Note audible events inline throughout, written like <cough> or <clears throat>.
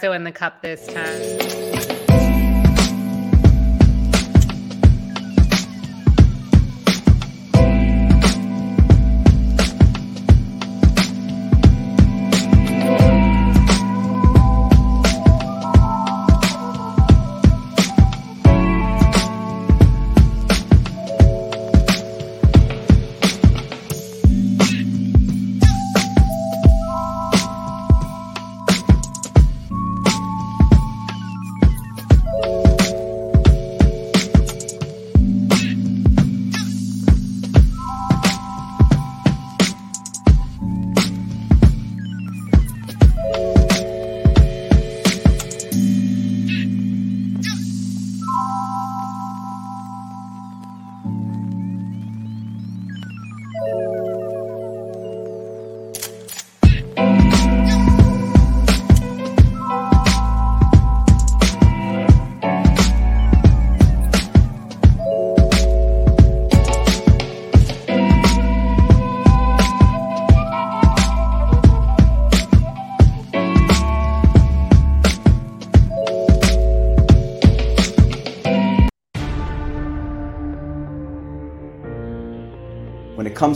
so in the cup this time.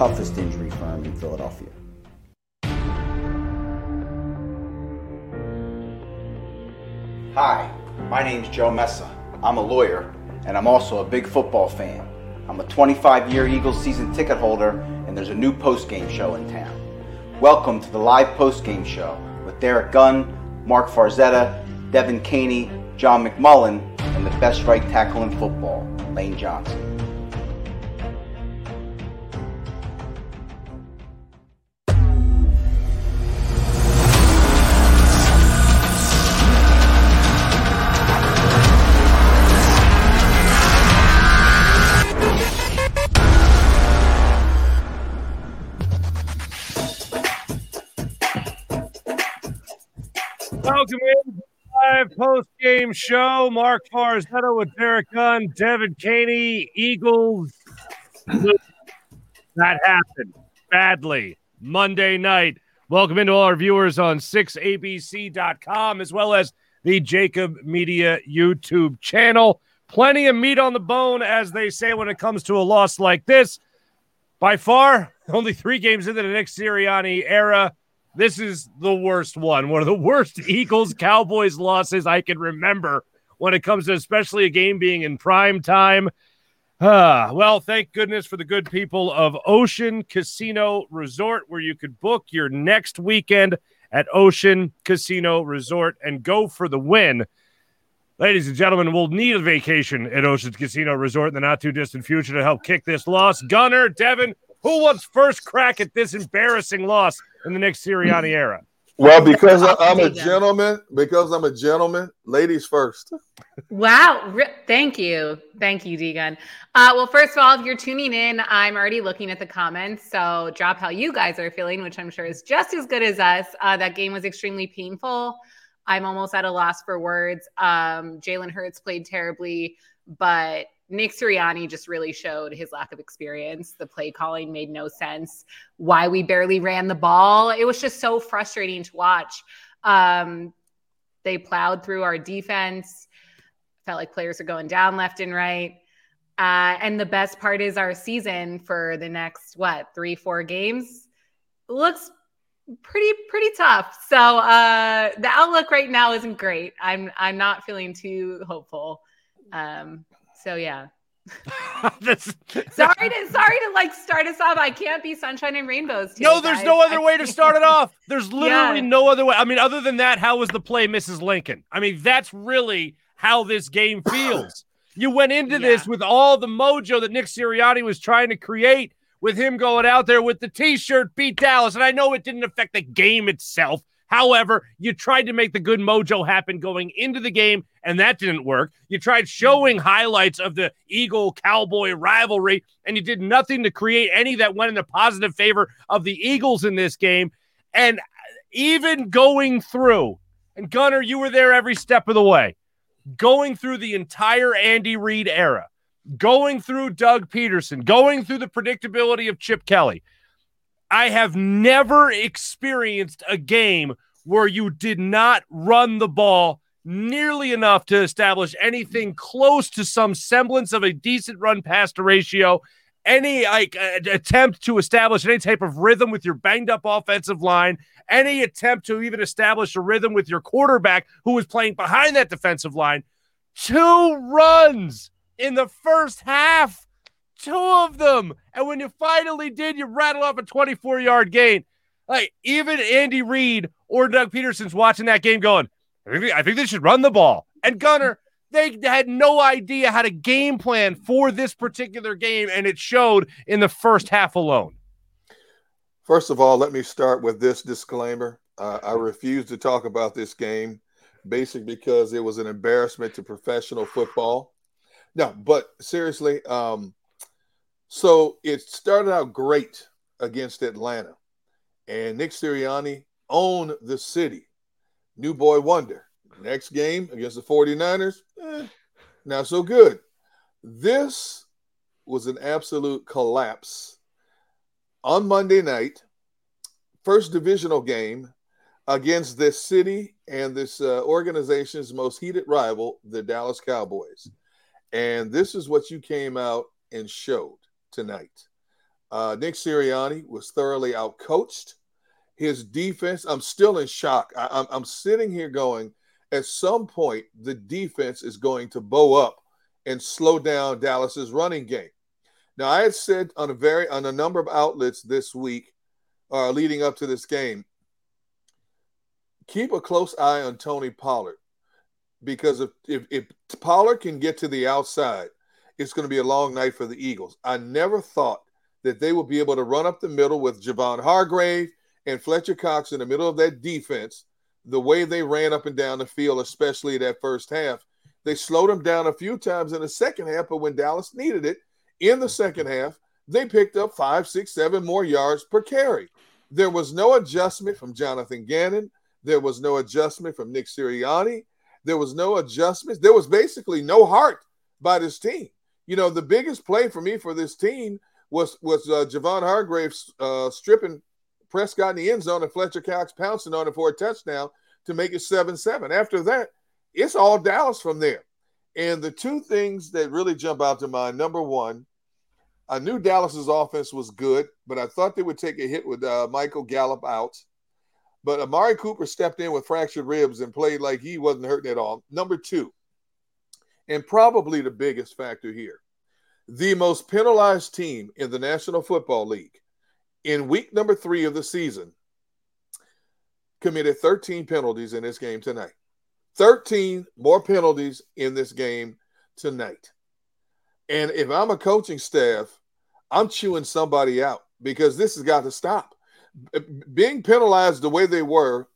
toughest injury firm in Philadelphia. Hi, my name's Joe Messa. I'm a lawyer, and I'm also a big football fan. I'm a 25 year Eagles season ticket holder, and there's a new post-game show in town. Welcome to the live post-game show with Derek Gunn, Mark Farzetta, Devin Caney, John McMullen, and the best right tackle in football, Lane Johnson. Welcome in live post game show. Mark Farzetta with Derek Gunn, Devin Caney, Eagles. that happened badly Monday night. Welcome into all our viewers on 6abc.com as well as the Jakib Media YouTube channel. Plenty of meat on the bone, as they say, when it comes to a loss like this. By far, only three games into the Nick Sirianni era. This is the worst one. One of the worst <laughs> Eagles Cowboys losses I can remember when it comes to especially a game being in prime time. Ah, <sighs> well, thank goodness for the good people of Ocean Casino Resort, where you could book your next weekend at Ocean Casino Resort and go for the win. Ladies and gentlemen, we'll need a vacation at Ocean Casino Resort in the not too distant future to help kick this loss. Gunner, Devin, who wants first crack at this embarrassing loss in the next Sirianni era? Well, because I'm a gentleman, because I'm a gentleman, ladies first. Wow. Thank you. Thank you, Deegan. Uh, well, first of all, if you're tuning in, I'm already looking at the comments. So drop how you guys are feeling, which I'm sure is just as good as us. Uh, that game was extremely painful. I'm almost at a loss for words. Um, Jalen Hurts played terribly, but Nick Sirianni just really showed his lack of experience. The play calling made no sense. Why we barely ran the ball. It was just so frustrating to watch. Um, they plowed through our defense. Felt like players are going down left and right. Uh, and the best part is our season for the next what three, four games looks pretty pretty tough. So uh, the outlook right now isn't great. I'm I'm not feeling too hopeful. Um, so yeah. <laughs> <laughs> sorry to sorry to like start us off. I can't be sunshine and rainbows. Today, no, there's guys. no other way to start it <laughs> off. There's literally yeah. no other way. I mean, other than that, how was the play, Mrs. Lincoln? I mean, that's really how this game <coughs> feels. you went into yeah. this with all the mojo that Nick Sirianni was trying to create with him going out there with the t-shirt beat Dallas. And I know it didn't affect the game itself However, you tried to make the good mojo happen going into the game, and that didn't work. You tried showing mm. highlights of the Eagle Cowboy rivalry, and you did nothing to create any that went in the positive favor of the Eagles in this game. And even going through, and Gunner, you were there every step of the way, going through the entire Andy Reid era, going through Doug Pederson, going through the predictability of Chip Kelly. I have never experienced a game where you did not run the ball nearly enough to establish anything close to some semblance of a decent run pass ratio any like attempt to establish any type of rhythm with your banged up offensive line, any attempt to even establish a rhythm with your quarterback who was playing behind that defensive line. Two runs in the first half, two of them. And when you finally did, you rattle off a 24 yard gain. Like even Andy Reid or Doug Pederson's watching that game going, I think, I think they should run the ball. And Gunner, they had no idea how to game plan for this particular game, and it showed in the first half alone. First of all, let me start with this disclaimer. Uh, I refuse to talk about this game, basically because it was an embarrassment to professional football. No, but seriously, um, so it started out great against Atlanta, and Nick Sirianni owned the city. New boy wonder. Next game against the 49ers, eh, not so good. This was an absolute collapse on Monday night, first divisional game against this city and this uh, organization's most heated rival, the Dallas Cowboys. And this is what you came out and showed tonight. Uh, Nick Sirianni was thoroughly outcoached. His defense, I'm still in shock. I, I'm, I'm sitting here going, at some point, the defense is going to bow up and slow down Dallas's running game. Now, I had said on a very on a number of outlets this week, uh, leading up to this game, keep a close eye on Tony Pollard because if, if, if Pollard can get to the outside, it's going to be a long night for the Eagles. I never thought that they would be able to run up the middle with Javon Hargrave and Fletcher Cox in the middle of that defense the way they ran up and down the field, especially that first half. They slowed them down a few times in the second half, but when Dallas needed it in the second half, they picked up five, six, seven more yards per carry. There was no adjustment from Jonathan Gannon. There was no adjustment from Nick Sirianni. There was no adjustments. There was basically no heart by this team. You know, the biggest play for me for this team was was uh, Javon Hargraves uh, stripping Prescott in the end zone and Fletcher Cox pouncing on it for a touchdown to make it 7 7. After that, it's all Dallas from there. And the two things that really jump out to mind number one, I knew Dallas's offense was good, but I thought they would take a hit with uh, Michael Gallup out. But Amari Cooper stepped in with fractured ribs and played like he wasn't hurting at all. Number two, and probably the biggest factor here, the most penalized team in the National Football League in week number three of the season committed 13 penalties in this game tonight. 13 more penalties in this game tonight. And if I'm a coaching staff, I'm chewing somebody out because this has got to stop. Being penalized the way they were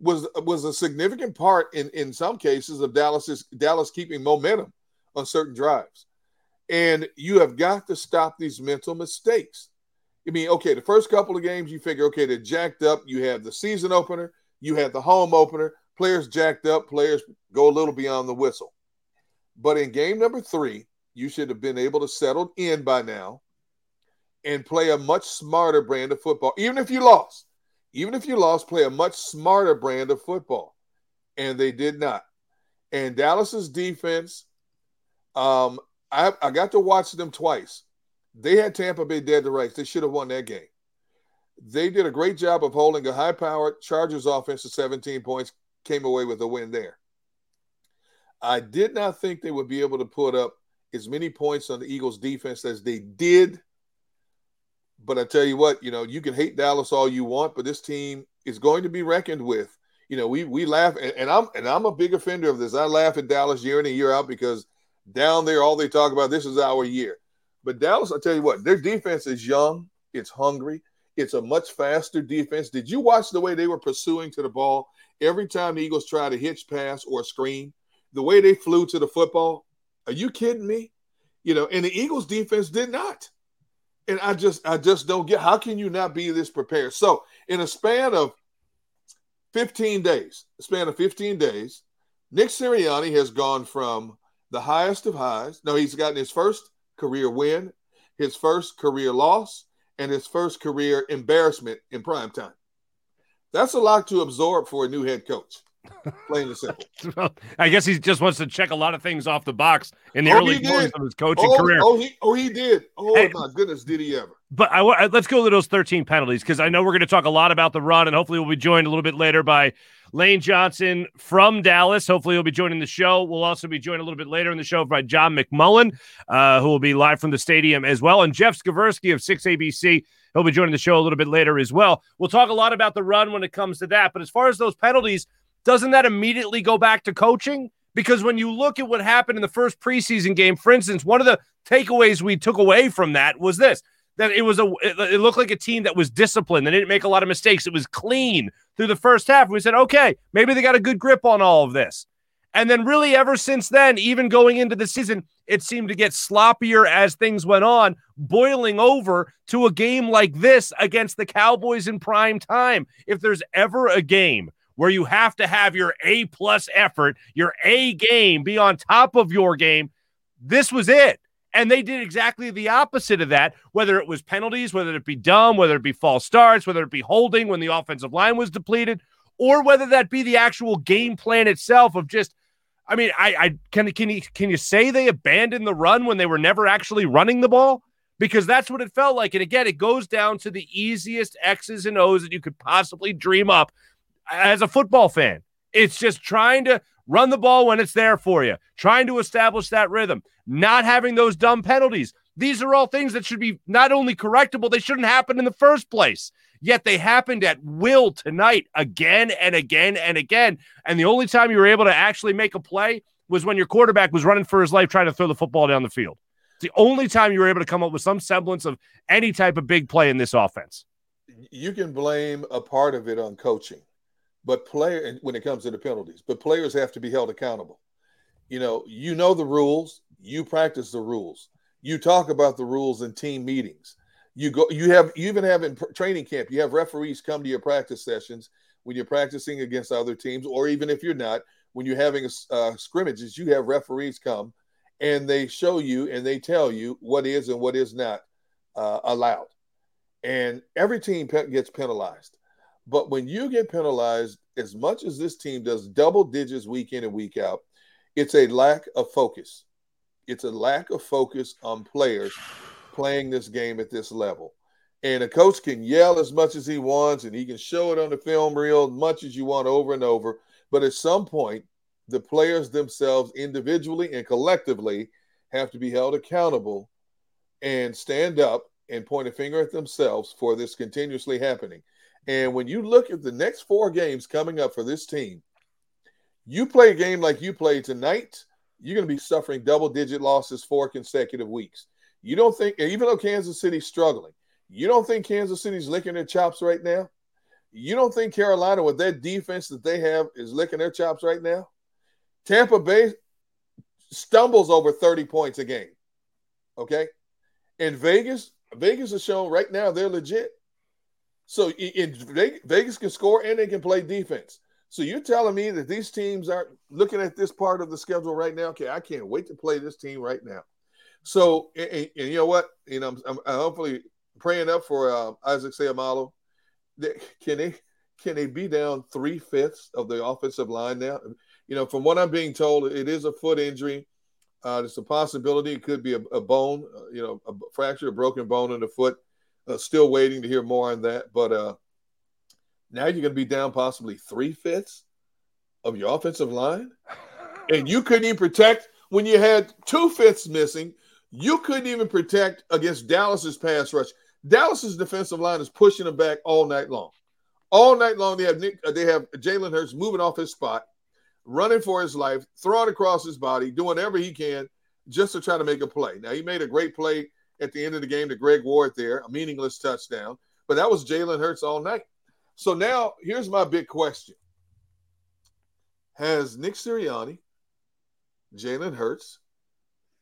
was was a significant part in in some cases of Dallas's Dallas keeping momentum on certain drives. And you have got to stop these mental mistakes. I mean, okay, the first couple of games, you figure, okay, they're jacked up. You have the season opener, you have the home opener. Players jacked up, players go a little beyond the whistle. But in game number three, you should have been able to settle in by now and play a much smarter brand of football. Even if you lost, even if you lost, play a much smarter brand of football. And they did not. And Dallas's defense, um, I, I got to watch them twice. They had Tampa Bay dead to rights. They should have won that game. They did a great job of holding a high powered Chargers offense to 17 points, came away with a win there. I did not think they would be able to put up as many points on the Eagles defense as they did. But I tell you what, you know, you can hate Dallas all you want, but this team is going to be reckoned with. You know, we we laugh and, and I'm and I'm a big offender of this. I laugh at Dallas year in and year out because down there all they talk about this is our year. But Dallas, I'll tell you what, their defense is young, it's hungry, It's a much faster defense. Did you watch the way they were pursuing to the ball every time the Eagles tried a hitch pass or a screen? The way they flew to the football? Are you kidding me? You know, and the Eagles defense did not. And I just I just don't get how can you not be this prepared? So in a span of 15 days, a span of 15 days, Nick Sirianni has gone from the highest of highs. No, he's gotten his first career win, his first career loss, and his first career embarrassment in prime time. That's a lot to absorb for a new head coach. Plain and simple. <laughs> well, I guess he just wants to check a lot of things off the box in the oh, early days of his coaching oh, career. Oh, he, oh, he did. Oh my goodness, did he ever? But I, let's go to those 13 penalties because I know we're going to talk a lot about the run, and hopefully we'll be joined a little bit later by Lane Johnson from Dallas. Hopefully he'll be joining the show. We'll also be joined a little bit later in the show by John McMullen, uh, who will be live from the stadium as well, and Jeff Skversky of 6ABC. He'll be joining the show a little bit later as well. We'll talk a lot about the run when it comes to that. But as far as those penalties, doesn't that immediately go back to coaching? Because when you look at what happened in the first preseason game, for instance, one of the takeaways we took away from that was this that it was a it looked like a team that was disciplined. They didn't make a lot of mistakes. It was clean through the first half. We said, okay, maybe they got a good grip on all of this. And then, really, ever since then, even going into the season, it seemed to get sloppier as things went on, boiling over to a game like this against the Cowboys in prime time. If there's ever a game where you have to have your A plus effort, your A game be on top of your game, this was it. And they did exactly the opposite of that, whether it was penalties, whether it be dumb, whether it be false starts, whether it be holding when the offensive line was depleted, or whether that be the actual game plan itself of just I mean, I, I can can you can you say they abandoned the run when they were never actually running the ball? Because that's what it felt like. And again, it goes down to the easiest X's and O's that you could possibly dream up as a football fan. It's just trying to run the ball when it's there for you, trying to establish that rhythm, not having those dumb penalties. These are all things that should be not only correctable, they shouldn't happen in the first place. Yet they happened at will tonight again and again and again. And the only time you were able to actually make a play was when your quarterback was running for his life trying to throw the football down the field. It's the only time you were able to come up with some semblance of any type of big play in this offense. You can blame a part of it on coaching, but player when it comes to the penalties, but players have to be held accountable. You know, you know the rules, you practice the rules, you talk about the rules in team meetings. You go you have you even have in training camp you have referees come to your practice sessions when you're practicing against other teams or even if you're not when you're having uh, scrimmages you have referees come and they show you and they tell you what is and what is not uh, allowed. And every team gets penalized but when you get penalized as much as this team does double digits week in and week out it's a lack of focus it's a lack of focus on players playing this game at this level. And a coach can yell as much as he wants and he can show it on the film reel as much as you want over and over. But at some point, the players themselves, individually and collectively, have to be held accountable and stand up and point a finger at themselves for this continuously happening. And when you look at the next four games coming up for this team, you play a game like you played tonight, you're going to be suffering double digit losses four consecutive weeks. You don't think, even though Kansas City's struggling, you don't think Kansas City's licking their chops right now? You don't think Carolina, with that defense that they have, is licking their chops right now? Tampa Bay stumbles over 30 points a game. Okay. And Vegas, Vegas is showing right now they're legit. So Vegas can score and they can play defense. So you're telling me that these teams aren't looking at this part of the schedule right now? Okay, I can't wait to play this team right now. So, and, and, you know what? You know, I'm, I'm, hopefully praying up for uh, Isaac Seumalo. Can they can they be down three fifths of the offensive line now? You know, from what I'm being told, it is a foot injury. Uh, there's a possibility it could be a, a bone, uh, you know, a fracture, a broken bone in the foot. Uh, still waiting to hear more on that. But uh, now you're going to be down possibly three fifths of your offensive line, and you couldn't even protect when you had two fifths missing you couldn't even protect against Dallas's pass rush. Dallas's defensive line is pushing them back all night long. All night long, they have Nick, uh, they have Jalen Hurts moving off his spot, running for his life, throwing across his body, doing whatever he can just to try to make a play. Now he made a great play at the end of the game to Greg Ward there, a meaningless touchdown. but that was Jalen Hurts all night. So now here's my big question: Has Nick Sirianni, Jalen Hurts,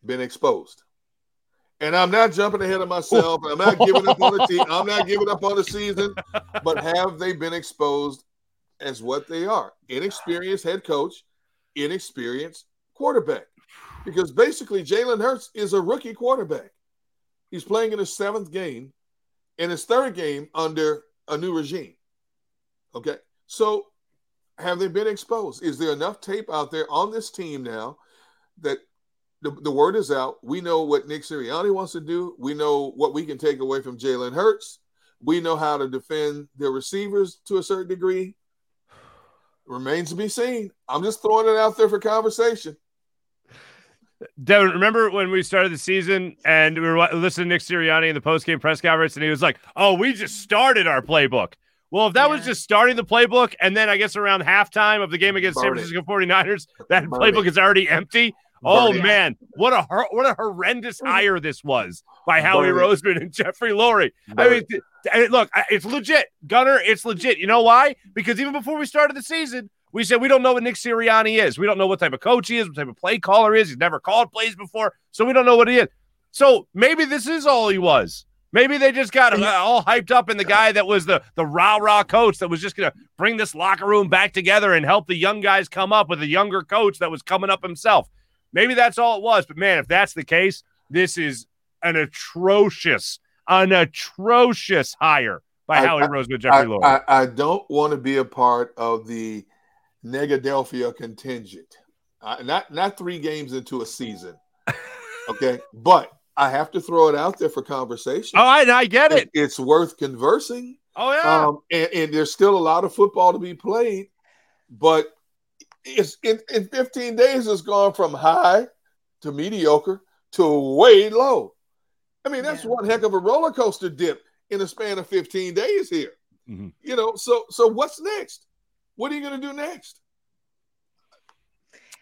been exposed? And I'm not jumping ahead of myself. I'm not giving up on the team. I'm not giving up on the season. But have they been exposed as what they are? Inexperienced head coach, inexperienced quarterback. Because basically, Jalen Hurts is a rookie quarterback. He's playing in his seventh game, in his third game under a new regime. Okay. So have they been exposed? Is there enough tape out there on this team now that the, the word is out. We know what Nick Sirianni wants to do. We know what we can take away from Jalen Hurts. We know how to defend their receivers to a certain degree. Remains to be seen. I'm just throwing it out there for conversation. Devin, remember when we started the season and we were listening to Nick Sirianni in the post-game press conference, and he was like, "Oh, we just started our playbook." Well, if that yeah. was just starting the playbook, and then I guess around halftime of the game against Burn San Francisco it. 49ers, that Burn playbook it. is already empty. Oh man, what a what a horrendous hire this was by Howie Roseman and Jeffrey Lurie. I mean, look, it's legit, Gunner. It's legit. You know why? Because even before we started the season, we said we don't know what Nick Sirianni is. We don't know what type of coach he is, what type of play caller he is. He's never called plays before, so we don't know what he is. So maybe this is all he was. Maybe they just got uh, all hyped up in the guy that was the the rah rah coach that was just going to bring this locker room back together and help the young guys come up with a younger coach that was coming up himself. Maybe that's all it was. But man, if that's the case, this is an atrocious, an atrocious hire by I, Howie Roseman, Jeffrey Lurie. I, I, don't want to be a part of the Negadelphia contingent. Uh, not not three games into a season. Okay, but I have to throw it out there for conversation. Oh, I, I get it. It's worth conversing. Oh yeah, um, and, and, there's still a lot of football to be played, but it's in, in 15 days it's gone from high to mediocre to way low. I mean, that's yeah. one heck of a roller coaster dip in a span of 15 days here. Mm-hmm. You know, so so what's next? What are you going to do next?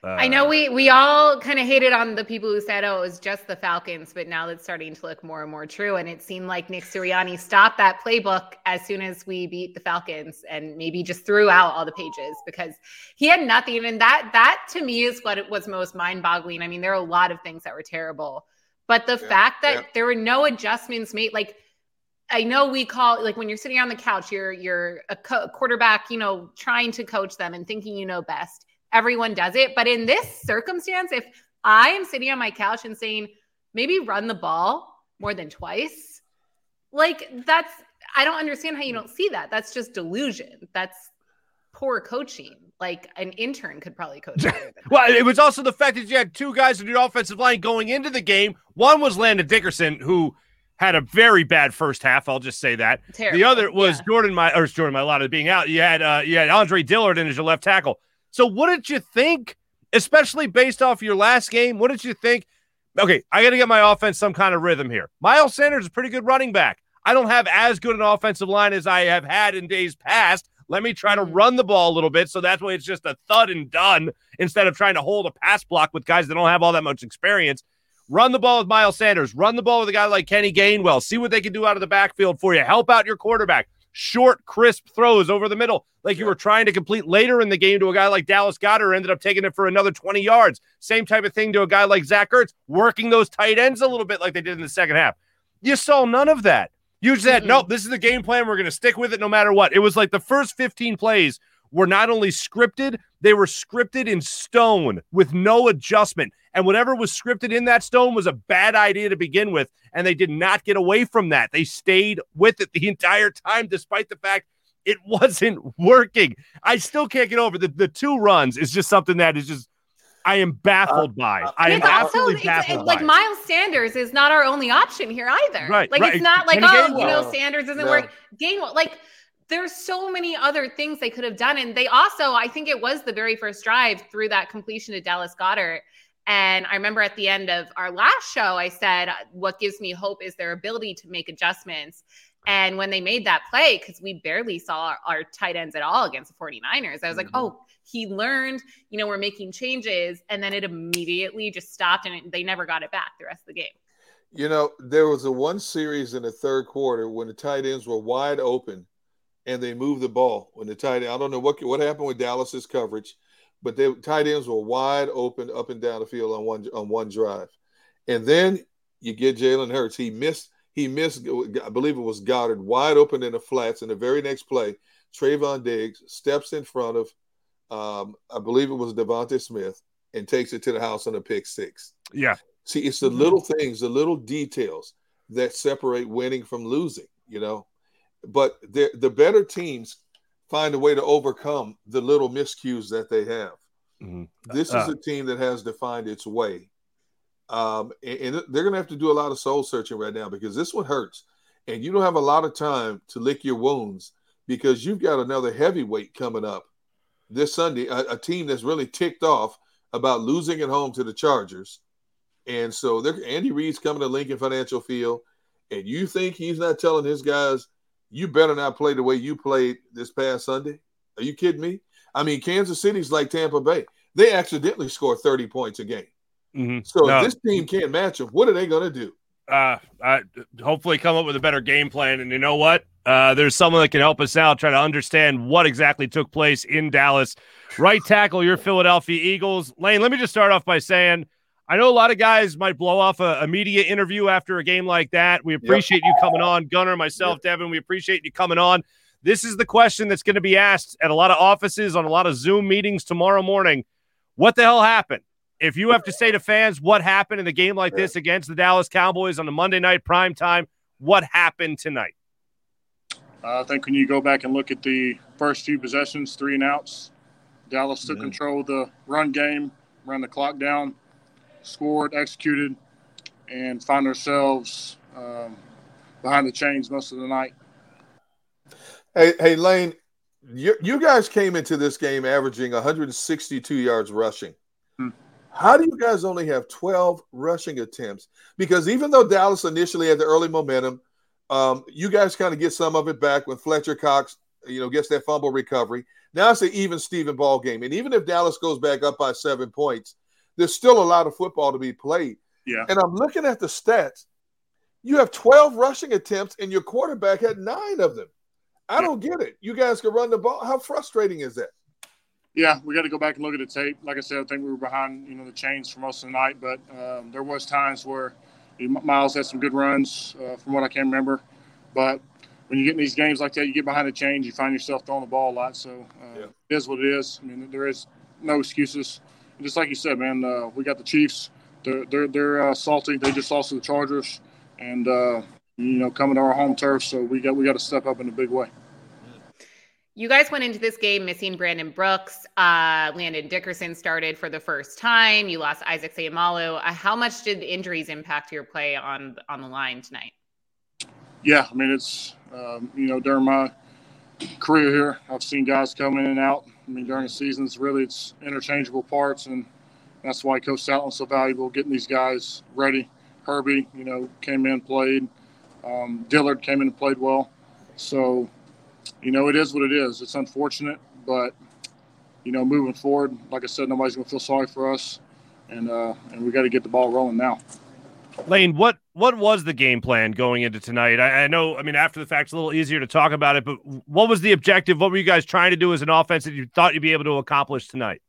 Uh, I know we we all kind of hated on the people who said, "Oh, it was just the Falcons," but now that's starting to look more and more true. And it seemed like Nick Sirianni stopped that playbook as soon as we beat the Falcons, and maybe just threw out all the pages because he had nothing. And that that to me is what it was most mind-boggling. I mean, there are a lot of things that were terrible, but the yeah, fact that yeah. there were no adjustments made, like I know we call like when you're sitting on the couch, you're you're a co- quarterback, you know, trying to coach them and thinking you know best everyone does it. But in this circumstance, if I am sitting on my couch and saying, maybe run the ball more than twice, like that's, I don't understand how you don't see that. That's just delusion. That's poor coaching. Like an intern could probably coach <laughs> better. well, it was also the fact that you had two guys in your offensive line going into the game. One was Landon Dickerson, who had a very bad first half. I'll just say that. Terrible. The other was yeah. Jordan my or Jordan Mailata being out. You had uh, you had Andre Dillard in as your left tackle. So what did you think, especially based off your last game? What did you think? Okay, I got to get my offense some kind of rhythm here. Miles Sanders is a pretty good running back. I don't have as good an offensive line as I have had in days past. Let me try to mm-hmm. run the ball a little bit so that's why it's just a thud and done instead of trying to hold a pass block with guys that don't have all that much experience. Run the ball with Miles Sanders. Run the ball with a guy like Kenny Gainwell. See what they can do out of the backfield for you. Help out your quarterback short, crisp throws over the middle, like you were trying to complete later in the game to a guy like Dallas Goedert, ended up taking it for another 20 yards. Same type of thing to a guy like Zach Ertz, working those tight ends a little bit like they did in the second half. You saw none of that. You said, mm-hmm. nope, this is the game plan. We're going to stick with it no matter what. It was like the first 15 plays were not only scripted, they were scripted in stone with no adjustment. And whatever was scripted in that stone was a bad idea to begin with. And they did not get away from that. They stayed with it the entire time, despite the fact it <laughs> wasn't working. I still can't get over the, the two runs is just something that is just I am baffled uh, by. I am absolutely baffled. like Miles Sanders is not our only option here either. Right. Like right. it's not like, oh, you know, Sanders isn't no. working. Gainwell, like there's so many other things they could have done. And they also, I think it was the very first drive through that completion to Dallas Goedert. And I remember at the end of our last show, I said, What gives me hope is their ability to make adjustments. And when they made that play, because we barely saw our, our, tight ends at all against the 49ers, I was like, mm-hmm. Oh, he learned, you know, we're making changes. And then it immediately just stopped and it, they never got it back the rest of the game. You know, there was a one series in the third quarter when the tight ends were wide open and they moved the ball when the tight end. I don't know what what happened with Dallas's coverage, but the tight ends were wide open up and down the field on one on one drive, and then you get Jalen Hurts. He missed. He missed. I believe it was Goedert wide open in the flats. In the very next play, Trevon Diggs steps in front of, um, I believe it was DeVonta Smith, and takes it to the house on a pick six. Yeah. See, it's the little things, the little details that separate winning from losing. You know, but the the better teams find a way to overcome the little miscues that they have. Mm-hmm. This uh, is a team that has defined its way. Um, and, and they're going to have to do a lot of soul searching right now because this one hurts. And you don't have a lot of time to lick your wounds because you've got another heavyweight coming up this Sunday, a, a team that's really ticked off about losing at home to the Chargers. And so Andy Reid's coming to Lincoln Financial Field. And you think he's not telling his guys, you better not play the way you played this past Sunday. Are you kidding me? I mean, Kansas City's like Tampa Bay. They accidentally score 30 points a game. Mm-hmm. So no. if this team can't match them, what are they going to do? Uh, uh, hopefully come up with a better game plan. And you know what? Uh, there's someone that can help us out, try to understand what exactly took place in Dallas. Right tackle, your Philadelphia Eagles. Lane, let me just start off by saying I know a lot of guys might blow off a, a, media interview after a game like that. We appreciate yep. you coming on, Gunner, myself, yep. Devin. We appreciate you coming on. This is the question that's going to be asked at a lot of offices on a lot of Zoom meetings tomorrow morning. What the hell happened? If you have to say to fans what happened in a game like this against the Dallas Cowboys on a Monday night prime time, what happened tonight? Uh, I think when you go back and look at the first few possessions, three and outs, Dallas took control of the run game, ran the clock down scored, executed, and find ourselves um, behind the chains most of the night. Hey, hey, Lane, you, you guys came into this game averaging 162 yards rushing. Hmm. How do you guys only have 12 rushing attempts? Because even though Dallas initially had the early momentum, um, you guys kind of get some of it back when Fletcher Cox, you know, gets that fumble recovery. Now it's an even Steven ball game. And even if Dallas goes back up by seven points, there's still a lot of football to be played. Yeah. And I'm looking at the stats. You have 12 rushing attempts, and your quarterback had nine of them. I don't get it. You guys can run the ball. How frustrating is that? Yeah, we got to go back and look at the tape. Like I said, I think we were behind, you know, the chains for most of the night, but um, there was times where Miles had some good runs, uh, from what I can remember. But when you get in these games like that, you get behind the chains, you find yourself throwing the ball a lot. So uh, yeah. it is what it is. I mean, there is no excuses just like you said, man, uh, we got the Chiefs. They're they're they're uh, salty. They just lost to the Chargers, and uh, you know coming to our home turf, so we got we got to step up in a big way. You guys went into this game missing Brandon Brooks. Uh, Landon Dickerson started for the first time. You lost Isaac Seumalo. Uh, how much did the injuries impact your play on on the line tonight? Yeah, I mean it's um, you know during my career here, I've seen guys come in and out I mean, during the seasons, really it's interchangeable parts, and that's why Coach Stoutland's so valuable, getting these guys ready. Herbig, you know, came in, played. Um, Dillard came in and played well. So, you know, it is what it is. It's unfortunate, but you know, moving forward, like I said, nobody's going to feel sorry for us, and uh, and we got to get the ball rolling now. Lane, what what was the game plan going into tonight? I, I, know, I mean, after the fact, it's a little easier to talk about it, but what was the objective? What were you guys trying to do as an offense that you thought you'd be able to accomplish tonight?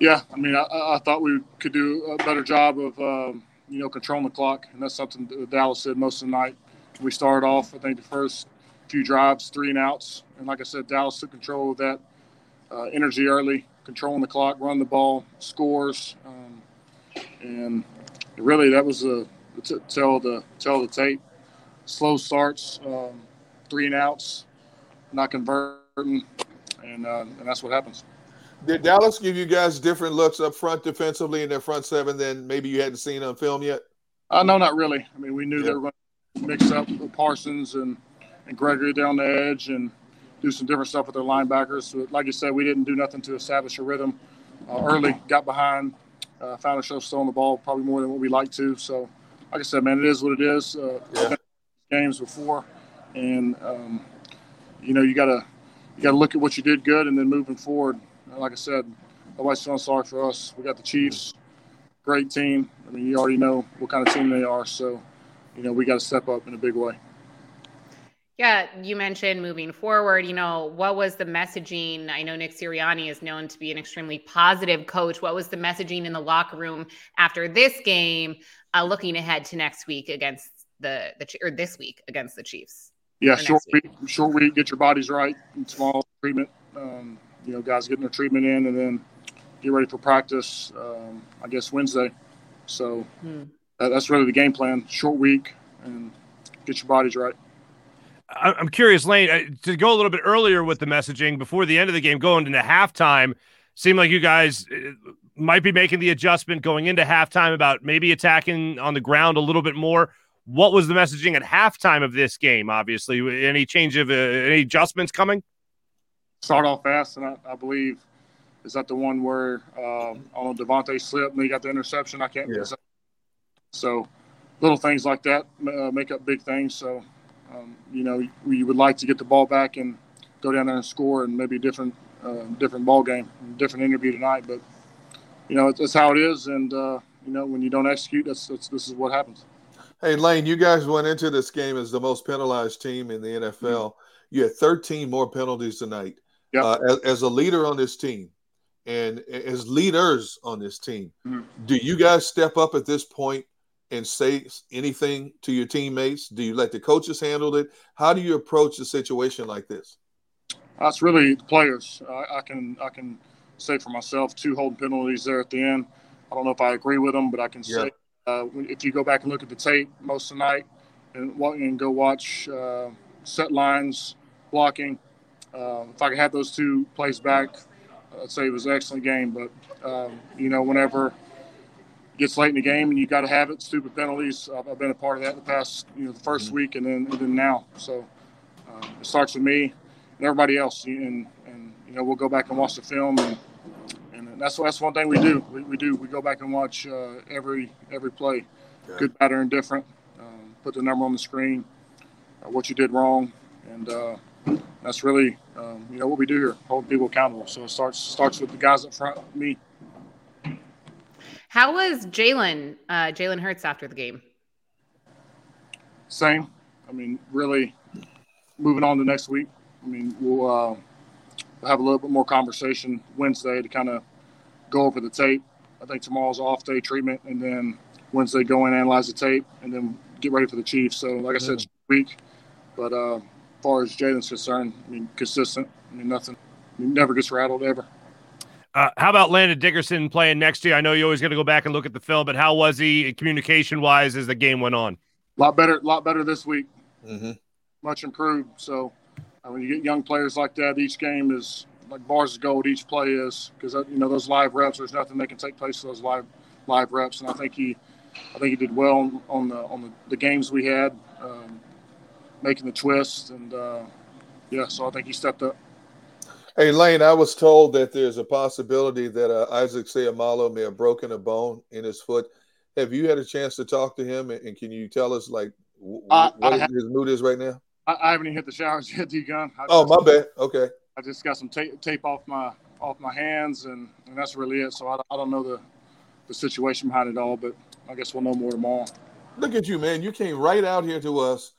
Yeah, I mean, I, I thought we could do a better job of, um, you know, controlling the clock, and that's something that Dallas did most of the night. We started off, I think, the first few drives, three and outs, and like I said, Dallas took control of that uh, energy early, controlling the clock, run the ball, scores, um, and really that was a tell the tell the tape. Slow starts, um, three and outs, not converting, and uh, and that's what happens. Did Dallas give you guys different looks up front defensively in their front seven than maybe you hadn't seen on film yet? Uh, no, not really. I mean, we knew yeah. they were going to mix up with Parsons and, and Gregory down the edge and do some different stuff with their linebackers. But like you said, we didn't do nothing to establish a rhythm uh, early, got behind, uh, found ourselves still on the ball probably more than what we like to. So like I said, man, it is what it is. Uh, yeah. Games before, and um, you know you gotta you gotta look at what you did good, and then moving forward. Like I said, nobody's feeling sorry for us. We got the Chiefs great team. I mean, you already know what kind of team they are. So, you know, we got to step up in a big way. Yeah, you mentioned moving forward. You know, what was the messaging? I know Nick Sirianni is known to be an extremely positive coach. What was the messaging in the locker room after this game, uh, looking ahead to next week against the the or this week against the Chiefs? Yeah, short week. week. short week. Get your bodies right. Small treatment. Um, you know, guys getting their treatment in, and then get ready for practice. Um, I guess Wednesday. So hmm. that, that's really the game plan. Short week, and get your bodies right. I'm curious, Lane, uh, to go a little bit earlier with the messaging before the end of the game, going into halftime, seemed like you guys uh, might be making the adjustment going into halftime about maybe attacking on the ground a little bit more. What was the messaging at halftime of this game? Obviously, any change of uh, any adjustments coming? Start off fast, and I, I believe is that the one where uh, on DeVonta slip and he got the interception. I can't. Yeah. So little things like that uh, make up big things. So um, you know, we would like to get the ball back and go down there and score, and maybe a different, uh, different ball game, different interview tonight. But you know, that's how it is, and uh, you know, when you don't execute, that's, that's this is what happens. Hey Lane, you guys went into this game as the most penalized team in the NFL. Mm-hmm. You had 13 more penalties tonight. Yep. Uh, as, as, a leader on this team, and as leaders on this team, mm-hmm. do you guys step up at this point and say anything to your teammates? Do you let the coaches handle it? How do you approach a situation like this? That's really the players. I, I can I can say for myself, two holding penalties there at the end. I don't know if I agree with them, but I can yeah. say uh, if you go back and look at the tape most of the night and, and go watch uh, set lines, blocking. Uh, if I could have those two plays back, I'd say it was an excellent game. But um, you know, whenever gets late in the game and you got to have it. Stupid penalties. I've, I've, been a part of that in the past, you know, the 1st mm-hmm. week and then and then now. So uh, it starts with me and everybody else, and and you know we'll go back and watch the film and and that's that's one thing we do. We, we do we go back and watch uh, every every play, yeah. good, bad, or indifferent. Um, put the number on the screen, uh, what you did wrong, and uh, that's really um, you know what we do here, hold people accountable. So it starts starts with the guys up front, me. How was Jalen uh, Jalen Hurts after the game? Same. I mean, really moving on to next week. I mean, we'll, uh, we'll have a little bit more conversation Wednesday to kind of go over the tape. I think tomorrow's off day treatment, and then Wednesday go in analyze the tape, and then get ready for the Chiefs. So, like I said, week. But uh, as far as Jalen's concerned, I mean, consistent. I mean, nothing. He never gets rattled ever. Uh, how about Landon Dickerson playing next year? I know you always got to go back and look at the film, but how was he communication wise as the game went on? A lot better, a lot better this week. Mm-hmm. Much improved. So uh, when you get young players like that, each game is like bars of gold. Each play is because uh, you know those live reps. There's nothing that can take place for those live live reps, and I think he, I think he did well on, on the on the, the, games we had, um, making the twist, and uh, yeah. So I think he stepped up. Hey, Lane, I was told that there's a possibility that uh, Isaac Seumalo may have broken a bone in his foot. Have you had a chance to talk to him, and, can you tell us like w- uh, what his mood is right now? I, I, haven't even hit the showers yet, <laughs> D Gun. Oh, my bad. Okay. I just got some tape, tape off my off my hands, and, and that's really it. So I, I don't know the the situation behind it all, but I guess we'll know more tomorrow. Look at you, man! You came right out here to us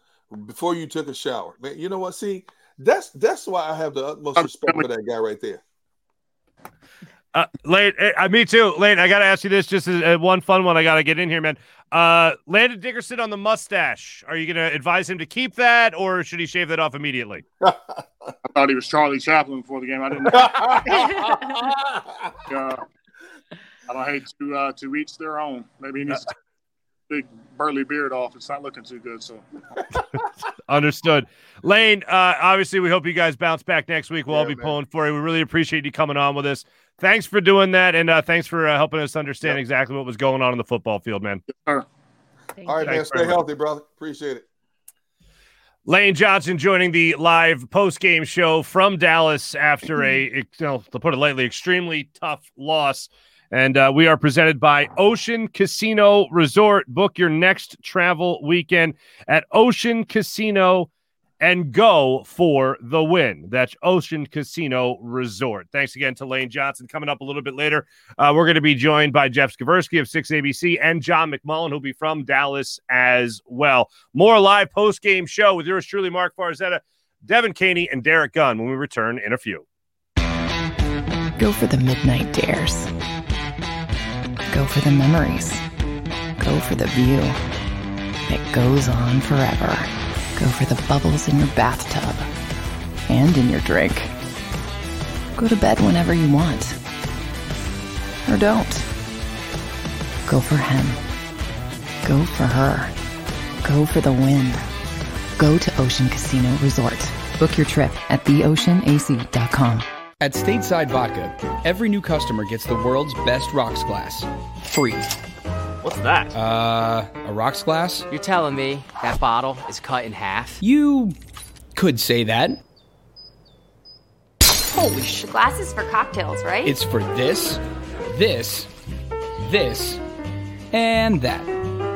before you took a shower, man. You know what? See, that's that's why I have the utmost respect for that guy right there. Uh, Lane, uh, me too. Lane, I got to ask you this just as, uh, one fun one I got to get in here, man. Uh, Landon Dickerson on the mustache. Are you going to advise him to keep that or should he shave that off immediately? <laughs> I thought he was Charlie Chaplin before the game. I didn't uh, <laughs> I don't hate to, uh, to each their own. Maybe he needs to big burly beard off. It's not looking too good. So <laughs> understood. Lane, uh, obviously, we hope you guys bounce back next week. We'll yeah, all be man. pulling for you. We really appreciate you coming on with us. Thanks for doing that, and uh, thanks for uh, helping us understand yep. exactly what was going on in the football field, man. All right, man. Stay healthy, brother. Appreciate it. Lane Johnson joining the live post game show from Dallas after <clears throat> a, you know, to put it lightly, extremely tough loss and uh, we are presented by Ocean Casino Resort. Book your next travel weekend at Ocean Casino and go for the win. That's Ocean Casino Resort. Thanks again to Lane Johnson. Coming up a little bit later, uh, we're going to be joined by Jeff Skversky of 6ABC and John McMullen, who'll be from Dallas as well. More live post game show with yours truly, Mark Farzetta, Devin Caney, and Derek Gunn when we return in a few. Go for the midnight dares. Go for the memories. Go for the view that goes on forever Go for the bubbles in your bathtub and in your drink. Go to bed whenever you want. Or don't. Go for him. Go for her. Go for the win. Go to Ocean Casino Resort. Book your trip at theoceanac.com. At Stateside Vodka, every new customer gets the world's best rocks glass. Free. What's that? Uh, a rocks glass? You're telling me that bottle is cut in half? You could say that. Holy shit. Glasses for cocktails, right? It's for this, this, this, and that.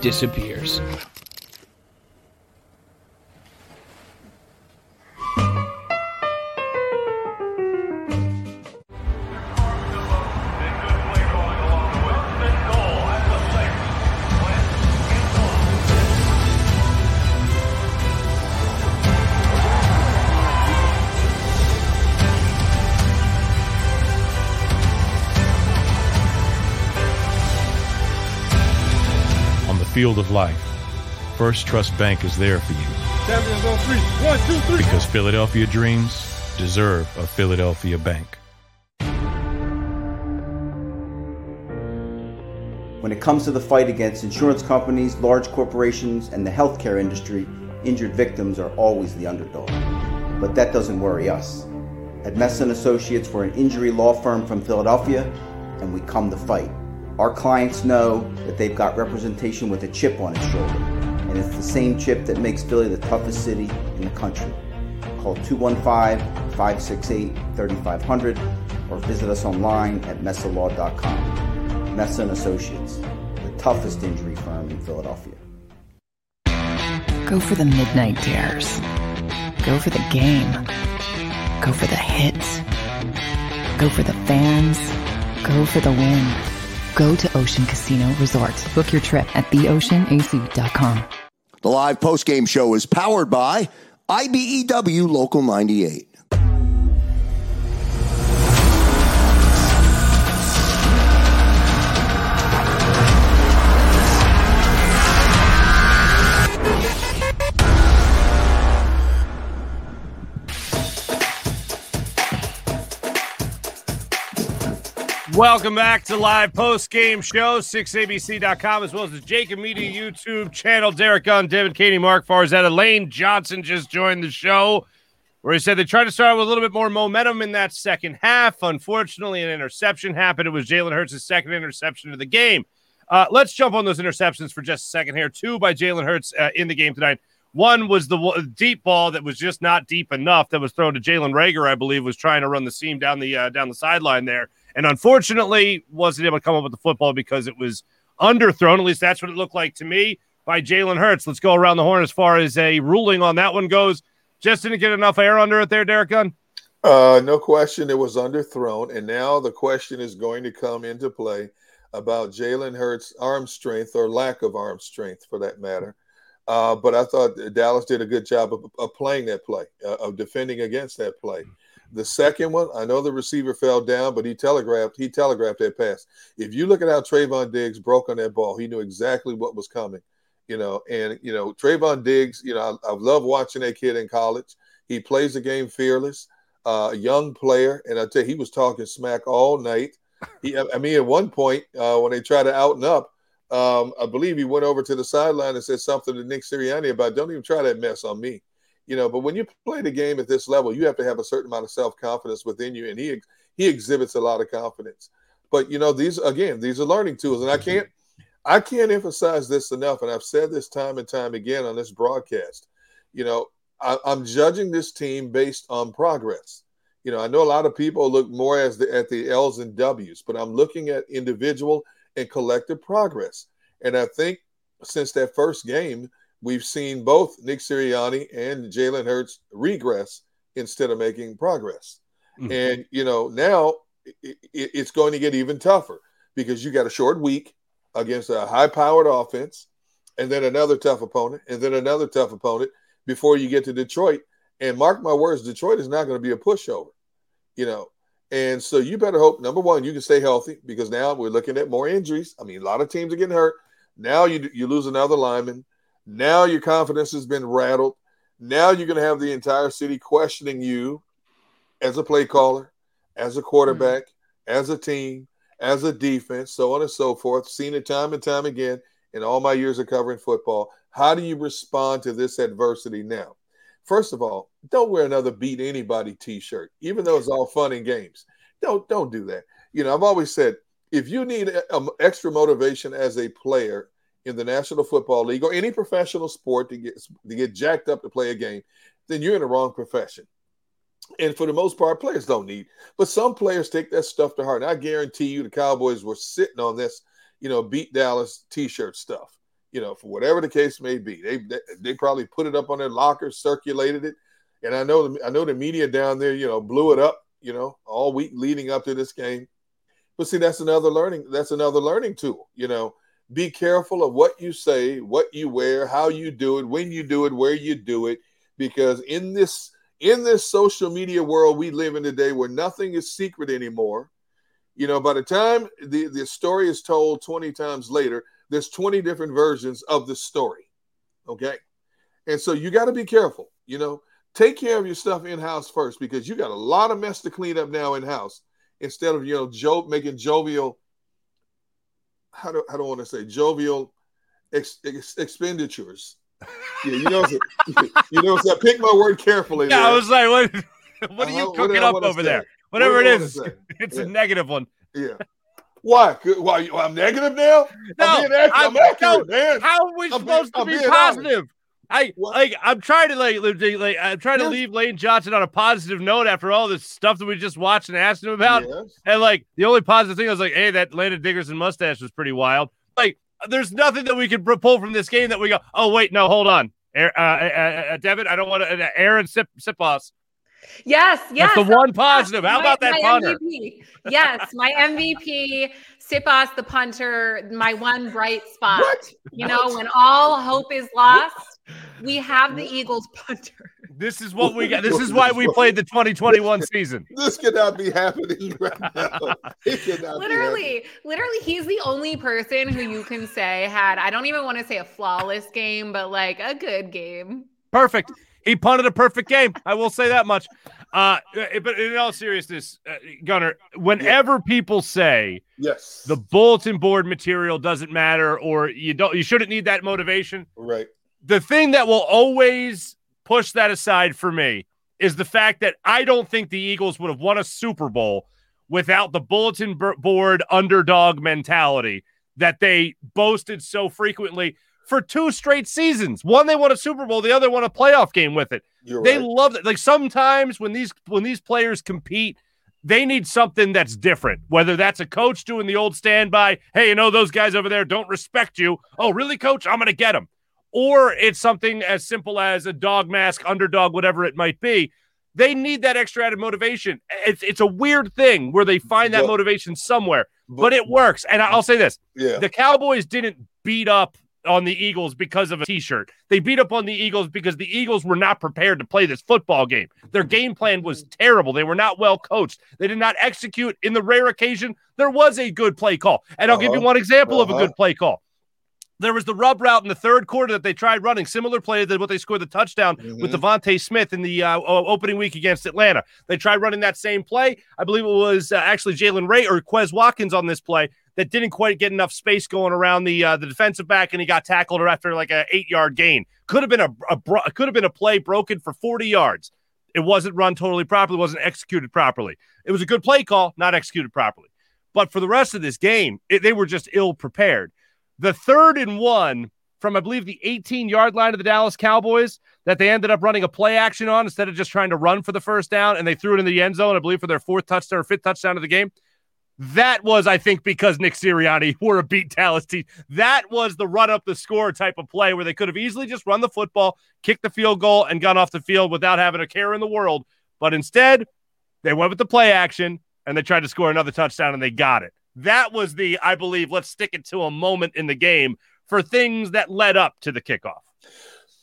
disappears. Of life, First Trust Bank is there for you. On three. One, two, three. Because Philadelphia dreams deserve a Philadelphia bank. When it comes to the fight against insurance companies, large corporations, and the healthcare industry, injured victims are always the underdog. But that doesn't worry us. At Messa Associates, we're an injury law firm from Philadelphia, and we come to fight. Our clients know that they've got representation with a chip on its shoulder, and it's the same chip that makes Philly the toughest city in the country. Call 215 568 3500 or visit us online at messalaw.com. Messa and Associates, the toughest injury firm in Philadelphia. Go for the midnight dares. Go for the game. Go for the hits. Go for the fans. Go for the win go to Ocean Casino Resort. Book your trip at theoceanac.com. The live post-game show is powered by IBEW Local 98. Welcome back to live post game show, 6abc.com, as well as the JAKIB Media YouTube channel. Derek Gunn, David Katie, Mark Farzetta, Lane Johnson just joined the show, where he said they tried to start with a little bit more momentum in that second half. Unfortunately, an interception happened. It was Jalen Hurts' second interception of the game. Uh, let's jump on those interceptions for just a second here. Two by Jalen Hurts uh, in the game tonight. One was the deep ball that was just not deep enough that was thrown to Jalen Reagor, I believe, was trying to run the seam down the uh, down the sideline there and unfortunately wasn't able to come up with the football because it was underthrown. At least that's what it looked like to me by Jalen Hurts. Let's go around the horn as far as a ruling on that one goes. Just didn't get enough air under it there, Derek Gunn. Uh, no question, it was underthrown, and now the question is going to come into play about Jalen Hurts' arm strength or lack of arm strength, for that matter. Uh, but I thought Dallas did a good job of, of playing that play, uh, of defending against that play. The second one, I know the receiver fell down, but he telegraphed he telegraphed that pass. If you look at how Trevon Diggs broke on that ball, he knew exactly what was coming. You know, and you know Trevon Diggs. You know, I, I love watching that kid in college. He plays the game fearless, uh, young player, and I tell you, he was talking smack all night. He, I mean, at one point uh, when they tried to out and up, um, I believe he went over to the sideline and said something to Nick Sirianni about, "Don't even try that mess on me." You know, but when you play the game at this level, you have to have a certain amount of self confidence within you, and he he exhibits a lot of confidence. But you know, these again, these are learning tools, and I mm-hmm. can't I can't emphasize this enough, and I've said this time and time again on this broadcast. You know, I, am judging this team based on progress. You know, I know a lot of people look more as the, at the L's and W's, but I'm looking at individual and collective progress. And I think since that first game, we've seen both Nick Sirianni and Jalen Hurts regress instead of making progress. Mm-hmm. And you know, now it, it, it's going to get even tougher because you got a short week against a high-powered offense, and then another tough opponent, and then another tough opponent before you get to Detroit. And mark my words, Detroit is not going to be a pushover, you know. And so you better hope number one you can stay healthy because now we're looking at more injuries. I mean, a lot of teams are getting hurt. Now you you lose another lineman. Now your confidence has been rattled. Now you're going to have the entire city questioning you as a play caller, as a quarterback, mm-hmm. as a team, as a defense, so on and so forth. Seen it time and time again in all my years of covering football. How do you respond to this adversity now? First of all, don't wear another beat anybody t-shirt, even though it's all fun and games. Don't don't do that. You know, I've always said if you need a, a, extra motivation as a player in the National Football League or any professional sport to get to get jacked up to play a game, then you're in the wrong profession. And for the most part, players don't need. But some players take that stuff to heart. And I guarantee you, the Cowboys were sitting on this, you know, beat Dallas T-shirt stuff. You know, for whatever the case may be, they they, they probably put it up on their lockers, circulated it, and I know the, I know the media down there, you know, blew it up, you know, all week leading up to this game. But see, that's another learning. That's another learning tool. You know, be careful of what you say, what you wear, how you do it, when you do it, where you do it, because in this in this social media world we live in today where nothing is secret anymore, you know, by the time the, the story is told 20 times later, there's 20 different versions of the story. Okay. And so you got to be careful, you know, take care of your stuff in house first because you got a lot of mess to clean up now in house instead of, you know, jo- making jovial, how do, I want to say, jovial ex- ex- expenditures yeah, you know, <laughs> you know, so pick my word carefully. Yeah, I was like, what? <laughs> What are you uh, cooking up over there? Whatever what it is, <laughs> it's yeah. a negative one. Yeah. Why? Why? I'm negative now? No, I'm, being accurate. I'm, I'm accurate, man. How are we I'm supposed being, to be positive? Honest. I what? like. I'm trying to like, like I'm trying to leave Lane Johnson on a positive note after all this stuff that we just watched and asked him about. Yes. And like the only positive thing I was like, hey, that Landon Dickerson mustache was pretty wild. Like there's nothing that we can pull from this game that we go, oh, wait, no, hold on. Uh, uh, uh, Devin, I don't want to. Uh, Arryn Sip, Siposs. Yes, yes. That's the one positive. How my, about that punter? MVP. Yes, my MVP, Siposs the punter, my one bright spot. What? You know, when all hope is lost, we have the Eagles punter. This is what we got. This is why we <laughs> played the 2021 season. This cannot be happening right now. literally, literally, he's the only person who you can say had, I don't even want to say a flawless game, but like a good game. Perfect. He punted a perfect game. I will say that much. Uh, but in all seriousness, uh, Gunner, whenever yeah. people say yes, the bulletin board material doesn't matter, or you don't, you shouldn't need that motivation. Right. The thing that will always push that aside for me is the fact that I don't think the Eagles would have won a Super Bowl without the bulletin board underdog mentality that they boasted so frequently for two straight seasons. One they won a Super Bowl, the other won a playoff game with it. You're they right. love it. Like sometimes when these when these players compete, they need something that's different. Whether that's a coach doing the old standby, hey, you know those guys over there don't respect you. Oh, really, coach? I'm going to get them or it's something as simple as a dog mask, underdog, whatever it might be. They need that extra added motivation. It's it's a weird thing where they find that but, motivation somewhere, but, but, it works. And I'll say this: yeah. the Cowboys didn't beat up on the Eagles because of a t-shirt. They beat up on the Eagles because the Eagles were not prepared to play this football game. Their game plan was terrible. They were not well coached. They did not execute in the rare occasion there was a good play call. And I'll uh-huh. give you uh-huh. one example uh-huh. of a good play call. There was the rub route in the third quarter that they tried running, similar play to what they scored the touchdown mm-hmm. with DeVonta Smith in the uh, opening week against Atlanta. They tried running that same play. I believe it was uh, actually Jalen Ray or Quez Watkins on this play. that didn't quite get enough space going around the uh, the defensive back, and he got tackled after like a eight yard gain. Could have been a, a bro- could have been a play broken for 40 yards. It wasn't run totally properly, wasn't executed properly. It was a good play call, not executed properly. But for the rest of this game, it, they were just ill prepared. The third and one from, I believe, the 18 yard line of the Dallas Cowboys that they ended up running a play action on instead of just trying to run for the first down, and they threw it in the end zone, I believe, for their fourth touchdown or fifth touchdown of the game. That was, I think, because Nick Sirianni <laughs> were a beat Dallas team. That was the run up the score type of play where they could have easily just run the football, kicked the field goal, and gone off the field without having a care in the world. But instead, they went with the play action and they tried to score another touchdown and they got it. That was the, I believe, let's stick it to a moment in the game for things that led up to the kickoff.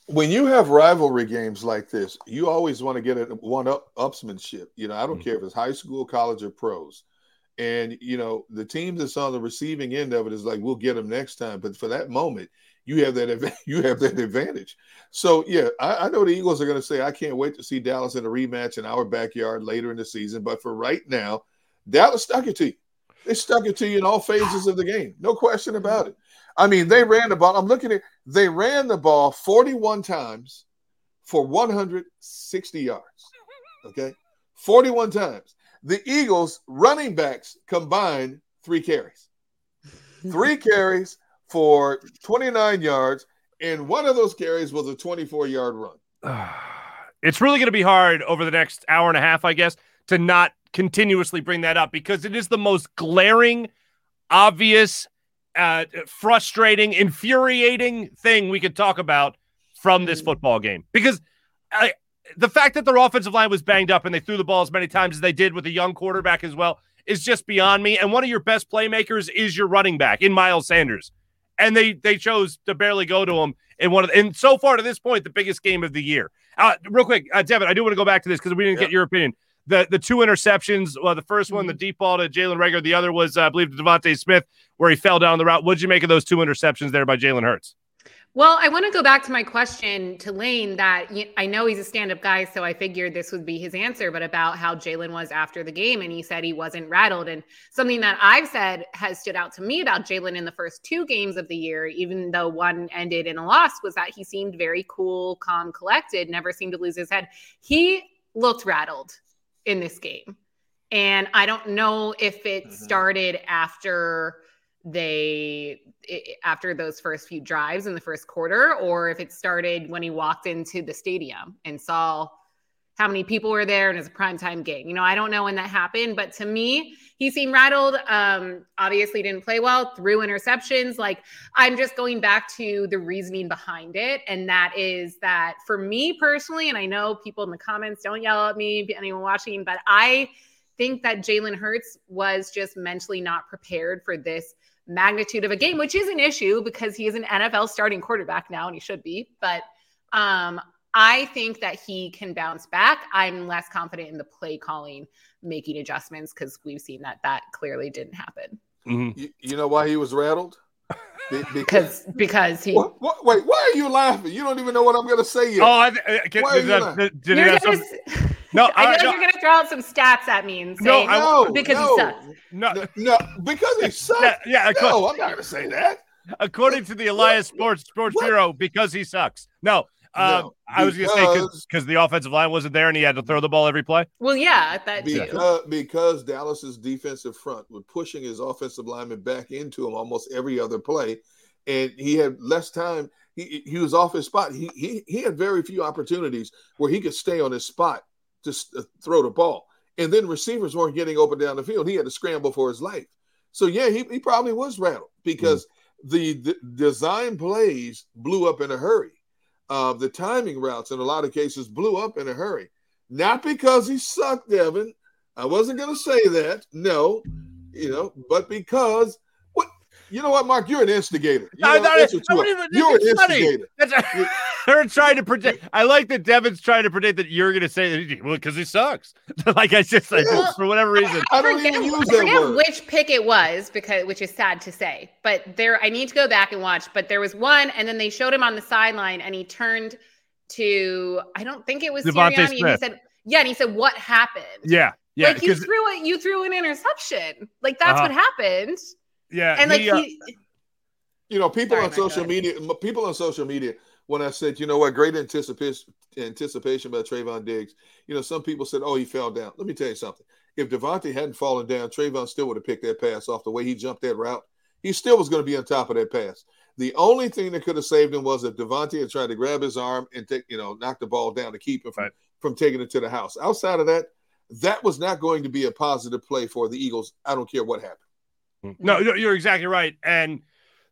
When you have rivalry games like this, you always want to get a one up upsmanship. You know, I don't mm-hmm. care if it's high school, college, or pros. And you know, the team that's on the receiving end of it is like, we'll get them next time. But for that moment, you have that <laughs> you have that advantage. So yeah, I, I know the Eagles are going to say, I can't wait to see Dallas in a rematch in our backyard later in the season. But for right now, Dallas stuck it to you. They stuck it to you in all phases of the game, no question mm-hmm. about it. I mean, they ran the ball. I'm looking at they ran the ball 41 times for 160 yards. Okay. 41 times. The Eagles running backs combined three carries. Three <laughs> carries for 29 yards, and one of those carries was a 24 yard run. <sighs> It's really going to be hard over the next hour and a half, I guess, to not continuously bring that up because it is the most glaring, obvious, uh, frustrating, infuriating thing we could talk about from this mm. football game. Because I, the fact that their offensive line was banged up and they threw the ball as many times as they did with a young quarterback as well is just beyond me. And one of your best playmakers is your running back in Miles Sanders, and they they chose to barely go to him in one of the, and so far to this point the biggest game of the year. Uh, real quick, uh, Devin, I do want to go back to this because we didn't get your opinion the the two interceptions. Well, the first one, the mm-hmm. deep ball to Jalen Reagor. The other was, uh, I believe, DeVonta Smith, where he fell down the route. What'd you make of those two interceptions there by Jalen Hurts? Well, I want to go back to my question to Lane that I know he's a stand up guy, so I figured this would be his answer, but about how Jalen was after the game. And he said he wasn't rattled. And something that I've said has stood out to me about Jalen in the first two games of the year, even though one ended in a loss, was that he seemed very cool, calm, collected, never seemed to lose his head. He looked rattled in this game. And I don't know if it mm-hmm. started after they after those first few drives in the first quarter or if it started when he walked into the stadium and saw how many people were there and it's a primetime game. You know, I don't know when that happened, but to me, he seemed rattled. Um, obviously didn't play well, threw interceptions. Like I'm just going back to the reasoning behind it. And that is that for me personally, and I know people in the comments don't yell at me, anyone watching, but I think that Jalen Hurts was just mentally not prepared for this magnitude of a game, which is an issue because he is an NFL starting quarterback now and he should be. But um, I think that he can bounce back. I'm less confident in the play calling making adjustments because we've seen that that clearly didn't happen. Mm-hmm. You, you, know why he was rattled? Be- <laughs> because because he. What, what, wait, why are you laughing? You don't even know what I'm going to say yet. Oh, I, can, why did, that, did, did you're gonna, some... No, <laughs> I, I know no. you're going to throw out some stats at me and say no, no because no, he sucks. No, no, because he <laughs> sucks. Yeah, yeah no, I'm not going to say that. According to the Elias Sports Sports what? Bureau, because he sucks. No, uh, no, I was going to say because the offensive line wasn't there and he had to throw the ball every play. Well, yeah, that because, too. Because Dallas's defensive front was pushing his offensive lineman back into him almost every other play, and he had less time. He, he was off his spot. He, he he had very few opportunities where he could stay on his spot to uh, throw the ball, and then receivers weren't getting open down the field. He had to scramble for his life. So yeah, he, he probably was rattled because mm. the, the design plays blew up in a hurry uh, the timing routes in a lot of cases blew up in a hurry. Not because he sucked, Devin. I wasn't going to say that. No, you know, but because what? You know what, Mark? You're an instigator. You know, not, you even, you're an instigator. They're trying to predict. I like that Devin's trying to predict that you're going to say that well because he sucks. <laughs> like I just like, yeah. for whatever reason. I don't forget, even use that forget word. which pick it was because which is sad to say. But there, I need to go back and watch. But there was one, and then they showed him on the sideline, and he turned to I don't think it was DeVonta Sirianni, and he said, "Yeah," and he said, "What happened?" Yeah, yeah. Like you threw it, you threw an interception. Like that's uh-huh. what happened. Yeah, and like he, uh, he, You know, people Sorry, on social ahead. media, people on social media, when I said, you know what, great anticipation, anticipation by Trevon Diggs. You know, some people said, oh, he fell down. Let me tell you something. If DeVonta hadn't fallen down, Trevon still would have picked that pass off the way he jumped that route. He still was going to be on top of that pass. The only thing that could have saved him was if DeVonta had tried to grab his arm and take, you know, knock the ball down to keep him from, from taking it to the house. Outside of that, that was not going to be a positive play for the Eagles. I don't care what happened. No, you're exactly right. And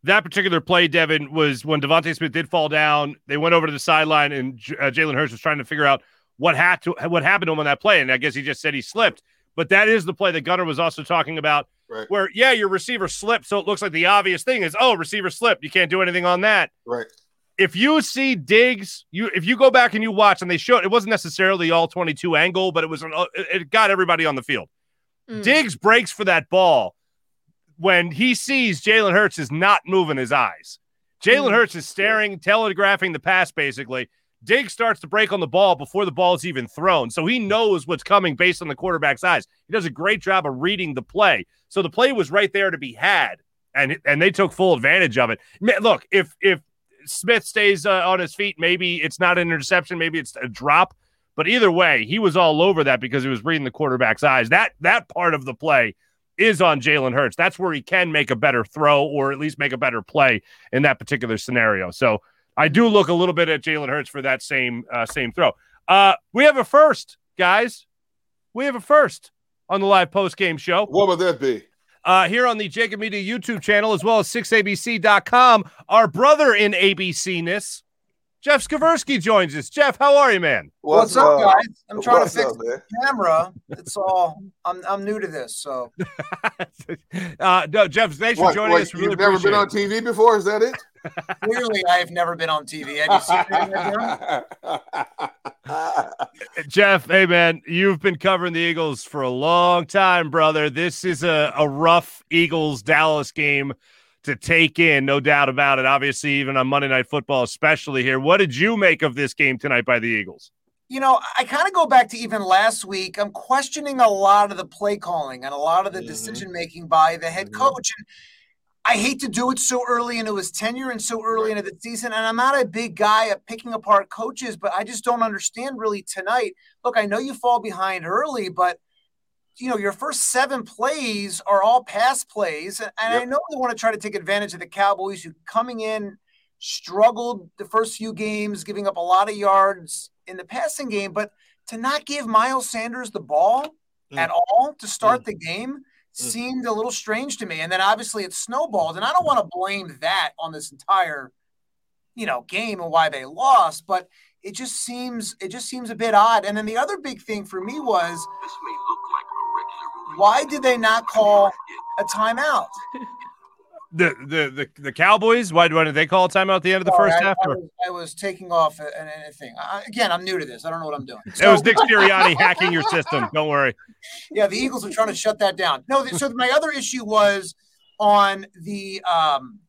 that particular play, Devin, was when DeVonta Smith did fall down. They went over to the sideline, and J- uh, Jalen Hurts was trying to figure out what had to what happened to him on that play. And I guess he just said he slipped. But that is the play that Gunner was also talking about, Right. where yeah, your receiver slipped, so it looks like the obvious thing is oh, receiver slipped. You can't do anything on that. Right. If you see Diggs, you if you go back and you watch, and they showed it wasn't necessarily all 22 angle, but it was an, uh, it it got everybody on the field. Mm. Diggs breaks for that ball when he sees Jalen Hurts is not moving his eyes. Jalen Mm. Hurts is staring, telegraphing the pass basically. Diggs starts to break on the ball before the ball is even thrown. So he knows what's coming based on the quarterback's eyes. He does a great job of reading the play. So the play was right there to be had. And, and they took full advantage of it. Look, if if Smith stays uh, on his feet, maybe it's not an interception, maybe it's a drop. But either way, he was all over that because he was reading the quarterback's eyes. That that part of the play is on Jalen Hurts. That's where he can make a better throw or at least make a better play in that particular scenario. So I do look a little bit at Jalen Hurts for that same uh, same throw. Uh, we have a first, guys. We have a first on the live post game show. What would that be? Uh, here on the Jakib Media YouTube channel, as well as 6abc.com. Our brother in ABC ness, Jeff Skversky, joins us. Jeff, how are you, man? What's, up, guys? I'm trying What's to fix up, the camera. It's all. I'm I'm new to this, so <laughs> Uh, no, Jeff, thanks for joining what, us. We really you've never been appreciate on it. TV before? Is that it? <laughs> clearly I have never been on TV. Have you seen anything I've done? Jeff, hey man, you've been covering the Eagles for a long time, brother. This is a, a rough Eagles Dallas game to take in, no doubt about it. Obviously, even on Monday Night Football, especially here. What did you make of this game tonight by the Eagles? You know, I kind of go back to even last week. I'm questioning a lot of the play calling and a lot of the mm-hmm. decision making by the head mm-hmm. coach. And I hate to do it so early into his tenure and so early into the season. And I'm not a big guy at picking apart coaches, but I just don't understand really tonight. Look, I know you fall behind early, but you know, your first seven plays are all pass plays. And, and I know they want to try to take advantage of the Cowboys who coming in struggled the first few games, giving up a lot of yards in the passing game, but to not give Miles Sanders the ball mm. at all to start mm. the game mm. seemed a little strange to me. And then obviously it snowballed, and I don't want to blame that on this entire, you know, game and why they lost, but it just seems it just seems a bit odd. And then the other big thing for me was why did they not call a timeout? The the the, the Cowboys, why, why did they call a timeout at the end of the Sorry, first I, half? I was, I was taking off a- an anything. I, again, I'm new to this. I don't know what I'm doing. it was Nick Sirianni <laughs> hacking your system. Don't worry. yeah, the Eagles are trying to shut that down. No, th- so my other issue was on the um,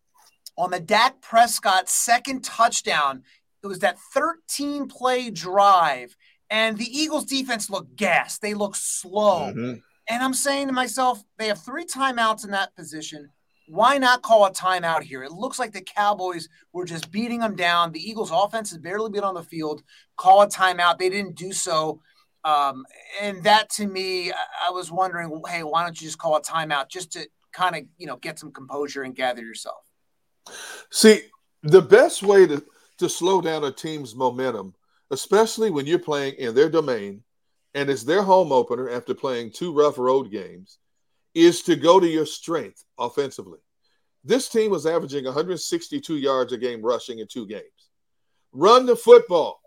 on the Dak Prescott second touchdown. It was that 13 play drive, and the Eagles defense looked gassed. They look slow, Mhm. And I'm saying to myself, they have three timeouts in that position. Why not call a timeout here? It looks like the Cowboys were just beating them down. The Eagles' offense has barely been on the field. Call a timeout. They didn't do so. Um, and that to me, I, I was wondering, hey, why don't you just call a timeout just to kind of, you know, get some composure and gather yourself? See, the best way to, to slow down a team's momentum, especially when you're playing in their domain and it's their home opener after playing two rough road games, is to go to your strength offensively. This team was averaging 162 yards a game rushing in two games. Run the football.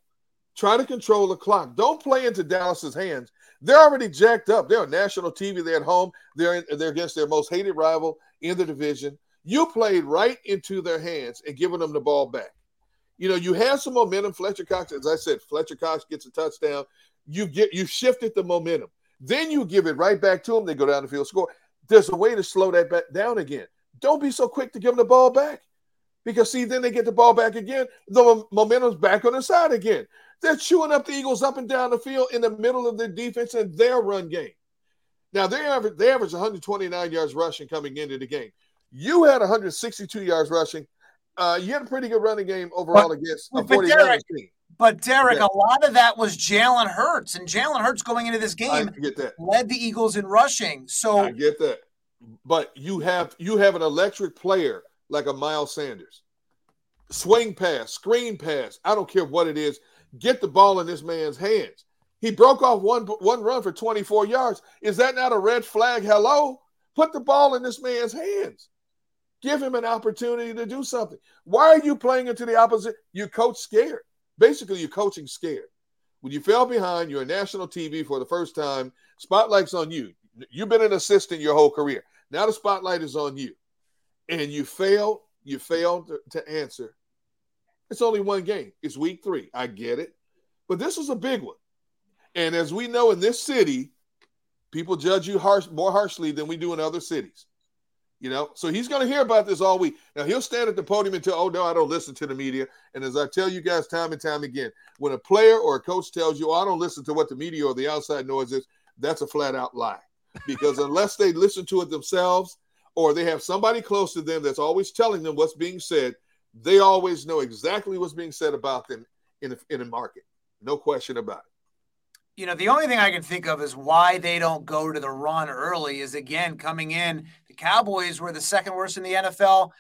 Try to control the clock. Don't play into Dallas's hands. They're already jacked up. They're on national TV. They're at home. They're in, they're against their most hated rival in the division. You played right into their hands and giving them the ball back. You know, you have some momentum. Fletcher Cox, as I said, Fletcher Cox gets a touchdown. You get you shifted the momentum. Then you give it right back to them. They go down the field, score. There's a way to slow that back down again. Don't be so quick to give them the ball back. Because see, then they get the ball back again. The momentum's back on the side again. They're chewing up the Eagles up and down the field in the middle of their defense and their run game. Now they average they average 129 yards rushing coming into the game. You had 162 yards rushing. Uh, you had a pretty good running game overall But- against a but 49 team. But Derek, Yeah. a lot of that was Jalen Hurts, and Jalen Hurts going into this game led the Eagles in rushing. So I get that. But you have you have an electric player like a Miles Sanders. Swing pass, screen pass. I don't care what it is. Get the ball in this man's hands. He broke off one one run for 24 yards. Is that not a red flag? Hello? Put the ball in this man's hands. Give him an opportunity to do something. Why are you playing into the opposite? You coach scared. Basically, you're coaching scared. When you fell behind, you're on national TV for the first time. Spotlight's on you. You've been an assistant your whole career. Now the spotlight is on you. And you fail, you fail to, answer. It's only one game. It's week three. I get it. But this is a big one. And as we know in this city, people judge you harsh, more harshly than we do in other cities. You know, so he's going to hear about this all week. Now he'll stand at the podium and tell, "Oh no, I don't listen to the media." And as I tell you guys time and time again, when a player or a coach tells you, oh, "I don't listen to what the media or the outside noise is," that's a flat out lie. Because unless they listen to it themselves, or they have somebody close to them that's always telling them what's being said, they always know exactly what's being said about them in a, in a market. No question about it. You know, the only thing I can think of is why they don't go to the run early is again coming in. The Cowboys were the second worst in the NFL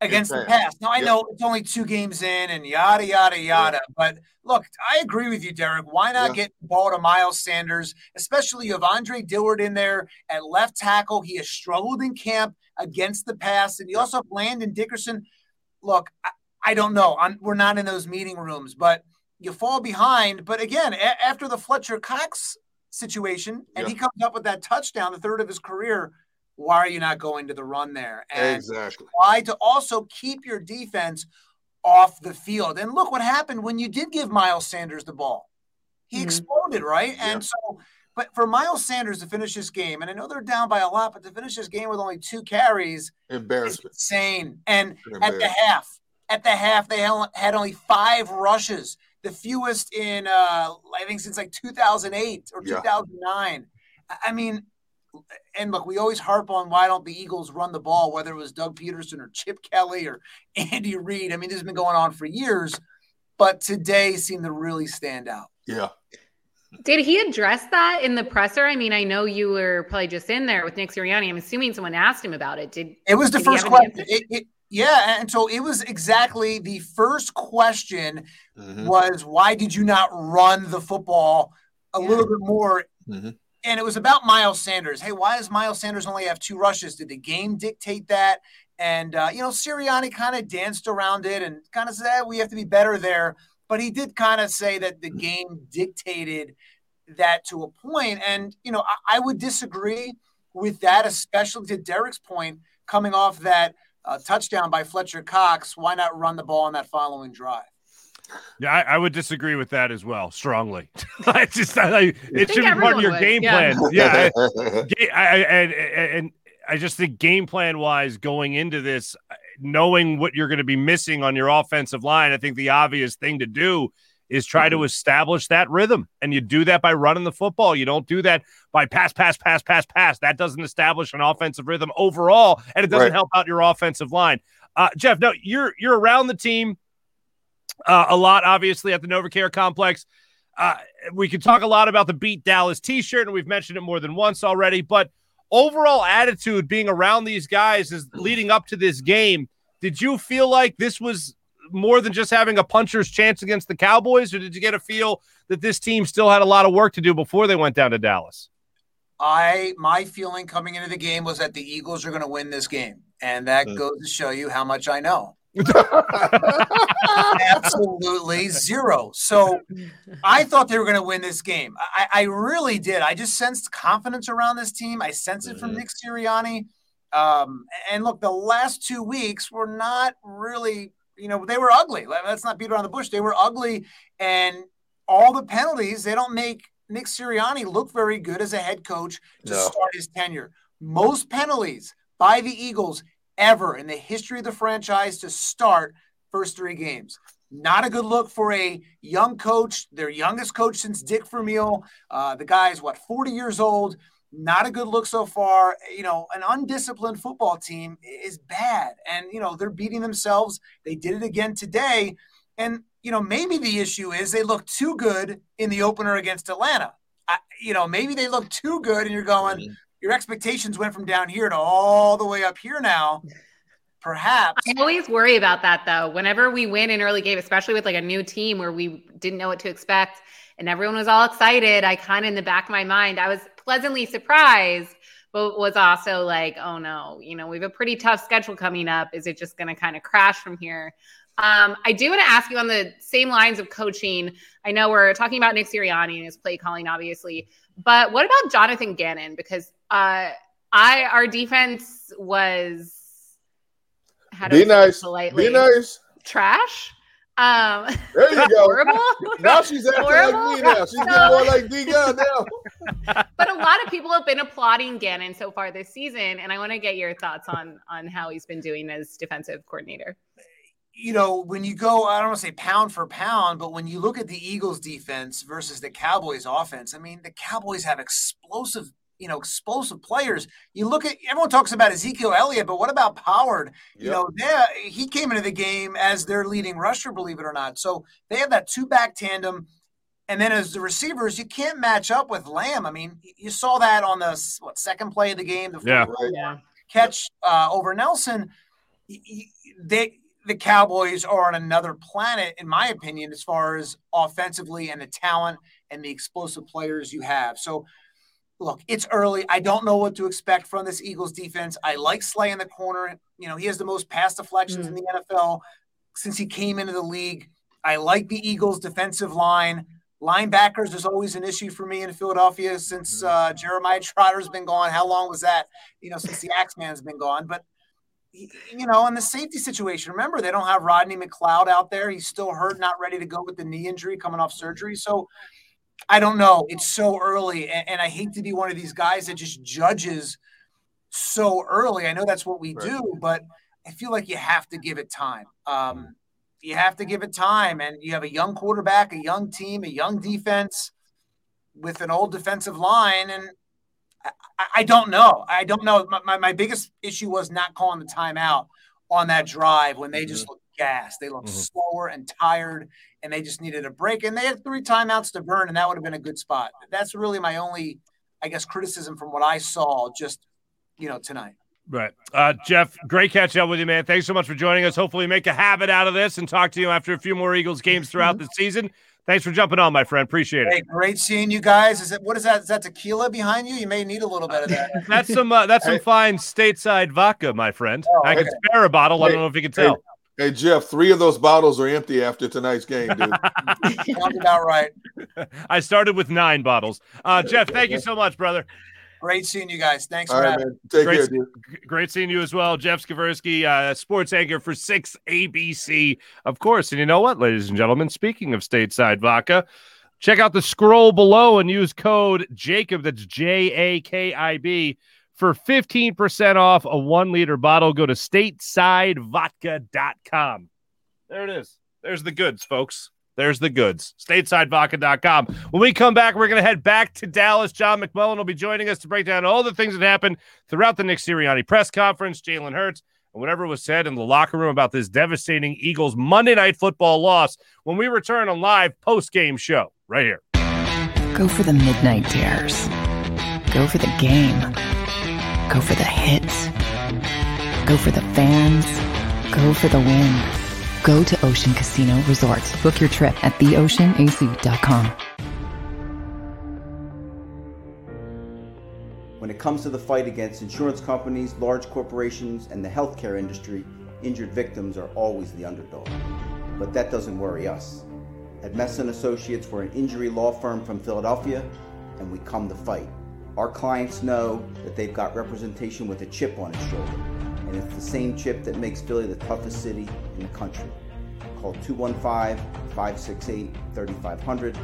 against the pass. Now I Yep. know it's only two games in and yada yada yada, but look, I agree with you, Derek. Why not Yeah. get the ball to Miles Sanders? Especially you have Andre Dillard in there at left tackle. He has struggled in camp against the pass, and you also have Landon Dickerson. Look, I, I don't know. I'm, we're not in those meeting rooms, but you fall behind. But again, a- after the Fletcher Cox situation, and Yeah. he comes up with that touchdown, the third of his career. Why are you not going to the run there? And Exactly. try to also keep your defense off the field. And look what happened when you did give Miles Sanders the ball. He mm-hmm. exploded, right? And so, but for Miles Sanders to finish this game, and I know they're down by a lot, but to finish this game with only two carries, Embarrassment. insane. And at the half, at the half, they had only five rushes, the fewest in uh, I think since like 2008 or Yeah. 2009. I- I mean, and look, we always harp on why don't the Eagles run the ball, whether it was Doug Pederson or Chip Kelly or <laughs> Andy Reid. I mean, this has been going on for years, but today seemed to really stand out. Yeah. Did he address that in the presser? I mean, I know you were probably just in there with Nick Sirianni. I'm assuming someone asked him about it. Did It was the first question. It, it, yeah, and so it was exactly the first question Mhm. was why did you not run the football a little bit more? Mhm. And it was about Miles Sanders. Hey, why does Miles Sanders only have two rushes? Did the game dictate that? And uh, you know, Sirianni kind of danced around it and kind of said eh, we have to be better there. But he did kind of say that the game dictated that to a point. And you know, I, I would disagree with that, especially to Derek's point, coming off that uh, touchdown by Fletcher Cox. Why not run the ball on that following drive? Yeah, I, I would disagree with that as well, strongly. <laughs> I just, I, it think should be part of your would, game yeah. plan. Yeah, I, <laughs> I, I- and, and I just think game plan wise going into this, knowing what you're going to be missing on your offensive line, I think the obvious thing to do is try to establish that rhythm, and you do that by running the football. You don't do that by pass, pass, pass, pass, pass. That doesn't establish an offensive rhythm overall, and it doesn't Right. help out your offensive line. Uh, Jeff, no, you're you're around the team uh, a lot, obviously, at the NovaCare complex. Uh, we could talk a lot about the Beat Dallas t shirt, and we've mentioned it more than once already. But overall attitude being around these guys is leading up to this game. Did you feel like this was more than just having a puncher's chance against the Cowboys, or did you get a feel that this team still had a lot of work to do before they went down to Dallas? I my feeling coming into the game was that the Eagles are going to win this game, and that goes to show you how much I know. <laughs> Absolutely zero. So I thought they were going to win this game. I, I really did. I just sensed confidence around this team. I sensed it from Nick Sirianni. Um, and look, the last two weeks were not really, you know, they were ugly. Let- Let's not beat around the bush. They were ugly, and all the penalties they don't make Nick Sirianni look very good as a head coach to No. start his tenure. Most penalties by the Eagles ever in the history of the franchise to start first three games. Not a good look for a young coach, their youngest coach since Dick Vermeil. Uh, the guy is what, 40 years old. Not a good look so far. You know, an undisciplined football team is bad. And, you know, they're beating themselves. They did it again today. And, you know, maybe the issue is they look too good in the opener against Atlanta. I, you know, maybe they look too good and you're going, your expectations went from down here to all the way up here now. <laughs> Perhaps. I always worry about that though. Whenever we win an early game, especially with like a new team where we didn't know what to expect and everyone was all excited, I kind of in the back of my mind, I was pleasantly surprised, but was also like, oh no, you know, we have a pretty tough schedule coming up. Is it just going to kind of crash from here? Um, I do want to ask you on the same lines of coaching. I know we're talking about Nick Sirianni and his play calling, obviously, but what about Jonathan Gannon? Because uh, I our defense was how be nice, politely, be nice, trash. Um, there you go. Horrible. now she's acting horrible? like me. Now she's getting more like D Gun now. <laughs> but a lot of people have been applauding Gannon so far this season, and I want to get your thoughts on on how he's been doing as defensive coordinator. You know, when you go, I don't want to say pound for pound, but when you look at the Eagles defense versus the Cowboys offense, I mean, the Cowboys have explosive you know, explosive players. You look at everyone talks about Ezekiel Elliott, but what about Pollard? Yep. You know, they, he came into the game as their leading rusher, believe it or not. So they have that two back tandem. And then as the receivers, you can't match up with Lamb. I mean, you saw that on the what second play of the game, the yeah. yeah. catch uh, over Nelson. They the Cowboys are on another planet, in my opinion, as far as offensively and the talent and the explosive players you have. So look, it's early. I don't know what to expect from this Eagles defense. I like Slay in the corner. You know, he has the most pass deflections mm. in the NFL since he came into the league. I like the Eagles defensive line. Linebackers is always an issue for me in Philadelphia since mm. uh, Jeremiah Trotter's been gone. How long was that? You know, since the Axeman's been gone. But you know, in the safety situation, remember they don't have Rodney McLeod out there. He's still hurt, not ready to go with the knee injury coming off surgery. So I don't know. It's so early, and, and, I hate to be one of these guys that just judges so early. I know that's what we right. do, but I feel like you have to give it time. Um, you have to give it time, and you have a young quarterback, a young team, a young defense with an old defensive line, and I, I don't know. I don't know. My, my, my, biggest issue was not calling the timeout on that drive when they just mm-hmm. looked gassed. They looked mm-hmm. slower and tired, and they just needed a break. And they had three timeouts to burn, and that would have been a good spot. That's really my only, I guess, criticism from what I saw just, you know, tonight. Right. Uh, Jeff, great catching up with you, man. Thanks so much for joining us. Hopefully, make a habit out of this and talk to you after a few more Eagles games throughout mm-hmm. the season. Thanks for jumping on, my friend. Appreciate it. Hey, great seeing you guys. Is it what is that? Is that tequila behind you? You may need a little bit of that. <laughs> that's some uh, that's some fine stateside vodka, my friend. Oh, I can spare a bottle. Hey, I don't know if you can tell. Hey Jeff, three of those bottles are empty after tonight's game, dude. <laughs> Sounds about right. <laughs> I started with nine bottles. Uh, Jeff, thank you so much, brother. Great seeing you guys. Thanks All for right, having me. Take great, care, dude. Great seeing you as well. Jeff Skversky, uh, sports anchor for 6 ABC, of course. And you know what, ladies and gentlemen, speaking of stateside vodka, check out the scroll below and use code JAKIB. That's J A K I B for 15% off a one liter bottle. Go to statesidevodka.com. There it is. There's the goods, folks. There's the goods. Statesidevodka.com. When we come back, we're going to head back to Dallas. John McMullen will be joining us to break down all the things that happened throughout the Nick Sirianni press conference, Jalen Hurts, and whatever was said in the locker room about this devastating Eagles Monday night football loss when we return on live post game show right here. Go for the midnight dares. Go for the game Go for the hits. Go for the fans. Go for the win. Go to Ocean Casino Resort. Book your trip at theoceanac.com. When it comes to the fight against insurance companies, large corporations, and the healthcare industry, injured victims are always the underdog. But that doesn't worry us. At Messa Associates, we're an injury law firm from Philadelphia, and we come to fight. Our clients know that they've got representation with a chip on its shoulder, and it's the same chip that makes Philly the toughest city in the country. Call 215-568-3500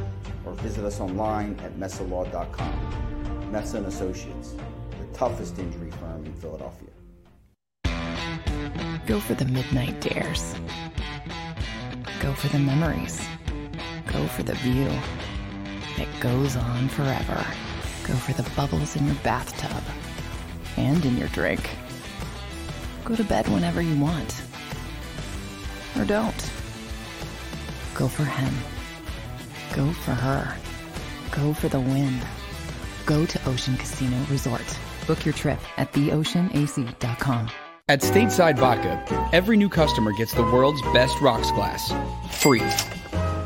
or visit us online at messalaw.com. Messa and Associates, the toughest injury firm in Philadelphia. Go for the midnight dares. Go for the memories. Go for the view that goes on forever Go for the bubbles in your bathtub and in your drink. Go to bed whenever you want. Or don't. Go for him. Go for her. Go for the win. Go to Ocean Casino Resort. Book your trip at theoceanac.com. At Stateside Vodka, every new customer gets the world's best rocks glass. Free.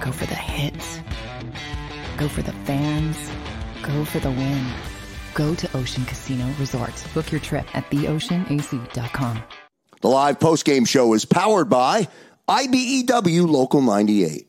Go for the hits. Go for the fans. Go for the win. Go to Ocean Casino Resort. Book your trip at theoceanac.com. The live post-game show is powered by IBEW Local 98.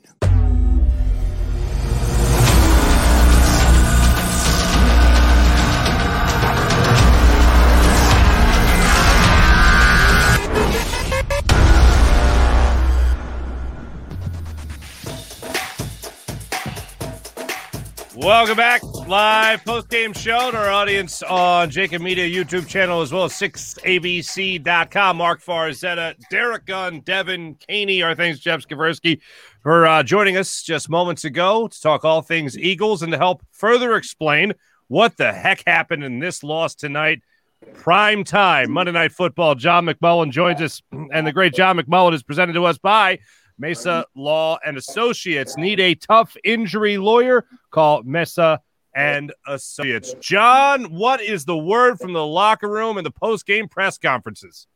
Welcome back. Live post-game show to our audience on Jakib Media YouTube channel as well as 6abc.com. Mark Farzetta, Derek Gunn, Devin Caney, our thanks Jeff Skversky for uh, joining us just moments ago to talk all things Eagles and to help further explain what the heck happened in this loss tonight. Prime time, Monday Night Football. John McMullen joins us, and the great John McMullen is presented to us by Messa Law and Associates. Need a tough injury lawyer? Call Messa and Associates. John, what is the word from the locker room and the post game press conferences?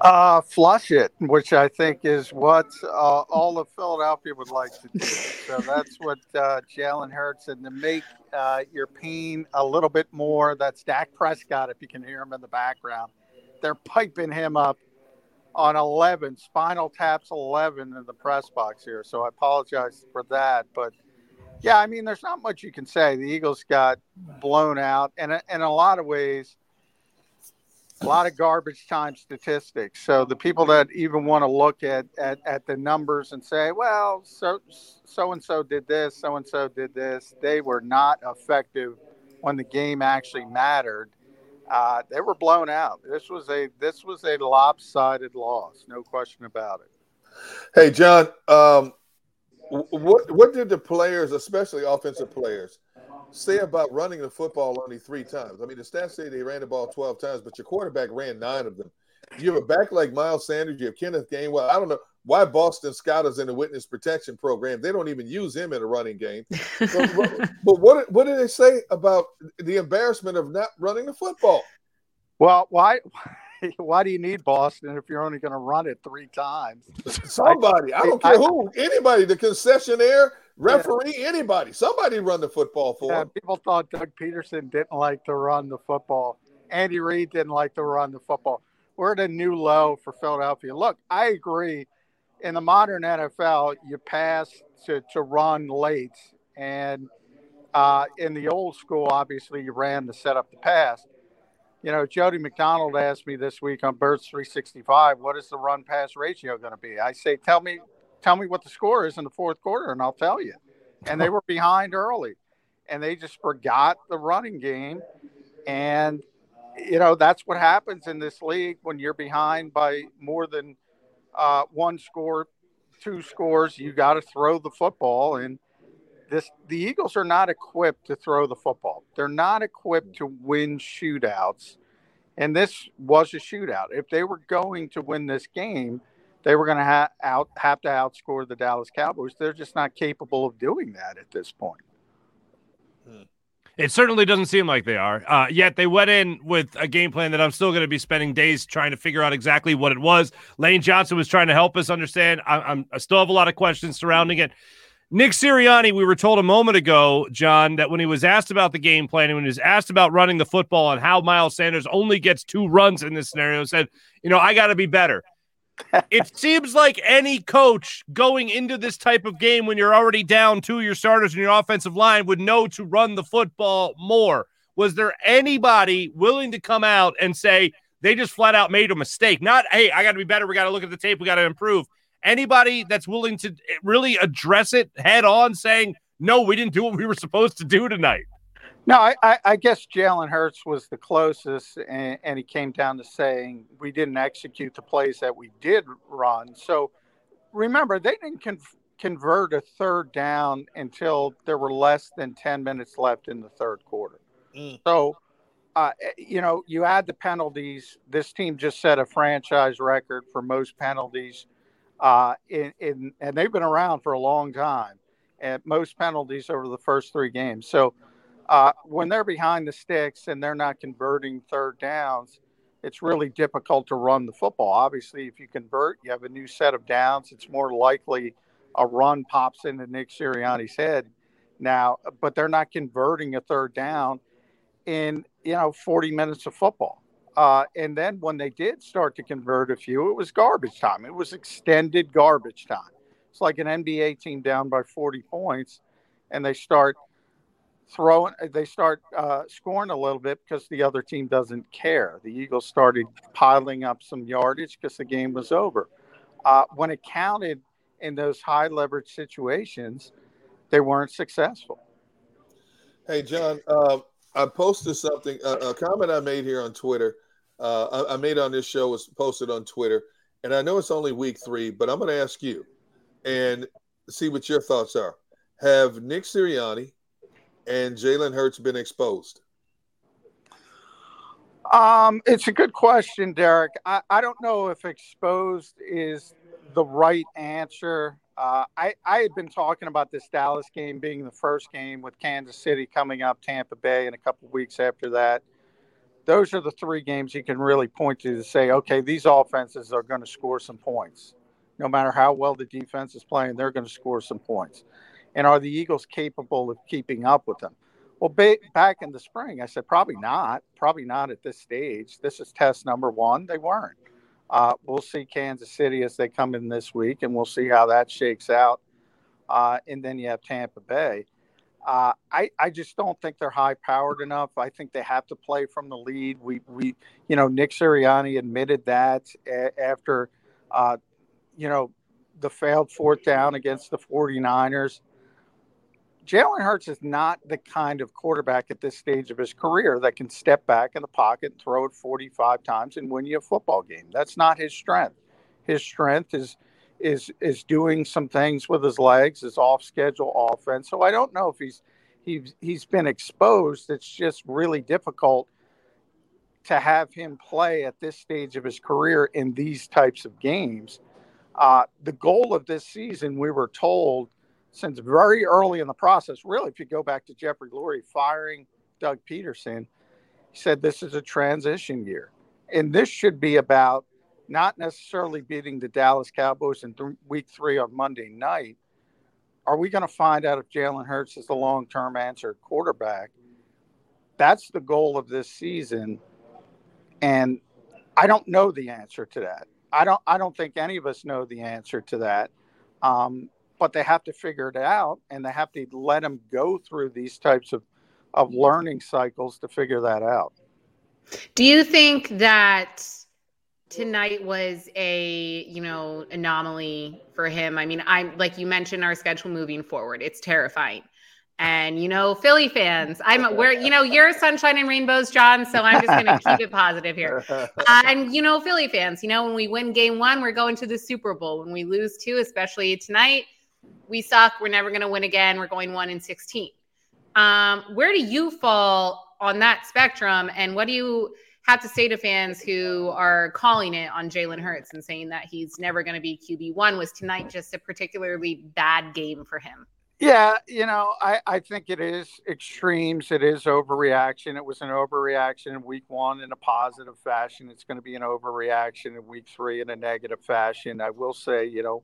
Uh, flush it, which I think is what uh, all of Philadelphia would like to do. <laughs> So that's what uh, Jalen Hurts and to make uh, your pain a little bit more. That's Dak Prescott, if you can hear him in the background. They're piping him up on 11, spinal taps 11 in the press box here. So I apologize for that. But yeah, I mean, there's not much you can say. The Eagles got blown out, and in a lot of ways, a lot of garbage time statistics. So the people that even want to look at, at, at the numbers and say, well, so so and so did this, so and so did this, they were not effective when the game actually mattered. Uh, they were blown out. This was a this was a lopsided loss, no question about it. Hey, John, um, what what did the players, especially offensive players, say about running the football only three times? I mean, the stats say they ran the ball twelve times, but your quarterback ran nine of them. You have a back like Miles Sanders. You have Kenneth Gainwell. I don't know why Boston Scott is in the witness protection program. They don't even use him in a running game. <laughs> but, but what what did they say about the embarrassment of not running the football? Well, why <laughs> why do you need Boston if you're only going to run it three times? Somebody, I, don't care who, anybody, the concessionaire, referee, yeah. anybody, somebody run the football for yeah, People thought Doug Pederson didn't like to run the football. Andy Reid didn't like to run the football. We're at a new low for Philadelphia. Look, I agree. In the modern NFL, you pass to, to run late. And uh, in the old school, obviously, you ran to set up the pass you know, Jody McDonald asked me this week on Birds 365, what is the run pass ratio going to be? I say, tell me, tell me what the score is in the fourth quarter, and I'll tell you. And they were behind early, and they just forgot the running game. And you know, that's what happens in this league when you're behind by more than uh, one score, two scores. You got to throw the football, and this the Eagles are not equipped to throw the football. They're not equipped to win shootouts. And this was a shootout. If they were going to win this game, they were going to ha- out have to outscore the Dallas Cowboys. They're just not capable of doing that at this point. It certainly doesn't seem like they are. Uh, yet they went in with a game plan that I'm still going to be spending days trying to figure out exactly what it was. Lane Johnson was trying to help us understand. I, I'm, I still have a lot of questions surrounding it. Nick Sirianni, we were told a moment ago, John, that when he was asked about the game plan and when he was asked about running the football and how Miles Sanders only gets two runs in this scenario, said, you know, I got to be better. It seems like any coach going into this type of game when you're already down two of your starters in your offensive line would know to run the football more. Was there anybody willing to come out and say they just flat out made a mistake? Not, hey, I got to be better. We got to look at the tape. We got to improve. Anybody that's willing to really address it head on, saying, no, we didn't do what we were supposed to do tonight. No, I, I, I guess Jalen Hurts was the closest, and, and, he came down to saying we didn't execute the plays that we did run. So remember, they didn't con- convert a third down until there were less than 10 minutes left in the third quarter. Mm. So, uh, you know, you add the penalties. This team just set a franchise record for most penalties, uh, in, in, and they've been around for a long time at most penalties over the first three games. So, uh, when they're behind the sticks and they're not converting third downs, it's really difficult to run the football. Obviously, if you convert, you have a new set of downs. It's more likely a run pops into Nick Sirianni's head now, but they're not converting a third down in you know 40 minutes of football. Uh, and then when they did start to convert a few, it was garbage time. It was extended garbage time. It's like an NBA team down by 40 points, and they start throwing they start uh, scoring a little bit because the other team doesn't care. The eagles started piling up some yardage because the game was over. Uh, when it counted in those high leverage situations they weren't successful. Hey john uh, i posted something a, comment i made here on twitter uh, I, I made on this show was posted on twitter and i know it's only week three but i'm going to ask you and see what your thoughts are. Have nick sirianni and Jalen Hurts been exposed? Um, it's a good question, Derek. I, I don't know if exposed is the right answer. Uh, I, I had been talking about this Dallas game being the first game with Kansas City coming up, Tampa Bay, and a couple weeks after that. Those are the three games you can really point to to say, okay, these offenses are going to score some points. No matter how well the defense is playing, they're going to score some points. And are the Eagles capable of keeping up with them? Well, ba- back in the spring, I said probably not. Probably not at this stage. This is test number one. They weren't. Uh, we'll see Kansas City as they come in this week, and we'll see how that shakes out. Uh, and then you have Tampa Bay. Uh, I, I just don't think they're high powered enough. I think they have to play from the lead. We, we you know, Nick Sirianni admitted that a- after, uh, you know, the failed fourth down against the 49ers. Jalen Hurts is not the kind of quarterback at this stage of his career that can step back in the pocket and throw it 45 times and win you a football game. That's not his strength. His strength is is is doing some things with his legs, his off schedule offense. So I don't know if he's he's he's been exposed. It's just really difficult to have him play at this stage of his career in these types of games. Uh, the goal of this season, we were told, since very early in the process, really, if you go back to Jeffrey Lurie firing Doug Pederson, he said this is a transition year. And this should be about not necessarily beating the Dallas Cowboys in th- week three on Monday night. Are we going to find out if Jalen Hurts is the long term answer quarterback? That's the goal of this season. And I don't know the answer to that. I don't I don't think any of us know the answer to that. Um, but they have to figure it out and they have to let them go through these types of, of learning cycles to figure that out. Do you think that tonight was a, you know, anomaly for him? I mean, I'm like you mentioned our schedule moving forward. It's terrifying. And you know, Philly fans, I'm where you know you're sunshine and rainbows, John. So I'm just going to keep it positive here. Uh, <laughs> and you know, Philly fans, you know, when we win game one, we're going to the Super Bowl. When we lose two, especially tonight, we suck. We're never going to win again. We're going one in 16. Um, where do you fall on that spectrum? And what do you have to say to fans who are calling it on Jalen Hurts and saying that he's never going to be QB1? Was tonight just a particularly bad game for him? Yeah, you know, I, I think it is extremes. It is overreaction. It was an overreaction in week one in a positive fashion. It's going to be an overreaction in week three in a negative fashion. I will say, you know,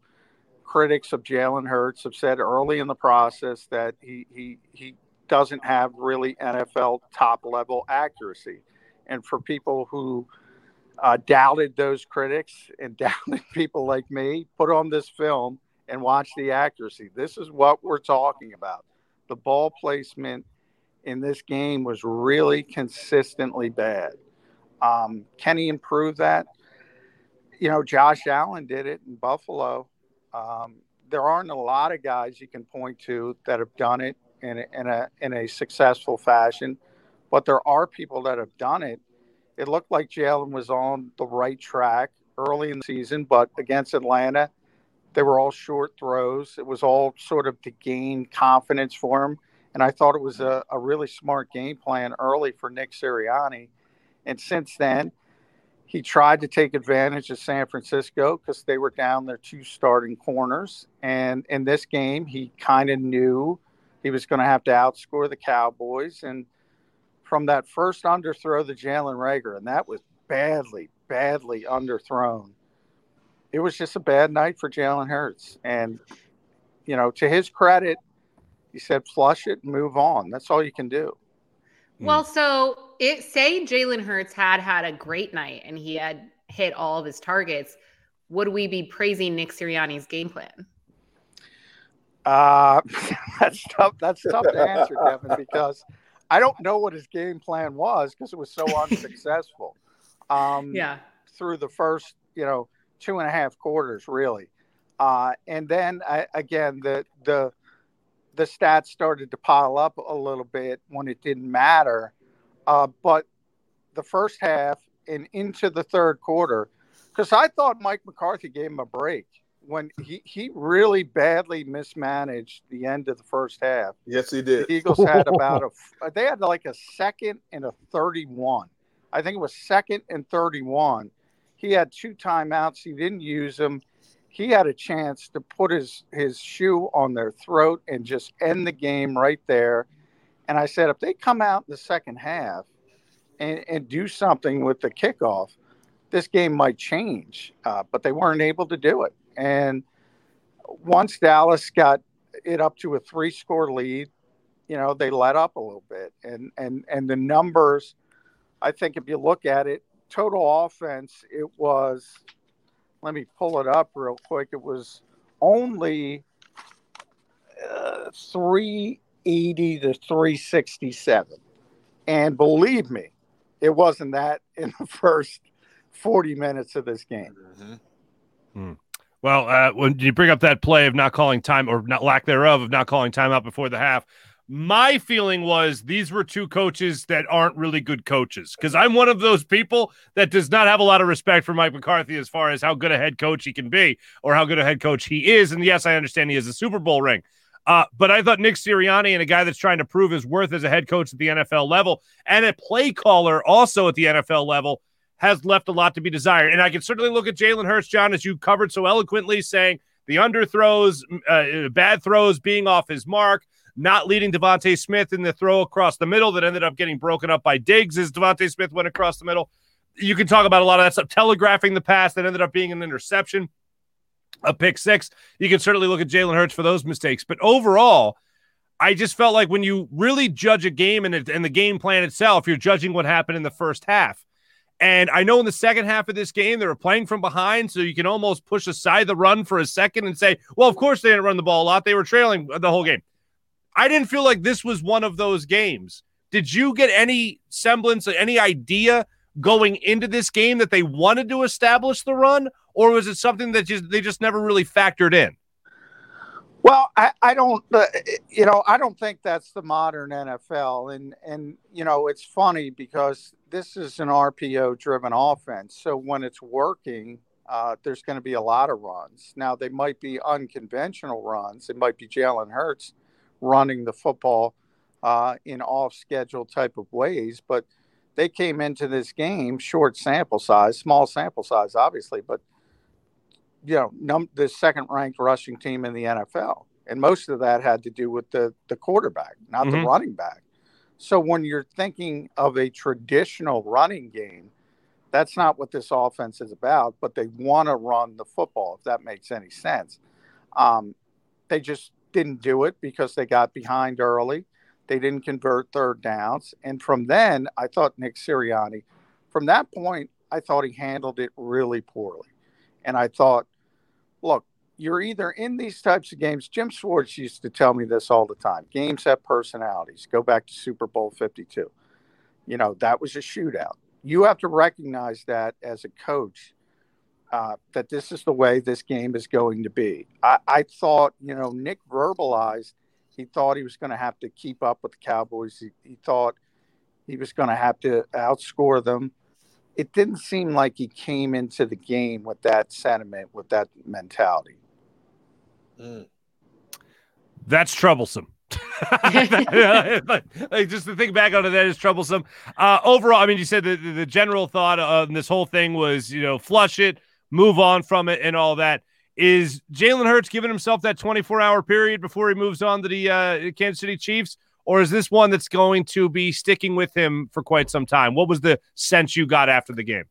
critics of Jalen Hurts have said early in the process that he he he doesn't have really NFL top level accuracy, and for people who uh, doubted those critics and <laughs> doubted people like me, put on this film and watch the accuracy. This is what we're talking about: the ball placement in this game was really consistently bad. Um, can he improve that? You know, Josh Allen did it in Buffalo. Um, there aren't a lot of guys you can point to that have done it in a, in a in a successful fashion, but there are people that have done it. It looked like Jalen was on the right track early in the season, but against Atlanta, they were all short throws. It was all sort of to gain confidence for him. And I thought it was a, a really smart game plan early for Nick Sirianni. And since then, he tried to take advantage of San Francisco because they were down their two starting corners. And in this game, he kind of knew he was going to have to outscore the Cowboys. And from that first underthrow to Jalen Reagor, and that was badly, badly underthrown it was just a bad night for Jalen Hurts. And, you know, to his credit, he said, flush it and move on. That's all you can do. Well, so it say Jalen Hurts had had a great night and he had hit all of his targets. Would we be praising Nick Sirianni's game plan? Uh, <laughs> that's tough. That's tough to answer, <laughs> Kevin, because I don't know what his game plan was because it was so <laughs> unsuccessful. Um, yeah. Through the first, you know, two and a half quarters, really. Uh, and then I, again, the the the stats started to pile up a little bit when it didn't matter. Uh, but the first half and into the third quarter, because I thought Mike McCarthy gave him a break when he, he really badly mismanaged the end of the first half. Yes, he did. The Eagles had <laughs> about a they had like a second and a 31. I think it was second and 31 he had two timeouts. He didn't use them. He had a chance to put his his shoe on their throat and just end the game right there. And I said, if they come out in the second half and, and do something with the kickoff, this game might change. Uh, but they weren't able to do it. And once Dallas got it up to a three score lead, you know, they let up a little bit. And and and the numbers, I think if you look at it, total offense, it was, let me pull it up real quick. It was only uh, 380 to 367. And believe me, it wasn't that <laughs> in the first 40 minutes of this game. Mm-hmm. Hmm. Well, uh, when you bring up that play of not calling time or not lack thereof of not calling timeout before the half, my feeling was these were two coaches that aren't really good coaches because I'm one of those people that does not have a lot of respect for Mike McCarthy as far as how good a head coach he can be or how good a head coach he is. And yes, I understand he has a Super Bowl ring. Uh, but I thought Nick Sirianni and a guy that's trying to prove his worth as a head coach at the NFL level and a play caller also at the NFL level has left a lot to be desired. And I can certainly look at Jalen Hurts, John, as you covered so eloquently, saying the underthrows, uh, bad throws being off his mark not leading DeVonta Smith in the throw across the middle that ended up getting broken up by Diggs as DeVonta Smith went across the middle. You can talk about a lot of that stuff, telegraphing the pass that ended up being an interception, a pick six. You can certainly look at Jalen Hurts for those mistakes. But overall, I just felt like when you really judge a game and, it, and the game plan itself, you're judging what happened in the first half. And I know in the second half of this game, they were playing from behind, so you can almost push aside the run for a second and say, well, of course they didn't run the ball a lot. They were trailing the whole game. I didn't feel like this was one of those games. Did you get any semblance, any idea going into this game that they wanted to establish the run, or was it something that just they just never really factored in? Well, I, I don't, uh, you know, I don't think that's the modern NFL, and and you know, it's funny because this is an RPO-driven offense, so when it's working, uh, there's going to be a lot of runs. Now they might be unconventional runs. It might be Jalen Hurts running the football uh, in off schedule type of ways. But they came into this game short sample size, small sample size, obviously, but you know, num- the second ranked rushing team in the NFL. And most of that had to do with the, the quarterback, not mm-hmm. the running back. So when you're thinking of a traditional running game, that's not what this offense is about, but they want to run the football, if that makes any sense. Um, they just didn't do it because they got behind early. They didn't convert third downs. And from then, I thought Nick Sirianni, from that point, I thought he handled it really poorly. And I thought, look, you're either in these types of games. Jim Schwartz used to tell me this all the time. Games have personalities. Go back to Super Bowl 52. You know, that was a shootout. You have to recognize that as a coach, uh, that this is the way this game is going to be. I, I thought, you know, Nick verbalized he thought he was going to have to keep up with the Cowboys. He, he thought he was going to have to outscore them. It didn't seem like he came into the game with that sentiment, with that mentality. Mm. That's troublesome. <laughs> like, just to think back on it, that is troublesome. Uh, overall, I mean, you said the, the general thought on this whole thing was, you know, flush it, move on from it, and all that. Is Jalen Hurts giving himself that 24 hour period before he moves on to the uh, Kansas City Chiefs? Or is this one that's going to be sticking with him for quite some time? What was the sense you got after the game?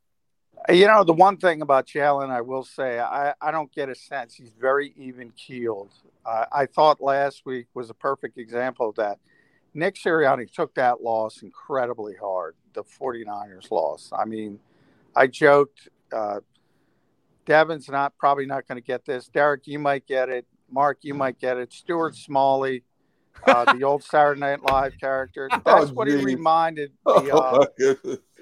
You know, the one thing about Jalen, I will say, I, I don't get a sense. He's very even keeled. Uh, I thought last week was a perfect example of that. Nick Sirianni took that loss incredibly hard, the 49ers loss. I mean, I joked, uh, Devin's not probably not going to get this. Derek, you might get it. Mark, you might get it. Stuart Smalley, uh, <laughs> the old Saturday Night Live character. <laughs> That's oh, what he reminded <laughs> me uh,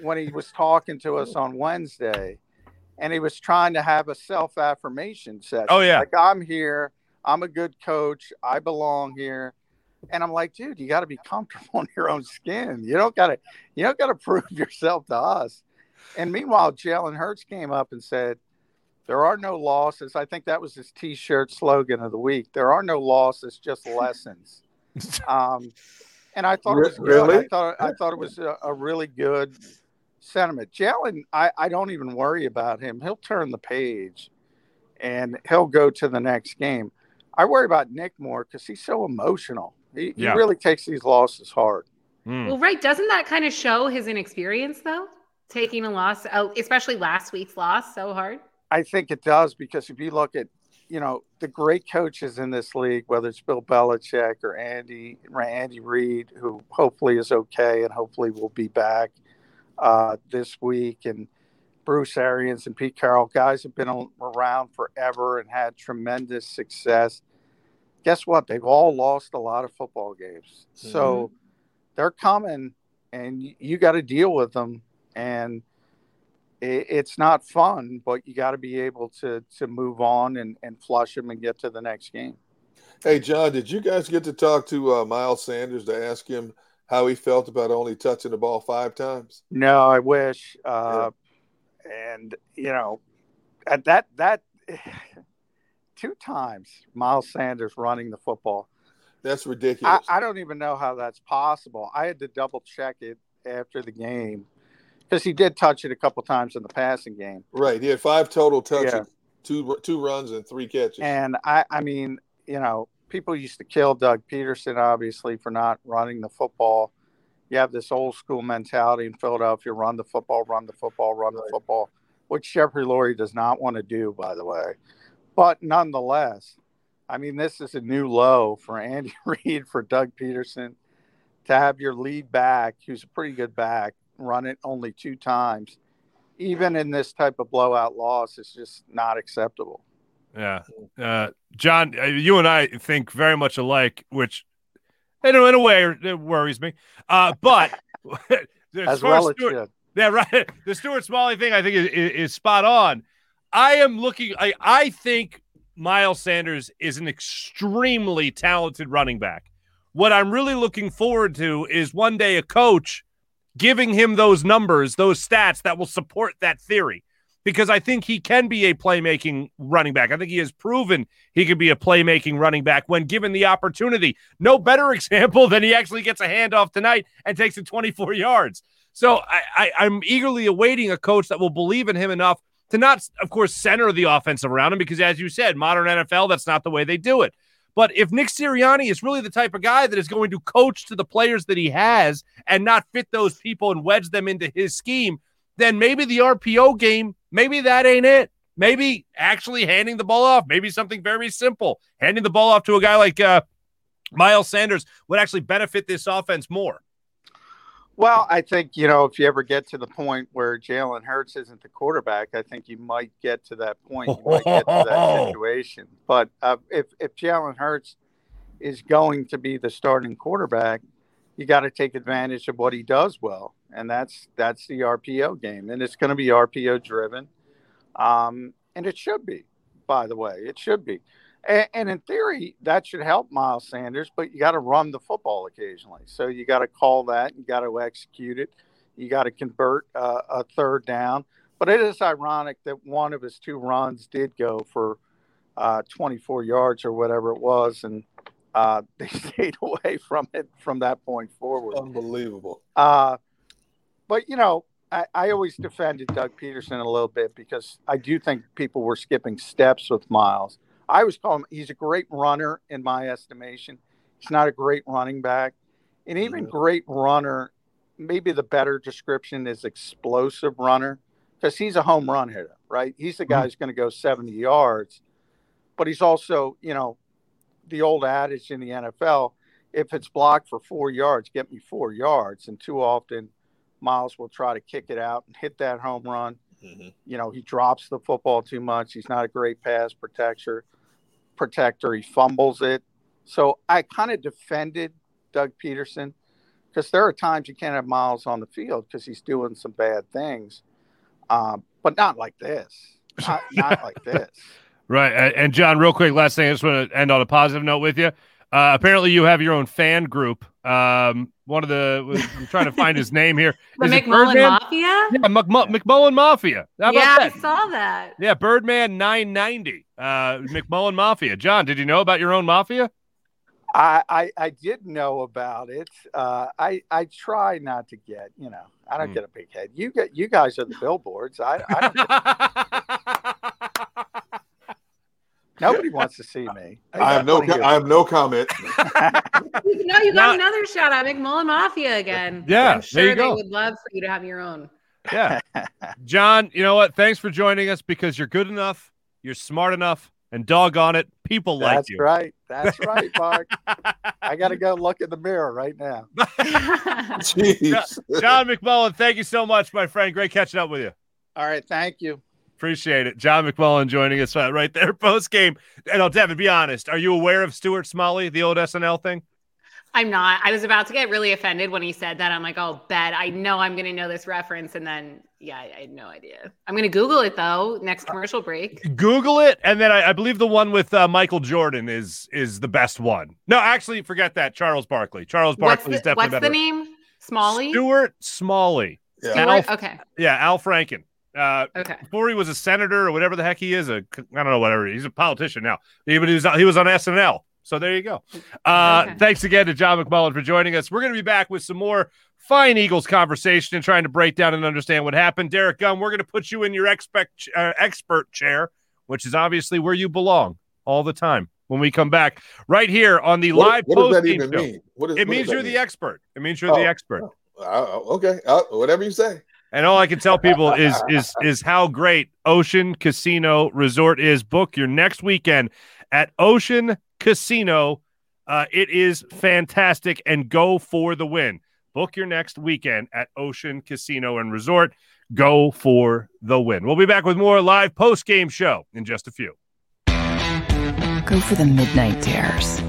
when he was talking to us on Wednesday, and he was trying to have a self affirmation session. Oh yeah, like I'm here. I'm a good coach. I belong here. And I'm like, dude, you got to be comfortable in your own skin. You don't got to, you don't got to prove yourself to us. And meanwhile, Jalen Hurts came up and said, there are no losses. I think that was his T-shirt slogan of the week. There are no losses, just lessons. <laughs> um, and I thought it was good. Really? I thought I thought it was a, a really good sentiment. Jalen, I, I don't even worry about him. He'll turn the page, and he'll go to the next game. I worry about Nick more because he's so emotional. He, yeah. he, really takes these losses hard. Mm. Well, right. Doesn't that kind of show his inexperience, though? Taking a loss, especially last week's loss, so hard. I think it does because if you look at, you know, the great coaches in this league, whether it's Bill Belichick or Andy Andy Reid, who hopefully is okay and hopefully will be back uh, this week, and Bruce Arians and Pete Carroll, guys have been around forever and had tremendous success. Guess what? They've all lost a lot of football games, mm-hmm. so they're coming, and you got to deal with them and it's not fun, but you got to be able to to move on and, and flush them and get to the next game. Hey, John, did you guys get to talk to uh, Miles Sanders to ask him how he felt about only touching the ball five times? No, I wish. Uh, yeah. And you know, at that that <sighs> two times Miles Sanders running the football. That's ridiculous. I, I don't even know how that's possible. I had to double check it after the game because he did touch it a couple times in the passing game. Right, he had five total touches, yeah. two two runs and three catches. And I, I mean, you know, people used to kill Doug Pederson obviously for not running the football. You have this old school mentality in Philadelphia: run the football, run the football, run right. the football, which Jeffrey Lurie does not want to do, by the way. But nonetheless, I mean, this is a new low for Andy <laughs> Reid, for Doug Pederson, to have your lead back, who's a pretty good back, run it only two times, even in this type of blowout loss, is just not acceptable. Yeah, uh, John, uh, you and I think very much alike, which in a, in a way it worries me. Uh, but <laughs> as well as yeah, right. The Stuart Smalley thing, I think, is, is spot on. I am looking. I I think Miles Sanders is an extremely talented running back. What I'm really looking forward to is one day a coach giving him those numbers, those stats that will support that theory. Because I think he can be a playmaking running back. I think he has proven he can be a playmaking running back when given the opportunity. No better <laughs> example than he actually gets a handoff tonight and takes it 24 yards. So I, I, I'm eagerly awaiting a coach that will believe in him enough to not, of course, center the offense around him because, as you said, modern NFL, that's not the way they do it. But if Nick Sirianni is really the type of guy that is going to coach to the players that he has and not fit those people and wedge them into his scheme, then maybe the RPO game, maybe that ain't it. Maybe actually handing the ball off, maybe something very simple, handing the ball off to a guy like uh, Miles Sanders would actually benefit this offense more. Well, I think you know if you ever get to the point where Jalen Hurts isn't the quarterback, I think you might get to that point. You might get to that <laughs> situation. But uh, if if Jalen Hurts is going to be the starting quarterback, you got to take advantage of what he does well, and that's that's the RPO game, and it's going to be RPO driven, um, and it should be. By the way, it should be. And, and in theory, that should help Miles Sanders, but you got to run the football occasionally. So you got to call that, you got to execute it, you got to convert uh, a third down. But it is ironic that one of his two runs did go for uh, 24 yards or whatever it was, and uh, <laughs> they stayed away from it from that point forward. Unbelievable. Uh, but you know, I, I always defended Doug Pederson a little bit because I do think people were skipping steps with Miles. I always call him he's a great runner in my estimation. He's not a great running back. And even great runner, maybe the better description is explosive runner because he's a home run hitter, right? He's the guy who's going to go 70 yards, but he's also, you know, the old adage in the NFL if it's blocked for four yards, get me four yards. And too often, Miles will try to kick it out and hit that home run. Mm-hmm. You know, he drops the football too much. He's not a great pass protector. Protector. He fumbles it. So I kind of defended Doug Pederson because there are times you can't have Miles on the field because he's doing some bad things, um, but not like this. Not, not like <laughs> this. Right. And John, real quick, last thing, I just want to end on a positive note with you. Uh, apparently, you have your own fan group. Um, one of the, I'm trying to find his name here. <laughs> The Is it McMullen Mafia? Yeah, Mc, McMullen Mafia. How about yeah, that? I saw that. Yeah, Birdman 990. Uh, McMullen Mafia. John, did you know about your own mafia? I, I, I did know about it. Uh, I I try not to get you know I don't Hmm. get a big head. You get you guys are the billboards. I, I don't get- <laughs> nobody wants to see me. I have no. wanna co- I have no comment. <laughs> No, you got another shout out, McMullen Mafia again. Yeah, I'm there sure you go. they would love for you to have your own. Yeah. <laughs> John, you know what? Thanks for joining us because you're good enough, you're smart enough, and doggone it, people like you. That's right. That's <laughs> right, Mark. I got to go look in the mirror right now. Jeez. John McMullen, thank you so much, my friend. Great catching up with you. All right. Thank you. Appreciate it. John McMullen joining us uh, right there <laughs> post game. And oh, Devin, be honest. Are you aware of Stuart Smalley, the old SNL thing? I'm not. I was about to get really offended when he said that. I'm like, oh, bet. I know I'm going to know this reference. And then, yeah, I, I had no idea. I'm going to Google it though. Next commercial break. Google it, and then I, I believe the one with uh, Michael Jordan is is the best one. No, actually, forget that. Charles Barkley. Charles What's Barkley is definitely what's better. the name? Smalley? Stuart Smalley. Stuart? Al- Okay. Yeah, Al Franken. Uh, Okay. Before he was a senator or whatever the heck he is, a I don't know whatever he's a politician now. He, but he was he was on SNL. So there you go. Uh, Okay. Thanks again to John McMullen for joining us. We're going to be back with some more fine Eagles conversation and trying to break down and understand what happened. Derek Gunn, we're going to put you in your expect, uh, expert chair, which is obviously where you belong all the time. When we come back, right here on the What- live what does that post-game even show. mean? What is- it what means you're the expert. It means you're the Oh. expert. Uh, okay. Uh, whatever you say. And all I can tell people is is is how great Ocean Casino Resort is. Book your next weekend at Ocean Casino. Uh, it is fantastic and go for the win. Book your next weekend at Ocean Casino and Resort. Go for the win. We'll be back with more live post game show in just a few. Go for the midnight dares.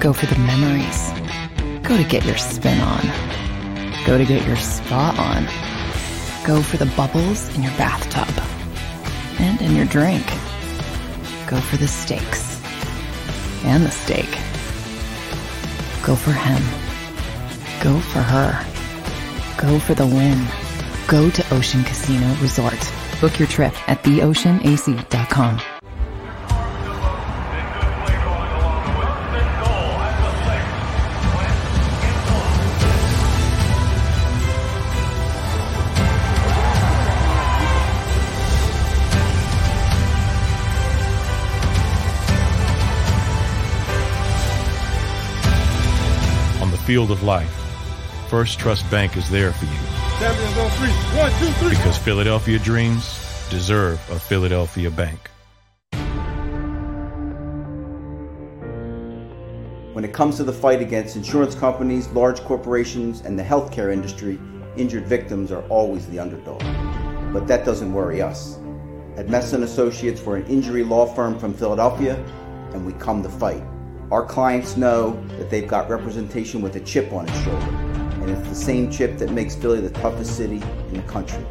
Go for the memories. Go to get your spin on. Go to get your spa on. Go for the bubbles in your bathtub and in your drink. Go for the steaks and the steak. Go for him. Go for her. Go for the win. Go to Ocean Casino Resort. Book your trip at theoceanac.com. field of life, First Trust Bank is there for you on three. One, two, three. because Philadelphia dreams deserve a Philadelphia bank. When it comes to the fight against insurance companies, large corporations, and the healthcare industry, injured victims are always the underdog. But that doesn't worry us. At Messa Associates, we're an injury law firm from Philadelphia, and we come to fight. Our clients know that they've got representation with a chip on its shoulder, and it's the same chip that makes Philly the toughest city in the country.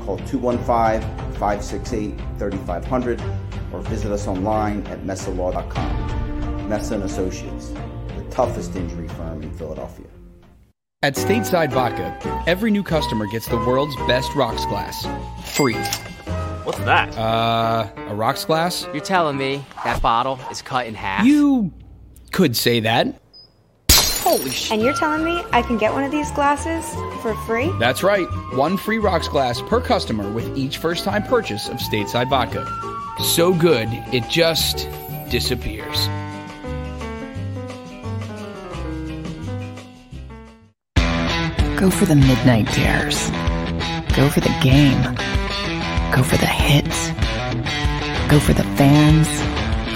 Call 215-568-3500 or visit us online at messalaw.com. Messa and Associates, the toughest injury firm in Philadelphia. At Stateside Vodka, every new customer gets the world's best rocks glass, free. What's that? Uh, a rocks glass? You're telling me that bottle is cut in half? You could say that. Holy shit. And you're telling me I can get one of these glasses for free? That's right. One free rocks glass per customer with each first time purchase of Stateside Vodka. So good, it just disappears. Go for the midnight dares. Go for the game. Go for the hits. Go for the fans.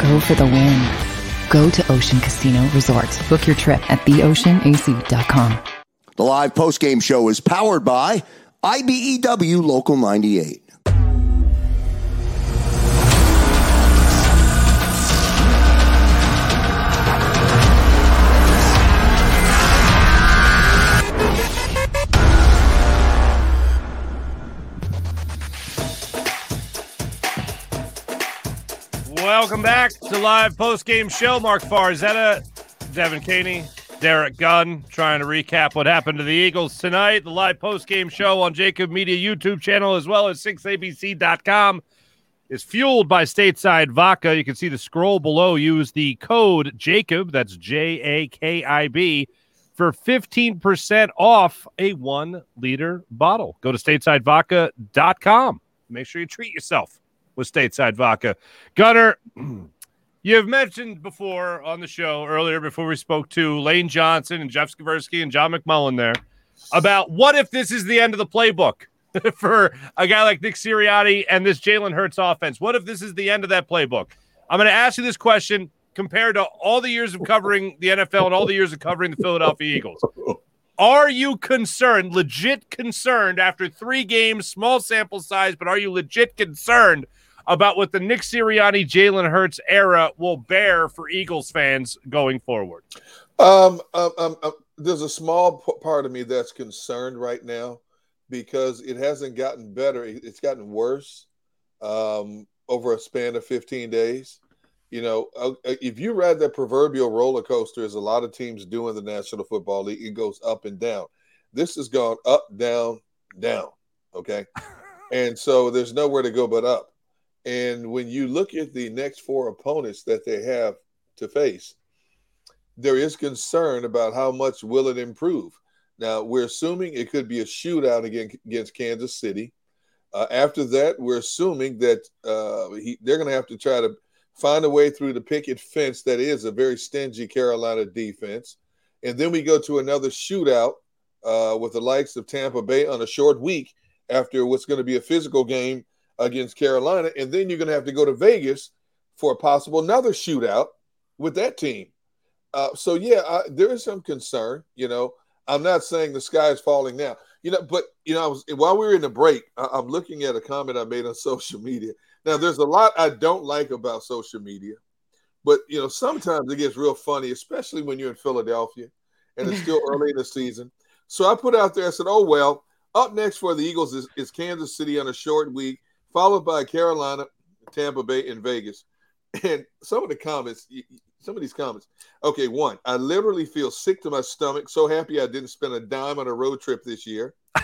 Go for the win. Go to Ocean Casino Resort. Book your trip at theoceanac.com. The live post-game show is powered by IBEW Local 98. Welcome back to live post game show. Mark Farzetta, Devin Caney, Derek Gunn, trying to recap what happened to the Eagles tonight. The live post game show on Jakib Media YouTube channel as well as 6abc.com is fueled by Stateside Vodka. You can see the scroll below. Use the code Jakib, that's J A K I B, for 15% off a one liter bottle. Go to statesidevodka.com. Make sure you treat yourself with stateside vodka. Gunner, you have mentioned before on the show earlier before we spoke to Lane Johnson and Jeff Skversky and John McMullen there about what if this is the end of the playbook <laughs> for a guy like Nick Sirianni and this Jalen Hurts offense? What if this is the end of that playbook? I'm going to ask you this question compared to all the years of covering the NFL and all the years of covering the Philadelphia Eagles. Are you concerned, legit concerned after three games, small sample size, but are you legit concerned about what the Nick Sirianni, Jalen Hurts era will bear for Eagles fans going forward? Um, um, um, um, there's a small part of me that's concerned right now because it hasn't gotten better. It's gotten worse um, over a span of 15 days. You know, uh, uh, if you ride that proverbial roller coaster, as a lot of teams do in the National Football League, it goes up and down. This has gone up, down, down. Okay. <laughs> and so there's nowhere to go but up. And when you look at the next four opponents that they have to face, there is concern about how much will it improve. Now we're assuming it could be a shootout against, Kansas City. Uh, after that, we're assuming that uh, he, they're going to have to try to find a way through the picket fence that is a very stingy Carolina defense, and then we go to another shootout uh, with the likes of Tampa Bay on a short week after what's going to be a physical game against Carolina, and then you're going to have to go to Vegas for a possible another shootout with that team. Uh, so yeah, I, there is some concern. You know, I'm not saying the sky is falling now. You know, but you know, I was while we were in the break, I, I'm looking at a comment I made on <laughs> social media. Now, there's a lot I don't like about social media, but you know, sometimes it gets real funny, especially when you're in Philadelphia and it's still <laughs> early in the season. So I put out there, I said, "Oh well." Up next for the Eagles is, is Kansas City on a short week, followed by Carolina, Tampa Bay, and Vegas. And some of the comments, some of these comments. Okay, one, I literally feel sick to my stomach. So happy I didn't spend a dime on a road trip this year. <laughs>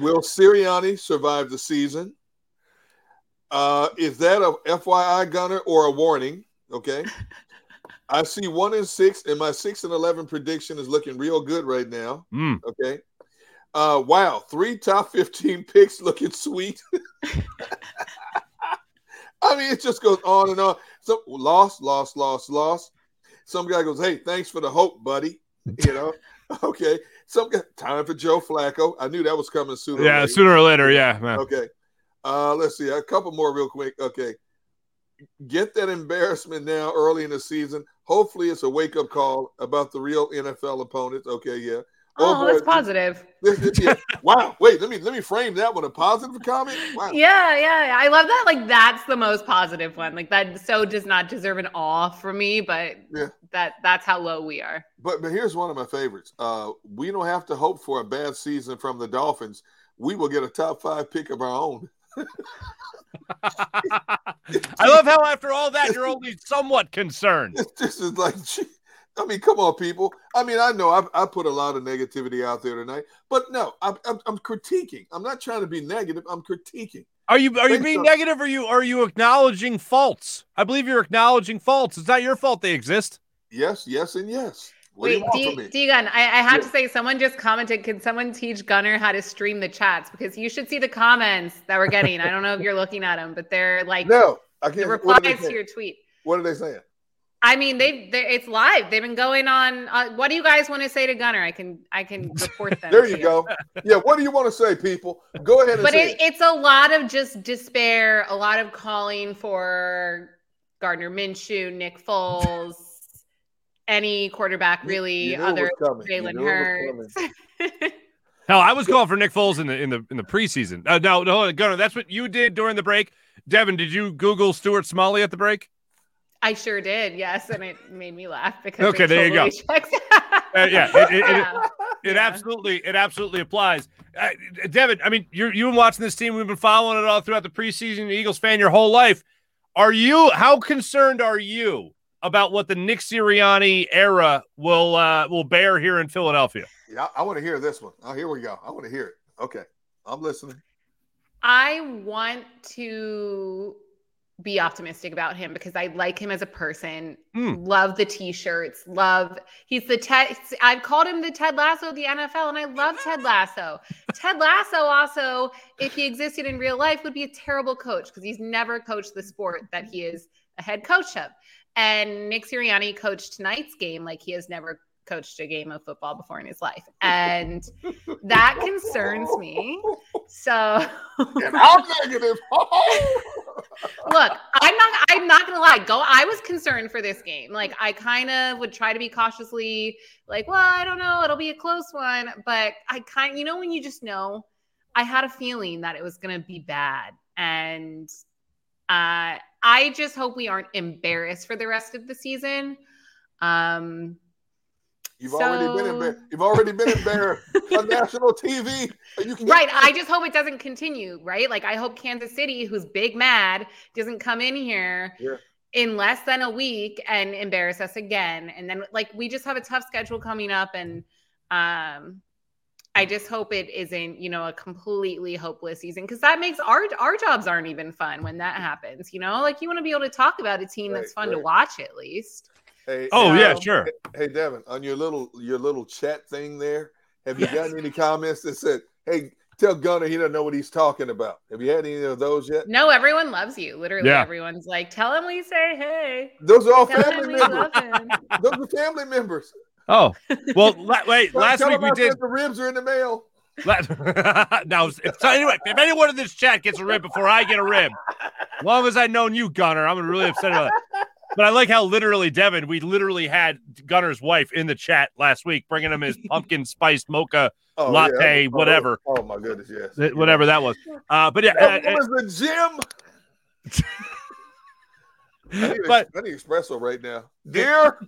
Will Sirianni survive the season? Uh, is that a FYI gunner or a warning? Okay. <laughs> I see one in six, and my six and eleven prediction is looking real good right now. Mm. Okay. Uh, wow, three top fifteen <laughs> picks looking sweet. <laughs> I mean, it just goes on and on. So lost, lost, lost, lost. Some guy goes, "Hey, thanks for the hope, buddy." You know, <laughs> okay. Some guy, time for Joe Flacco. I knew that was coming sooner. or Yeah, later. sooner or later. Yeah, man. Okay. Uh, let's see a couple more real quick. Okay. get that embarrassment now early in the season. Hopefully, it's a wake up call about the real NFL opponents. Okay, yeah. Oh, that's positive. this- <laughs> this- yeah. wow. Wait, let me let me frame that one a positive comment. Wow. Yeah, yeah, yeah. I love that. Like that's the most positive one. Like that so does not deserve an awe from me, but Yeah. that that's how low we are. But but here's one of my favorites. Uh, we don't have to hope for a bad season from the Dolphins. We will get a top five pick of our own. <laughs> I love how after all that you're only somewhat concerned. <laughs> This is like, gee, I mean, come on, people. I mean, I know I, I put a lot of negativity out there tonight, but no, I'm, I'm, I'm critiquing. I'm not trying to be negative. I'm critiquing. Are you are you being on- negative or you are you acknowledging faults? I believe you're acknowledging faults. It's not your fault they exist. Yes, yes, and yes. What do you Wait, want D, from me? D Gun, I, I have Yeah. to say, someone just commented, can someone teach Gunner how to stream the chats? Because you should see the comments that we're getting. I don't know if you're looking at them, but they're like No, I can't. What are they replies to your tweet. What are they saying? I mean, they they it's live. They've been going on. Uh, what do you guys want to say to Gunner? I can I can <laughs> report them. There you go. Yeah, what do you want to say, people? Go ahead and But say it, it's a lot of just despair, a lot of calling for Gardner Minshew, Nick Foles, any quarterback really, you knew it other was coming. You Jalen knew it was Hurts. <laughs> Hell, I was calling for Nick Foles in the in the in the preseason. Uh, no, no, Gunner, that's what you did during the break. Devin, did you Google Stuart Smalley at the break? I sure did, yes, and it made me laugh because Okay, it there you go. totally checks <laughs> Uh, yeah, it, it, it, <laughs> Yeah. it absolutely it absolutely applies. Uh, Devin, I mean, you're you've been watching this team. We've been following it all throughout the preseason. You're Eagles fan your whole life. Are you how concerned are you about what the Nick Sirianni era will uh, will bear here in Philadelphia? Yeah, I, want to hear this one. Oh, here we go. I want to hear it. Okay, I'm listening. I want to be optimistic about him because I like him as a person. Hmm. Love the t-shirts. Love he's the Ted. I've called him the Ted Lasso of the NFL, and I love <laughs> Ted Lasso. Ted Lasso also, if he existed in real life, would be a terrible coach because he's never coached the sport that he is a head coach of. And Nick Sirianni coached tonight's game like he has never coached a game of football before in his life, and that concerns me. So <laughs> I'm negative. <laughs> look i'm not i'm not gonna lie. Go i was concerned for this game. Like i kind of would try to be cautiously like well i don't know. It'll be a close one. But i kind you know when you just know i had a feeling that it was gonna be bad. And uh i just hope we aren't embarrassed for the rest of the season. Um You've already been So- embarrassed. You've already been in embarrassed <laughs> on national TV. You can Right. I just hope it doesn't continue, right? Like I hope Kansas City, who's big mad, doesn't come in here Yeah. in less than a week and embarrass us again. And then like we just have a tough schedule coming up and um I just hope it isn't, you know, a completely hopeless season because that makes our our jobs aren't even fun when that happens, you know? Like you want to be able to talk about a team that's Right, fun to watch at least. Hey, Oh, yeah, um, sure. Hey, Devin, on your little your little chat thing there, have you Yes. gotten any comments that said, "Hey, tell Gunner he doesn't know what he's talking about"? Have you had any of those yet? No, everyone loves you. Literally Yeah. everyone's like, tell him we say hey. Those are all Tell family members. <laughs> Those are family members. Oh, well, la- <laughs> wait. Tell- Last week we did. the ribs are in the mail. La- <laughs> now, if, so anyway, if anyone in this chat gets a rib before I get a rib, as long as I've known you, Gunner, I'm really upset about that. But I like how literally, Devin, we literally had Gunner's wife in the chat last week, bringing him his <laughs> pumpkin spiced mocha Oh, yeah. latte, Oh, whatever, Oh, my goodness, yes. th- whatever that was. Uh, but yeah, That uh, uh, was the gym. I need, But- I need espresso right now, dear.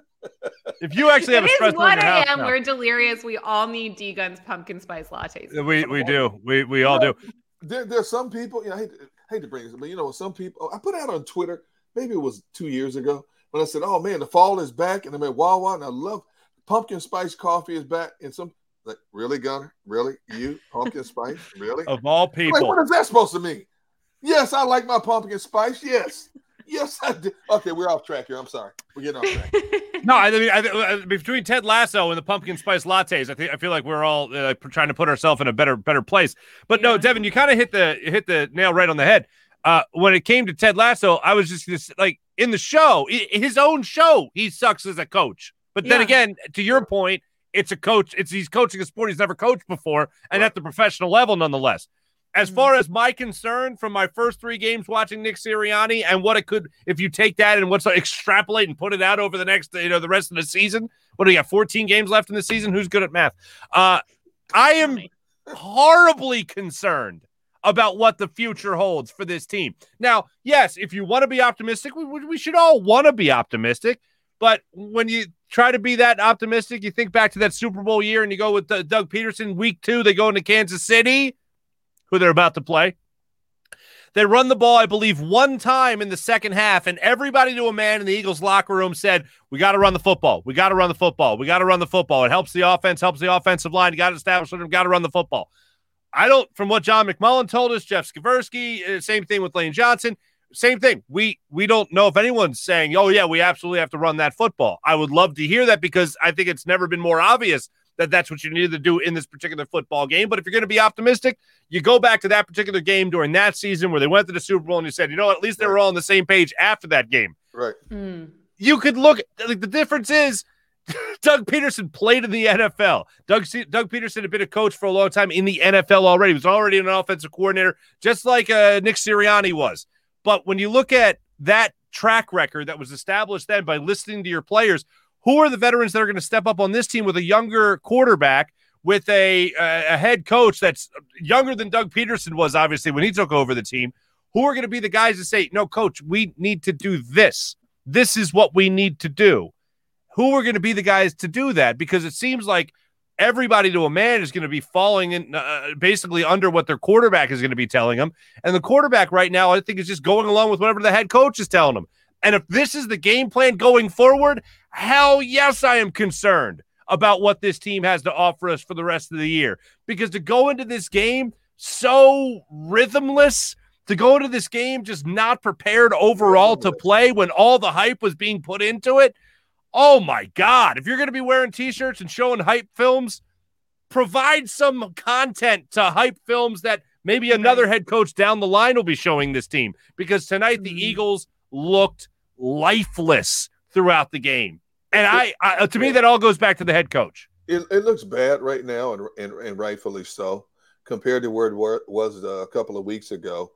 <laughs> if you actually have It is espresso in 1 your a.m. We're delirious. We all need D Gun's pumpkin spice lattes. we we do, we we all do. There, there's some people, you know, I hate to, hate to bring this, but you know, some people. I put out on Twitter, maybe it was two years ago, when I said, "Oh man, the fall is back," and I'm at Wawa, and I love pumpkin spice coffee is back, and some like, really, Gunner, really, you pumpkin spice, really? Of all Like, people, what is that supposed to mean? Yes, I like my pumpkin spice. Yes, yes, I do. Okay, we're off track here. I'm sorry, we're getting off track. <laughs> No, I mean, I, I, between Ted Lasso and the pumpkin spice lattes, I think I feel like we're all uh, trying to put ourselves in a better better place. But no, Devin, you kind of hit the hit the nail right on the head. Uh, when it came to Ted Lasso, I was just, like in the show, his own show, he sucks as a coach. But then Yeah. again, to your point, it's a coach. It's he's coaching a sport he's never coached before, and at the professional level, nonetheless. As far as my concern from my first three games watching Nick Sirianni and what it could, if you take that and what's extrapolate and put it out over the next, you know, the rest of the season. What do you got? 14 games left in the season. Who's good at math? Uh, I am horribly concerned about what the future holds for this team. Now, yes, if you want to be optimistic, we, we should all want to be optimistic. But when you try to be that optimistic, you think back to that Super Bowl year and you go with Doug Pederson, week two, they go into Kansas City, who they're about to play. They run the ball, I believe, one time in the second half, and everybody to a man in the Eagles locker room said, We got to run the football. We got to run the football. We got to run the football. It helps the offense, helps the offensive line. You got to establish them, got to run the football. I don't, from what John McMullen told us, Jeff Skversky, uh, same thing with Lane Johnson, same thing. We we don't know if anyone's saying, "Oh yeah, we absolutely have to run that football." I would love to hear that because I think it's never been more obvious that that's what you need to do in this particular football game. But if you're going to be optimistic, you go back to that particular game during that season where they went to the Super Bowl and you said, you know, at least they were all on the same page after that game. Right. Mm. You could look like the difference is <laughs> Doug Pederson played in the NFL. Doug Doug Pederson had been a coach for a long time in the NFL already. He was already an offensive coordinator, just like uh, Nick Sirianni was. But when you look at that track record that was established then by listening to your players, who are the veterans that are going to step up on this team with a younger quarterback? With a, a head coach that's younger than Doug Pederson was, obviously, when he took over the team, who are going to be the guys that say, no, coach, we need to do this. This is what we need to do who are going to be the guys to do that because it seems like everybody to a man is going to be falling in uh, basically under what their quarterback is going to be telling them. And the quarterback right now, I think, is just going along with whatever the head coach is telling them. And if this is the game plan going forward, hell yes, I am concerned about what this team has to offer us for the rest of the year. Because to go into this game so rhythmless, to go into this game just not prepared overall to play when all the hype was being put into it Oh my God. If you're going to be wearing t shirts and showing hype films, provide some content to hype films that maybe another head coach down the line will be showing this team. Because tonight the mm-hmm. Eagles looked lifeless throughout the game. And I, I to me, that all goes back to the head coach. It, it looks bad right now, and, and, and rightfully so, compared to where it was a couple of weeks ago.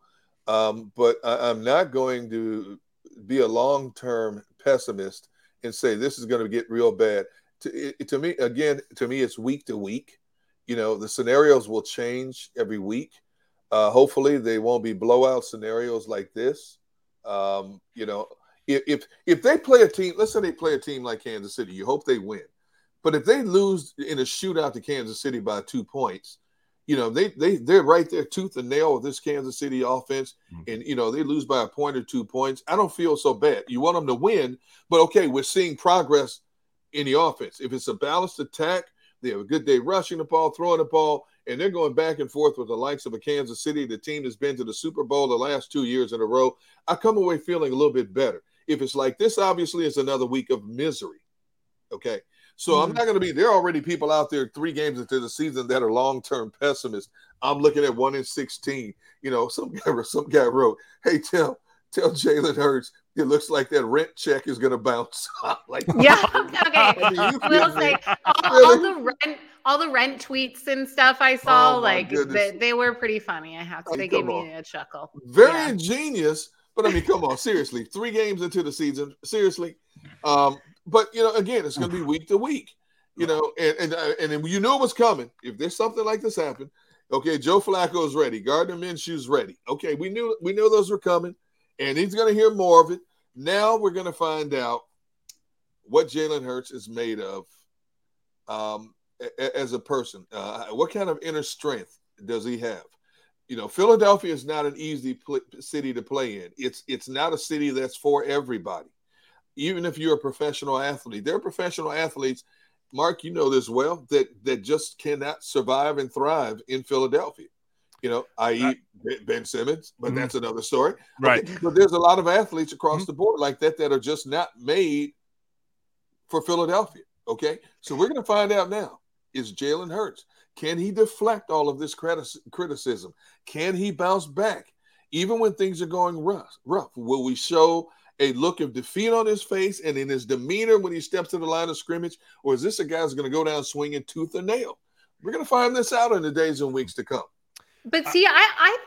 Um, but I, I'm not going to be a long term pessimist and say this is going to get real bad. To, it, to me, again, to me, it's week to week. You know, the scenarios will change every week. Uh, hopefully, they won't be blowout scenarios like this. Um, you know, if, if if they play a team, let's say they play a team like Kansas City, you hope they win. But if they lose in a shootout to Kansas City by two points, you know, they they they're right there tooth and nail with this Kansas City offense, mm-hmm. and you know they lose by a point or two points. I don't feel so bad. You want them to win, but okay, we're seeing progress in the offense. If it's a balanced attack, they have a good day rushing the ball, throwing the ball, and they're going back and forth with the likes of a Kansas City, the team that's been to the Super Bowl the last two years in a row. I come away feeling a little bit better. If it's like this, obviously, it's another week of misery. Okay. So mm-hmm. I'm not going to be. There are already people out there three games into the season that are long term pessimists. I'm looking at one in sixteen. You know, <laughs> some guy some guy wrote, "Hey, tell tell Jalen Hurts it looks like that rent check is going to bounce." <laughs> like, yeah, okay. <laughs> I will say all, really? all, the rent all the rent tweets and stuff I saw, oh, like they, they, were pretty funny. I have to. They gave on. me a chuckle. Very yeah. ingenious, but I mean, come on, seriously. Three games into the season, seriously. Um, but you know, again, it's going to be week to week. You know, and and uh, and you knew it was coming. If there's something like this happen, okay, Joe Flacco is ready. Gardner Minshew's ready. Okay, we knew we knew those were coming, and he's going to hear more of it. Now we're going to find out what Jalen Hurts is made of um, as a person. Uh, what kind of inner strength does he have? You know, Philadelphia is not an easy pl- city to play in. It's it's not a city that's for everybody even if you're a professional athlete, there are professional athletes, Mark, you know this well, that that just cannot survive and thrive in Philadelphia. You know, i.e., Ben Simmons, but mm-hmm. that's another story. Right. Okay, but there's a lot of athletes across mm-hmm. the board like that that are just not made for Philadelphia. Okay. So we're going to find out now is Jalen Hurts. Can he deflect all of this criticism? Can he bounce back? Even when things are going rough, rough, will we show a look of defeat on his face and in his demeanor when he steps to the line of scrimmage? Or is this a guy who's going to go down swinging tooth and nail? We're going to find this out in the days and weeks to come. But see, I, I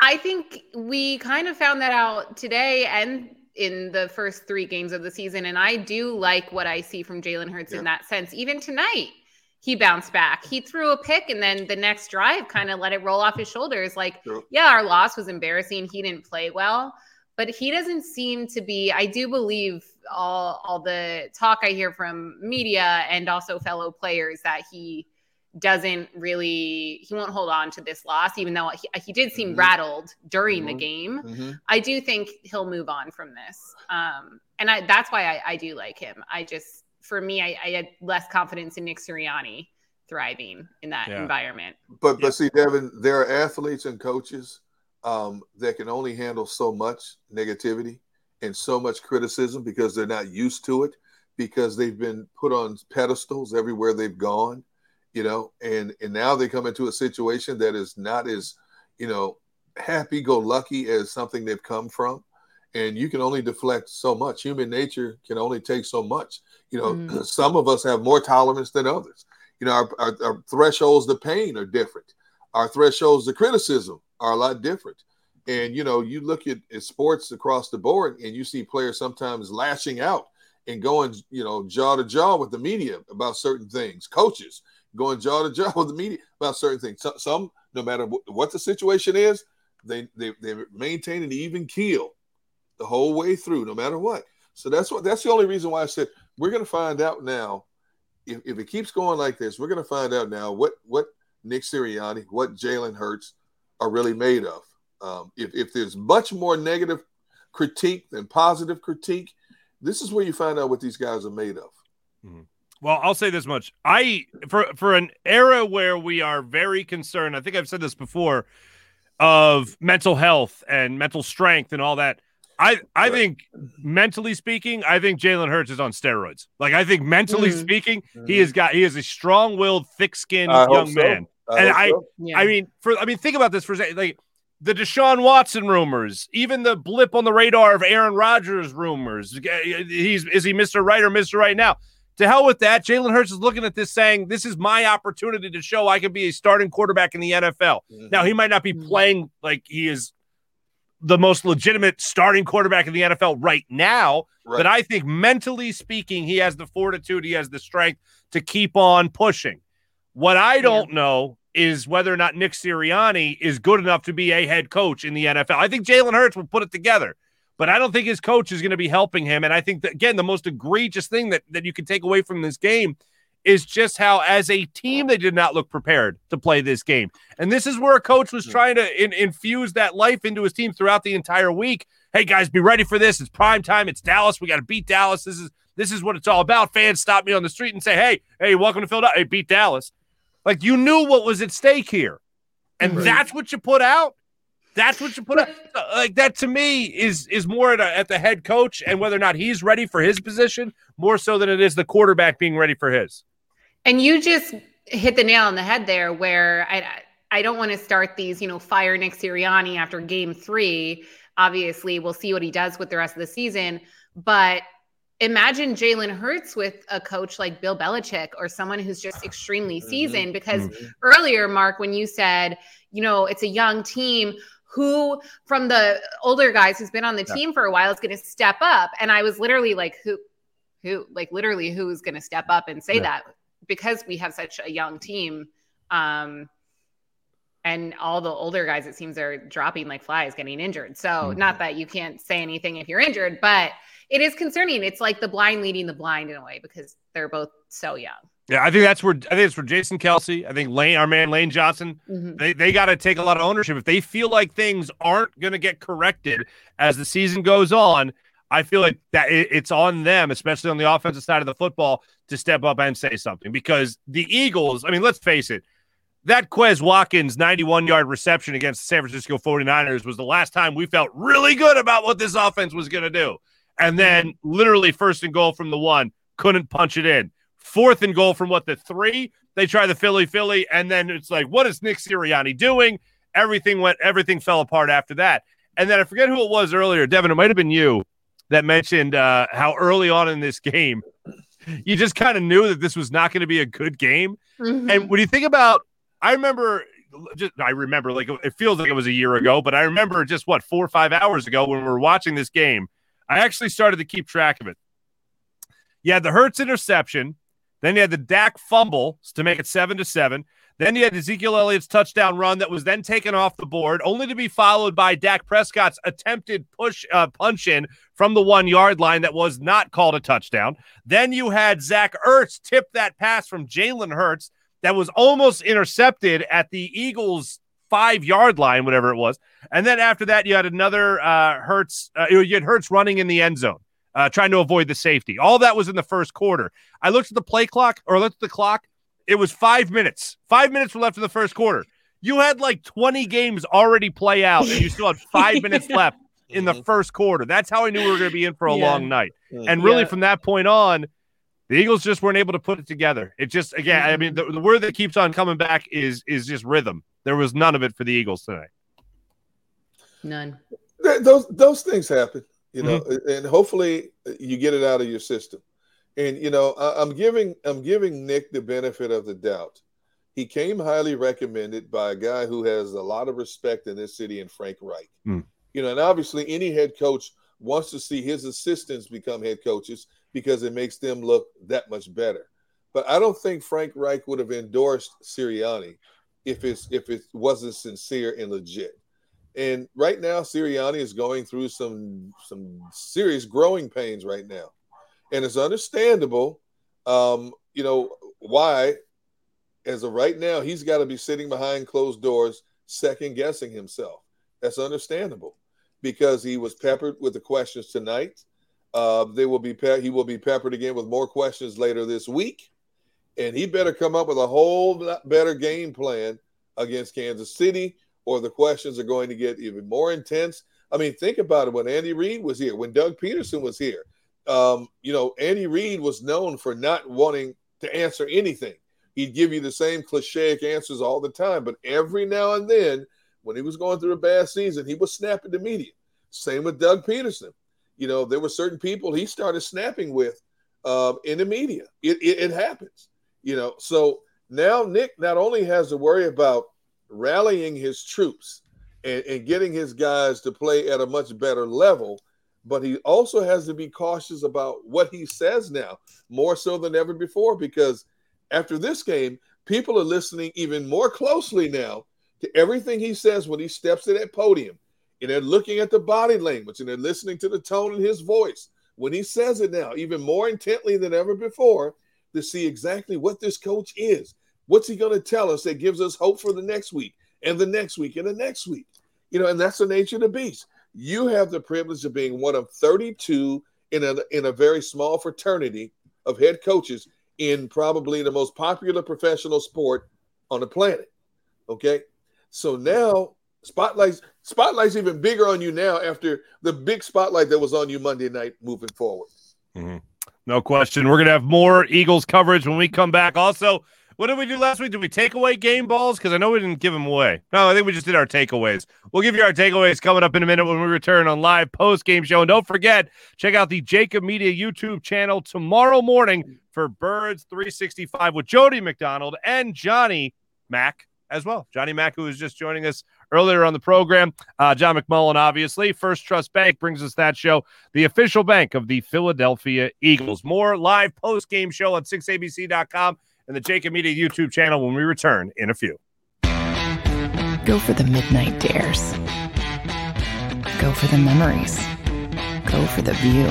I think we kind of found that out today and in the first three games of the season. And I do like what I see from Jalen Hurts yeah. in that sense. Even tonight, he bounced back. He threw a pick and then the next drive kind of let it roll off his shoulders. Like, sure. yeah, our loss was embarrassing. He didn't play well, but he doesn't seem to be. I do believe all all the talk I hear from media and also fellow players that he doesn't really he won't hold on to this loss even though he, he did seem mm-hmm. rattled during mm-hmm. the game mm-hmm. i do think he'll move on from this um and I, that's why I, I do like him i just for me I, I had less confidence in nick sirianni thriving in that yeah. environment but but see devin there are athletes and coaches um, that can only handle so much negativity and so much criticism because they're not used to it because they've been put on pedestals everywhere they've gone you know, and and now they come into a situation that is not as, you know, happy go lucky as something they've come from. And you can only deflect so much. Human nature can only take so much. You know, mm. <clears throat> some of us have more tolerance than others. You know, our, our, our thresholds to pain are different. Our thresholds to criticism are a lot different. And you know, you look at, at sports across the board, and you see players sometimes lashing out and going, you know, jaw to jaw with the media about certain things. Coaches, going jaw to jaw <laughs> with the media about certain things. Some, some no matter what the situation is, they they they maintain an even keel the whole way through, no matter what. So that's what that's the only reason why I said we're going to find out now. If, if it keeps going like this, we're going to find out now what what Nick Sirianni, what Jalen Hurts are really made of. Um, if if there's much more negative critique than positive critique, this is where you find out what these guys are made of. Mm-hmm. Well, I'll say this much. I for for an era where we are very concerned, I think I've said this before, of mental health and mental strength and all that. I I think mentally speaking, I think Jalen Hurts is on steroids. Like I think mentally mm-hmm. speaking, mm-hmm. he has got he is a strong-willed, thick-skinned young so. man. I and I so. yeah. I mean for I mean think about this for a second. Like the Deshaun Watson rumors, even the blip on the radar of Aaron Rodgers rumors. He's is he Mr. Right or Mr. Right now? to hell with that. Jalen Hurts is looking at this saying, This is my opportunity to show I can be a starting quarterback in the NFL. Mm-hmm. Now, he might not be mm-hmm. playing like he is the most legitimate starting quarterback in the NFL right now, right. but I think mentally speaking, he has the fortitude, he has the strength to keep on pushing. What I don't yeah. know is whether or not Nick Sirianni is good enough to be a head coach in the NFL. I think Jalen Hurts will put it together but I don't think his coach is going to be helping him. And I think that, again, the most egregious thing that, that you can take away from this game is just how, as a team, they did not look prepared to play this game. And this is where a coach was trying to in, infuse that life into his team throughout the entire week. Hey, guys, be ready for this. It's prime time. It's Dallas. We got to beat Dallas. This is this is what it's all about. Fans stop me on the street and say, "Hey, hey, welcome to Philadelphia. Hey, beat Dallas." Like you knew what was at stake here, and right. that's what you put out. That's what you put out. Uh, like that to me is is more at, a, at the head coach and whether or not he's ready for his position more so than it is the quarterback being ready for his. And you just hit the nail on the head there. Where I I don't want to start these you know fire Nick Sirianni after Game Three. Obviously, we'll see what he does with the rest of the season, but imagine Jalen Hurts with a coach like Bill Belichick or someone who's just extremely mm-hmm. seasoned. Because mm-hmm. earlier, Mark, when you said, you know, it's a young team, who from the older guys who's been on the yeah. team for a while is going to step up and i was literally like who who like literally who's going to step up and say yeah. that because we have such a young team um and all the older guys it seems are dropping like flies getting injured so mm-hmm. not that you can't say anything if you're injured but it is concerning it's like the blind leading the blind in a way because they're both so young yeah, I think that's where I think it's for Jason Kelce. I think Lane, our man Lane Johnson, mm-hmm. they, they got to take a lot of ownership. If they feel like things aren't going to get corrected as the season goes on, I feel like that it, it's on them, especially on the offensive side of the football, to step up and say something. Because the Eagles, I mean, let's face it, that Quez Watkins 91 yard reception against the San Francisco 49ers was the last time we felt really good about what this offense was going to do. And then literally first and goal from the one, couldn't punch it in fourth and goal from what the three. They try the Philly Philly, and then it's like, what is Nick Sirianni doing? Everything went, everything fell apart after that. And then I forget who it was earlier, Devin. It might have been you that mentioned uh, how early on in this game, you just kind of knew that this was not going to be a good game. Mm-hmm. And when you think about, I remember just I remember like it feels like it was a year ago, but I remember just what four or five hours ago when we were watching this game. I actually started to keep track of it. You had the Hurts interception, then you had the Dak fumble to make it seven to seven. Then you had Ezekiel Elliott's touchdown run that was then taken off the board, only to be followed by Dak Prescott's attempted push uh, punch in from the one yard line that was not called a touchdown. Then you had Zach Ertz tip that pass from Jalen Hurts that was almost intercepted at the Eagles five yard line, whatever it was. And then after that, you had another uh, Hurts. Uh, you had Hurts running in the end zone. Uh, trying to avoid the safety. All that was in the first quarter. I looked at the play clock or looked at the clock. It was five minutes. Five minutes were left in the first quarter. You had like 20 games already play out, and you still had five <laughs> minutes left in the first quarter. That's how I knew we were going to be in for a Yeah. long night. And really, Yeah. from that point on, the Eagles just weren't able to put it together. It just again, I mean, the, the word that keeps on coming back is is just rhythm. There was none of it for the Eagles tonight. None. Th- those those things happen, you know, and hopefully you get it out of your system. And you know, I, I'm giving I'm giving Nick the benefit of the doubt. He came highly recommended by a guy who has a lot of respect in this city, and Frank Reich. Hmm. You know, and obviously any head coach wants to see his assistants become head coaches because it makes them look that much better. But I don't think Frank Reich would have endorsed Sirianni if it's if it wasn't sincere and legit. And right now, Sirianni is going through some some serious growing pains right now, and it's understandable. Um, you know why? As of right now, he's got to be sitting behind closed doors, second guessing himself. That's understandable because he was peppered with the questions tonight. Uh, they will be pe- he will be peppered again with more questions later this week, and he better come up with a whole better game plan against Kansas City, or the questions are going to get even more intense. I mean, think about it. When Andy Reid was here, when Doug Pederson was here, um, you know, Andy Reid was known for not wanting to answer anything. He'd give you the same cliche answers all the time, but every now and then, when he was going through a bad season, he was snapping the media. Same with Doug Pederson. You know, there were certain people he started snapping with um, in the media. It, it, it happens, you know. So now Nick not only has to worry about rallying his troops and, and getting his guys to play at a much better level, but he also has to be cautious about what he says now, more so than ever before, because after this game, people are listening even more closely now to everything he says when he steps to that podium. And they're looking at the body language and they're listening to the tone in his voice when he says it now, even more intently than ever before, to see exactly what this coach is. What's he going to tell us that gives us hope for the next week and the next week and the next week? You know, and that's the nature of the beast. You have the privilege of being one of 32 in a in a very small fraternity of head coaches in probably the most popular professional sport on the planet. Okay, so now spotlights spotlights even bigger on you now after the big spotlight that was on you Monday night moving forward. Mm-hmm. No question. We're gonna have more Eagles coverage when we come back. Also, what did we do last week? Did we take away game balls? Because I know we didn't give them away. No, I think we just did our takeaways. We'll give you our takeaways coming up in a minute when we return on live post game show. And don't forget, check out the Jakib Media YouTube channel tomorrow morning for Birds 365 with Jody McDonald and Johnny Mack as well. Johnny Mack, who is just joining us earlier on the program. Uh, John McMullen, obviously. First Trust Bank brings us that show, the official bank of the Philadelphia Eagles. More live post game show on 6abc.com and the Jakib Media YouTube channel when we return in a few. Go for the midnight dares. Go for the memories. Go for the view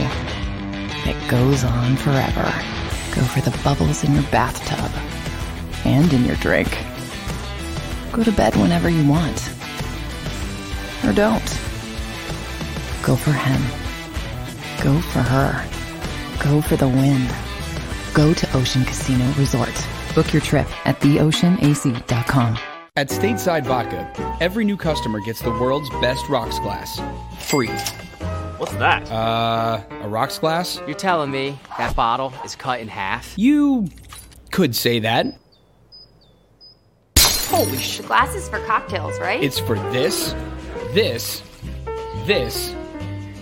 that goes on forever. Go for the bubbles in your bathtub and in your drink. Go to bed whenever you want. Or don't. Go for him. Go for her. Go for the win. Go to Ocean Casino Resort. Book your trip at theoceanac.com. At Stateside Vodka, every new customer gets the world's best rocks glass. Free. What's that? Uh, a rocks glass? You're telling me that bottle is cut in half? You could say that. Holy shit. Glasses for cocktails, right? It's for this, this, this,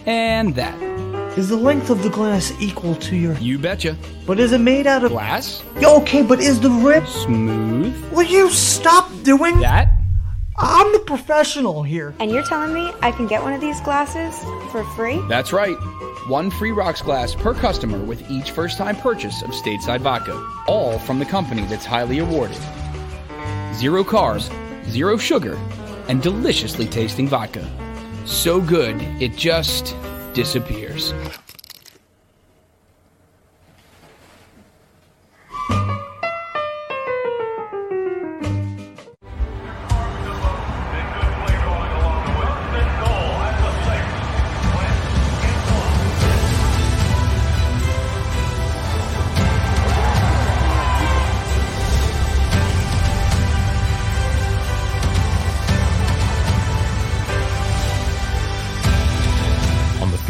and that. Is the length of the glass equal to your. You betcha. But is it made out of. Glass? Yeah, okay, but is the rip. Smooth? Will you stop doing. That? I'm the professional here. And you're telling me I can get one of these glasses for free? That's right. One free rocks glass per customer with each first time purchase of stateside vodka. All from the company that's highly awarded. Zero carbs, zero sugar, and deliciously tasting vodka. So good, it just disappears.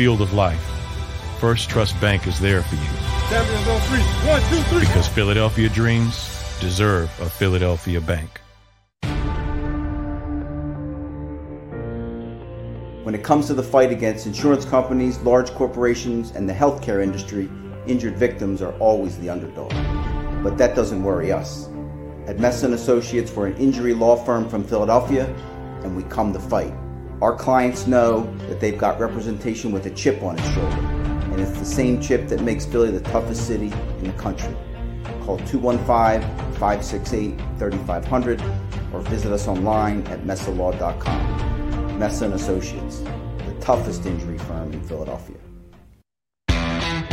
Field of life, First Trust Bank is there for you. One, two, three. because Philadelphia dreams deserve a Philadelphia bank. When it comes to the fight against insurance companies, large corporations, and the healthcare industry, injured victims are always the underdog. But that doesn't worry us. At Messa Associates, we're an injury law firm from Philadelphia, and we come to fight. Our clients know that they've got representation with a chip on its shoulder, and it's the same chip that makes Philly the toughest city in the country. Call 215-568-3500 or visit us online at messalaw.com. Messa and Associates, the toughest injury firm in Philadelphia.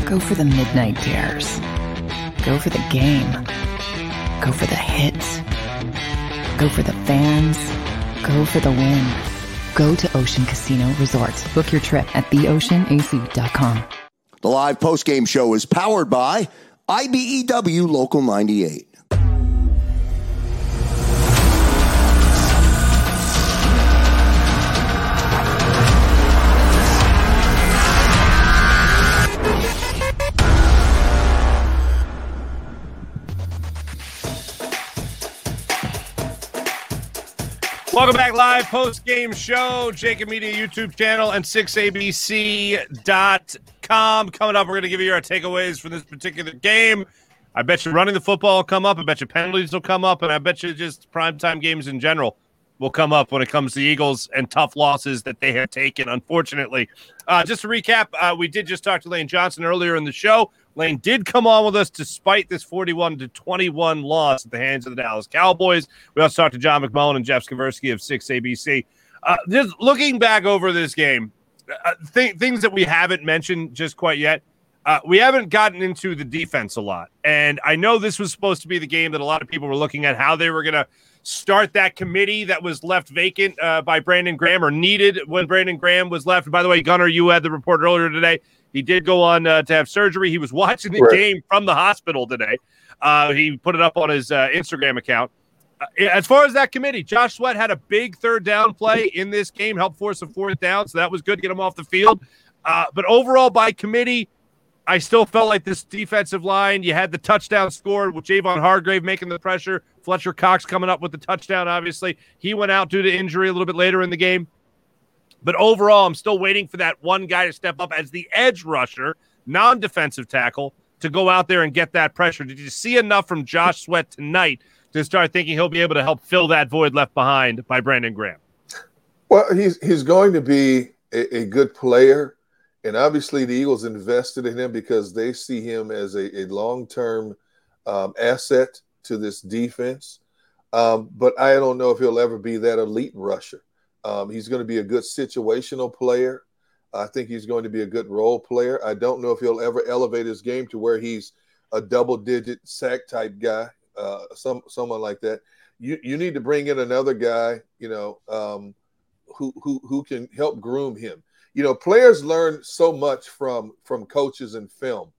Go for the midnight dares. Go for the game. Go for the hits. Go for the fans. Go for the win. Go to Ocean Casino Resort. Book your trip at theoceanac.com. The live post-game show is powered by IBEW Local 98. Welcome back, live post game show, Jakib Media YouTube channel, and 6abc.com. Coming up, we're going to give you our takeaways from this particular game. I bet you running the football will come up. I bet you penalties will come up. And I bet you just primetime games in general will come up when it comes to Eagles and tough losses that they have taken, unfortunately. Uh, just to recap, uh, we did just talk to Lane Johnson earlier in the show. Lane did come on with us despite this 41 to 21 loss at the hands of the Dallas Cowboys. We also talked to John McMullen and Jeff Skversky of 6ABC. Uh, just looking back over this game, uh, th- things that we haven't mentioned just quite yet. Uh, we haven't gotten into the defense a lot. And I know this was supposed to be the game that a lot of people were looking at how they were going to start that committee that was left vacant uh, by Brandon Graham or needed when Brandon Graham was left. And By the way, Gunner, you had the report earlier today. He did go on uh, to have surgery. He was watching the Right. game from the hospital today. Uh, he put it up on his uh, Instagram account. Uh, as far as that committee, Josh Sweat had a big third down play in this game, helped force a fourth down, so that was good to get him off the field. Uh, but overall, by committee, I still felt like this defensive line. You had the touchdown scored with Javon Hargrave making the pressure. Fletcher Cox coming up with the touchdown. Obviously, he went out due to injury a little bit later in the game. But overall, I'm still waiting for that one guy to step up as the edge rusher, non defensive tackle, to go out there and get that pressure. Did you see enough from Josh Sweat tonight to start thinking he'll be able to help fill that void left behind by Brandon Graham? Well, he's he's going to be a, a good player, and obviously the Eagles invested in him because they see him as a, a long term um, asset to this defense. Um, but I don't know if he'll ever be that elite rusher. Um, he's going to be a good situational player. I think he's going to be a good role player. I don't know if he'll ever elevate his game to where he's a double digit sack type guy, uh, some someone like that. You you need to bring in another guy, you know, um, who who who can help groom him. You know, players learn so much from from coaches and film,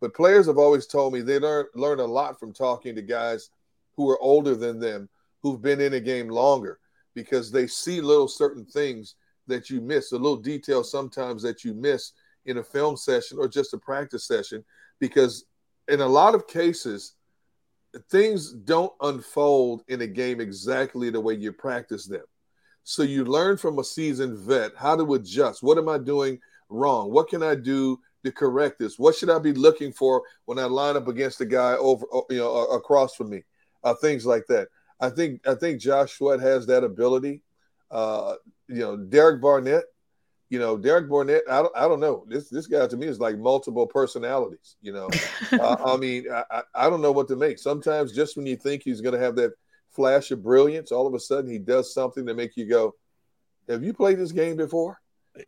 but players have always told me they learn learn a lot from talking to guys who are older than them, who've been in a game longer, because they see little certain things that you miss, a little detail sometimes that you miss in a film session or just a practice session, because in a lot of cases, things don't unfold in a game exactly the way you practice them. So you learn from a seasoned vet how to adjust. What am I doing wrong? What can I do to correct this? What should I be looking for when I line up against a guy over, you know, across from me? Uh, things like that. I think I think Josh Sweat has that ability. Uh, you know, Derek Barnett. You know, Derek Barnett. I don't, I don't know. This this guy to me is like multiple personalities. You know, <laughs> uh, I mean, I, I don't know what to make. Sometimes just when you think he's going to have that flash of brilliance, all of a sudden he does something to make you go, "Have you played this game before?"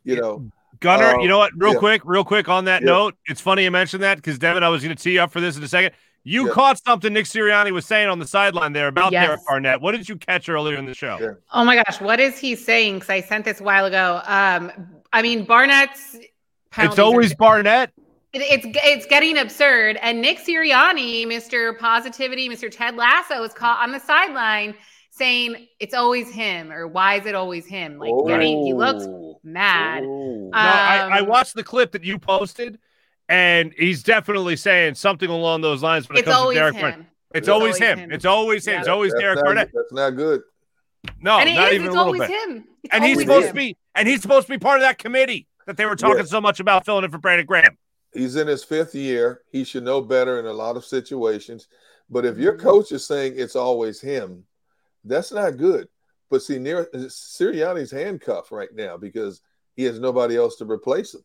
You know, Gunner, Um, you know what? Real yeah. quick, real quick on that Yeah. note, it's funny you mentioned that because Devin, I was going to tee you up for this in a second. You Yeah. caught something Nick Sirianni was saying on the sideline there about Yes. Derek Barnett. What did you catch earlier in the show? Oh my gosh, what is he saying? Because I sent this a while ago. Um, I mean, Barnett's. It's penalties are- always Barnett. It- It's it's getting absurd. And Nick Sirianni, Mr. Positivity, Mr. Ted Lasso, is caught on the sideline saying it's always him or why is it always him? Like getting he looks mad. No, I, I Um, watched the clip that you posted, and he's definitely saying something along those lines when it It's comes to always Derek him. Barnett. It's, It's always, always him. him. It's always him. Yeah. It's always That's Derek not- Barnett. That's not good. No, and not is, even it's a little always bit. him. It's And he's always supposed him. to be, and he's supposed to be part of that committee that they were talking Yeah. so much about filling in for Brandon Graham. He's in his fifth year. He should know better in a lot of situations. But if Mm-hmm. your coach is saying it's always him, that's not good. But see, near Sirianni's handcuffed right now because he has nobody else to replace him.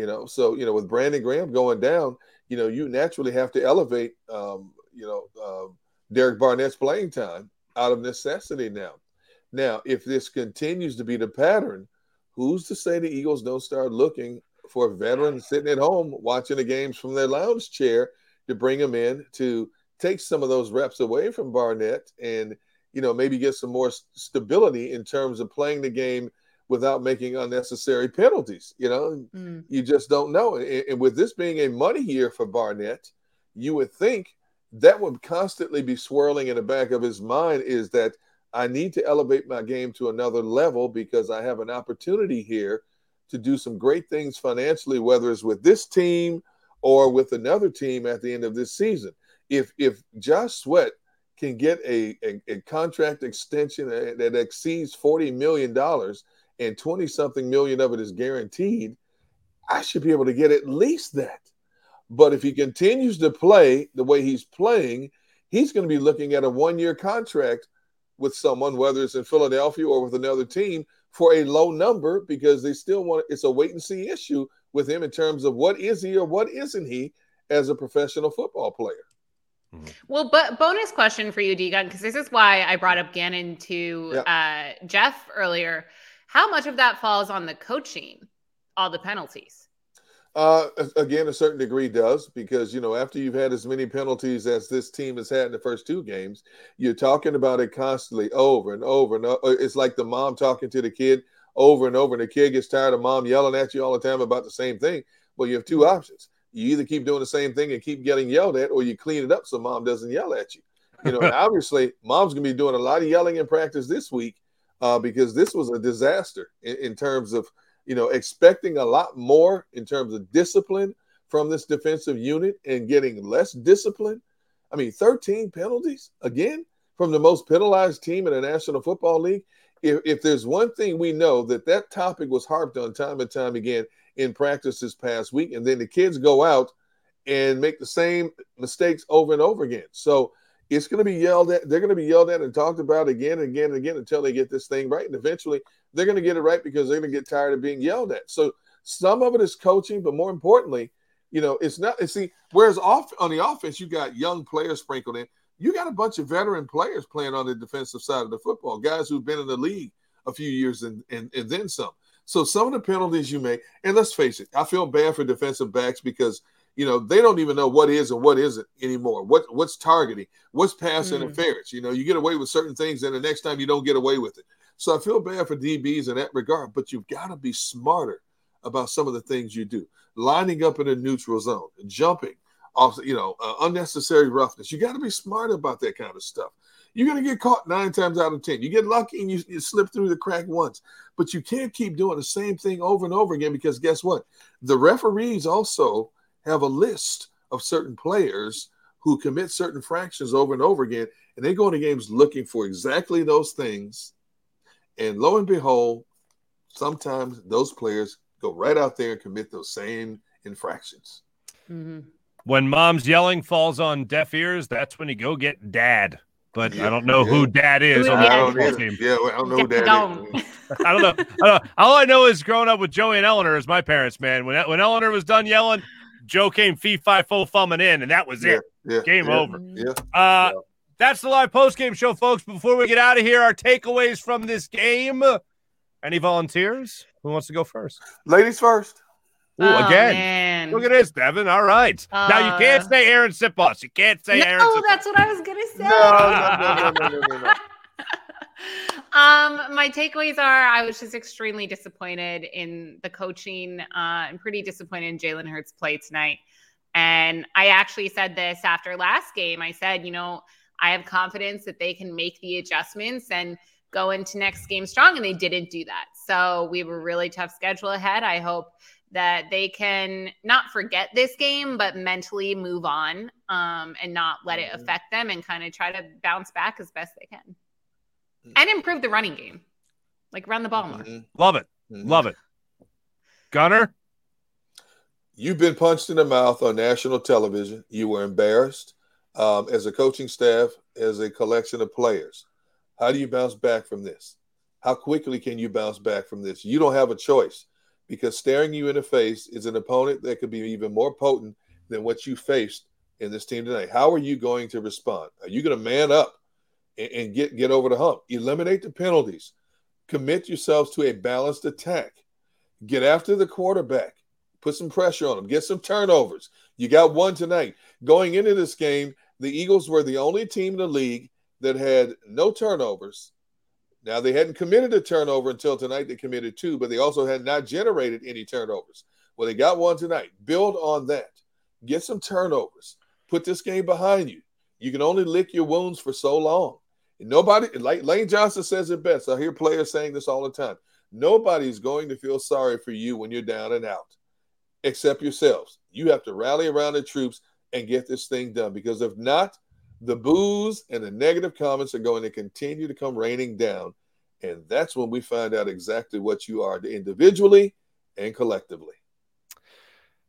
You know, so you know, with Brandon Graham going down, you know, you naturally have to elevate, um, you know, um Derek Barnett's playing time out of necessity now. Now, if this continues to be the pattern, who's to say the Eagles don't start looking for veterans sitting at home watching the games from their lounge chair to bring them in to take some of those reps away from Barnett and you know maybe get some more stability in terms of playing the game without making unnecessary penalties. You know, Mm. you just don't know. And, and with this being a money year for Barnett, you would think that would constantly be swirling in the back of his mind is that I need to elevate my game to another level because I have an opportunity here to do some great things financially, whether it's with this team or with another team at the end of this season. If if Josh Sweat can get a, a, a contract extension that exceeds $40 million and 20 something million of it is guaranteed, I should be able to get at least that. But if he continues to play the way he's playing, he's going to be looking at a one year contract with someone, whether it's in Philadelphia or with another team, for a low number because they still want it's a wait and see issue with him in terms of what is he or what isn't he as a professional football player. Well, but bonus question for you, Degun, because this is why I brought up Gannon to uh, Jeff earlier. How much of that falls on the coaching, all the penalties? Uh, again, a certain degree does because you know after you've had as many penalties as this team has had in the first two games, you're talking about it constantly over and over and over. It's like the mom talking to the kid over and over, and the kid gets tired of mom yelling at you all the time about the same thing. Well, you have two options: you either keep doing the same thing and keep getting yelled at, or you clean it up so mom doesn't yell at you. You know, and <laughs> obviously, mom's gonna be doing a lot of yelling in practice this week uh, because this was a disaster in, in terms of you know, expecting a lot more in terms of discipline from this defensive unit and getting less discipline. I mean, 13 penalties again from the most penalized team in the National Football League. If, if there's one thing we know that that topic was harped on time and time again in practice this past week, and then the kids go out and make the same mistakes over and over again. So it's going to be yelled at. They're going to be yelled at and talked about again and again and again until they get this thing right. And eventually, they're going to get it right because they're going to get tired of being yelled at. So some of it is coaching, but more importantly, you know, it's not. See, whereas off on the offense, you got young players sprinkled in. You got a bunch of veteran players playing on the defensive side of the football, guys who've been in the league a few years and and, and then some. So some of the penalties you make, and let's face it, I feel bad for defensive backs because you know they don't even know what is and what isn't anymore. What what's targeting, what's pass Mm. interference. You know, you get away with certain things, and the next time you don't get away with it. So I feel bad for DBs in that regard, but you've got to be smarter about some of the things you do. Lining up in a neutral zone, jumping off, you know, uh, unnecessary roughness. You got to be smart about that kind of stuff. You're going to get caught nine times out of 10. You get lucky and you, you slip through the crack once, but you can't keep doing the same thing over and over again because guess what? The referees also have a list of certain players who commit certain fractions over and over again, and they go into games looking for exactly those things. And lo and behold, sometimes those players go right out there and commit those same infractions. Mm-hmm. When mom's yelling falls on deaf ears, that's when you go get dad. but I don't know who Dad is Who on the football team. Yeah, well, I don't know who that Don't. is. <laughs> I don't know. I don't know. All I know is growing up with Joey and Eleanor as my parents, man. When when Eleanor was done yelling, Joe came fee fi fo fumming in, and that was Yeah, it. yeah, Game yeah, over. Yeah. Uh, that's the live post game show, folks. Before we get out of here, our takeaways from this game. Any volunteers? Who wants to go first? Ladies first. Ooh, Oh, again. man. Look at this, Devin. All right. now you can't Uh, say Arryn Siposs. You can't say Aaron. No, that's what I was gonna say. No, no, no, no, no, no, no. <laughs> Um, my takeaways are I was just extremely disappointed in the coaching. Uh, I'm pretty disappointed in Jalen Hurts' play tonight. And I actually said this after last game. I said, you know, I have confidence that they can make the adjustments and go into next game strong. And they didn't do that. So we have a really tough schedule ahead. I hope that they can not forget this game, but mentally move on um, and not let it affect them and kind of try to bounce back as best they can and improve the running game. Like run the ball more. Love it. Mhm. Love it. Gunner? You've been punched in the mouth on national television. You were embarrassed um, as a coaching staff, as a collection of players. How do you bounce back from this? How quickly can you bounce back from this? You don't have a choice because staring you in the face is an opponent that could be even more potent than what you faced in this team tonight. How are you going to respond? Are you going to man up and, and get, get over the hump? Eliminate the penalties. Commit yourselves to a balanced attack. Get after the quarterback put some pressure on them, get some turnovers. You got one tonight. Going into this game, the Eagles were the only team in the league that had no turnovers. Now they hadn't committed a turnover until tonight. They committed two, but they also had not generated any turnovers. Well, they got one tonight. Build on that. Get some turnovers. Put this game behind you. You can only lick your wounds for so long. Nobody, like Lane Johnson says it best. I hear players saying this all the time. Nobody's going to feel sorry for you when you're down and out except yourselves. You have to rally around the troops and get this thing done because if not, the booze and the negative comments are going to continue to come raining down. And that's when we find out exactly what you are individually and collectively.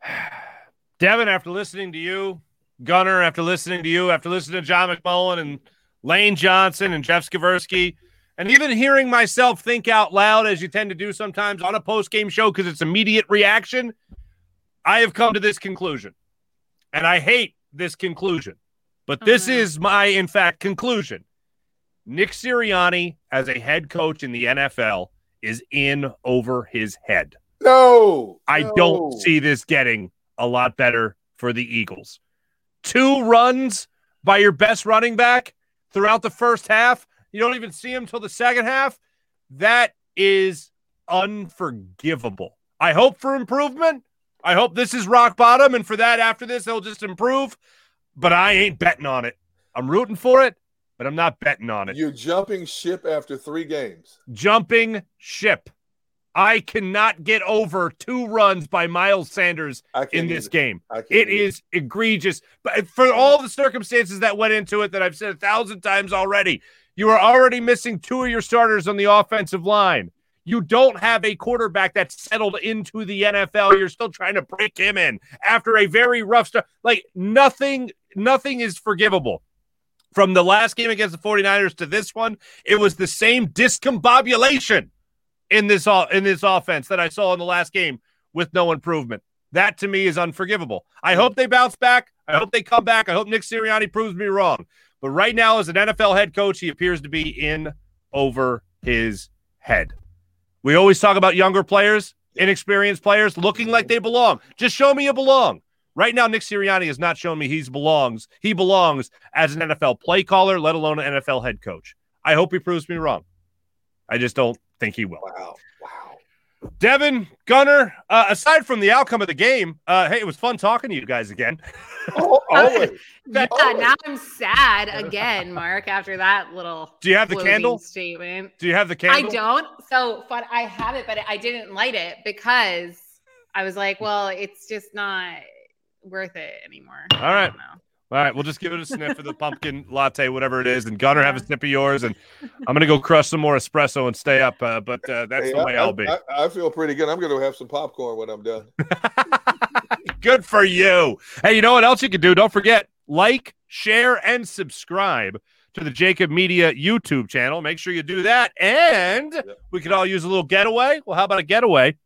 <sighs> Devin, after listening to you, Gunner, after listening to you, after listening to John McMullen and Lane Johnson and Jeff Skversky, and even hearing myself think out loud, as you tend to do sometimes on a post game show because it's immediate reaction, I have come to this conclusion. And I hate this conclusion, but oh, this is my, in fact, conclusion. Nick Sirianni, as a head coach in the NFL, is in over his head. No, I no. don't see this getting a lot better for the Eagles. Two runs by your best running back throughout the first half. You don't even see him till the second half. That is unforgivable. I hope for improvement. I hope this is rock bottom, and for that, after this, they'll just improve. But I ain't betting on it. I'm rooting for it, but I'm not betting on it. You're jumping ship after three games. Jumping ship. I cannot get over two runs by Miles Sanders in this either. game. It either. is egregious. But for all the circumstances that went into it that I've said a thousand times already, you are already missing two of your starters on the offensive line. You don't have a quarterback that's settled into the NFL. You're still trying to break him in after a very rough start. Like nothing, nothing is forgivable. From the last game against the 49ers to this one, it was the same discombobulation in this all in this offense that I saw in the last game with no improvement. That to me is unforgivable. I hope they bounce back. I hope they come back. I hope Nick Sirianni proves me wrong. But right now, as an NFL head coach, he appears to be in over his head. We always talk about younger players, inexperienced players looking like they belong. Just show me you belong. Right now, Nick Sirianni has not shown me he belongs. He belongs as an NFL play caller, let alone an NFL head coach. I hope he proves me wrong. I just don't think he will. Wow. Wow. Devin, Gunner, uh, aside from the outcome of the game, uh, hey, it was fun talking to you guys again. <laughs> Oh, always. <laughs> Yeah, now I'm sad again, Mark, after that little Do you have the candle? statement. Do you have the candle? I don't. So fun. I have it, but I didn't light it because I was like, well, it's just not worth it anymore. All right. All right, we'll just give it a sniff of the pumpkin <laughs> latte, whatever it is, and Gunner have a sip of yours, and I'm gonna go crush some more espresso and stay up. Uh, but uh, that's Hey, the way I, I'll be. I, I feel pretty good. I'm going to have some popcorn when I'm done. <laughs> Good for you. Hey, you know what else you can do? Don't forget like, share, and subscribe to the Jakib Media YouTube channel. Make sure you do that. And we could all use a little getaway. Well, how about a getaway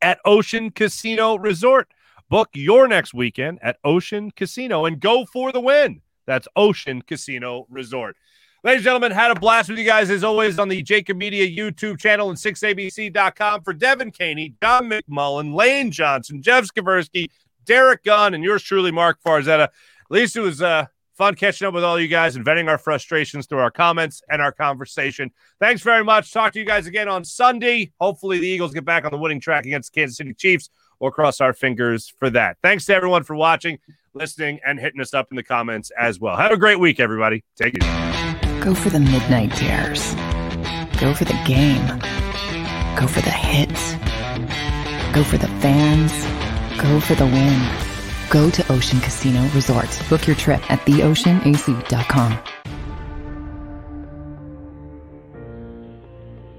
at Ocean Casino Resort? Book your next weekend at Ocean Casino and go for the win. That's Ocean Casino Resort. Ladies and gentlemen, had a blast with you guys as always on the Jakib Media YouTube channel and 6abc.com. For Devin Caney, John McMullen, Lane Johnson, Jeff Skversky, Derrick Gunn, and yours truly, Mark Farzetta. At least it was uh, fun catching up with all you guys and venting our frustrations through our comments and our conversation. Thanks very much. Talk to you guys again on Sunday. Hopefully, the Eagles get back on the winning track against the Kansas City Chiefs. We'll cross our fingers for that. Thanks to everyone for watching, listening, and hitting us up in the comments as well. Have a great week, everybody. Take it. Go for the midnight dares. Go for the game. Go for the hits. Go for the fans. Go for the win. Go to Ocean Casino Resort. Book your trip at theoceanac.com.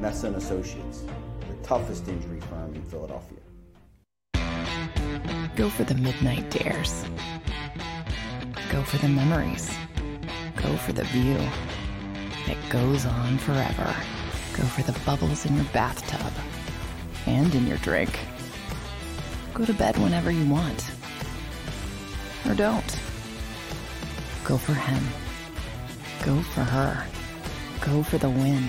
Messa Associates, the toughest injury firm in Philadelphia. Go for the midnight dares. Go for the memories. Go for the view that goes on forever. Go for the bubbles in your bathtub and in your drink. Go to bed whenever you want. Or don't. Go for him. Go for her. Go for the win.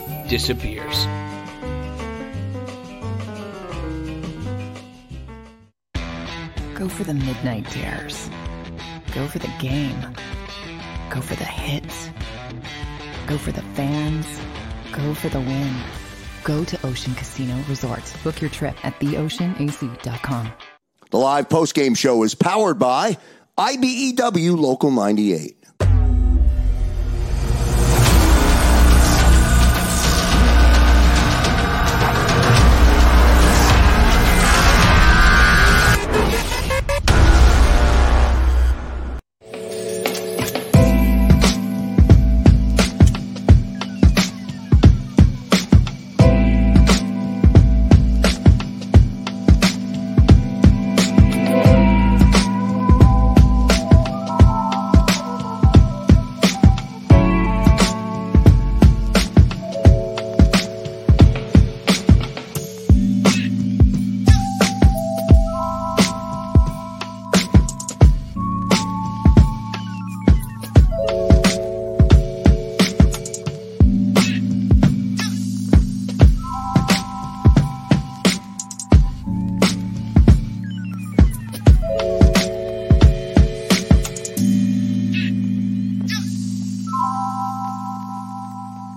disappears. Go for the midnight dares. Go for the game. Go for the hits. Go for the fans. Go for the win. Go to Ocean Casino Resort. Book your trip at theoceanac.com. The live post-game show is powered by IBEW Local 98.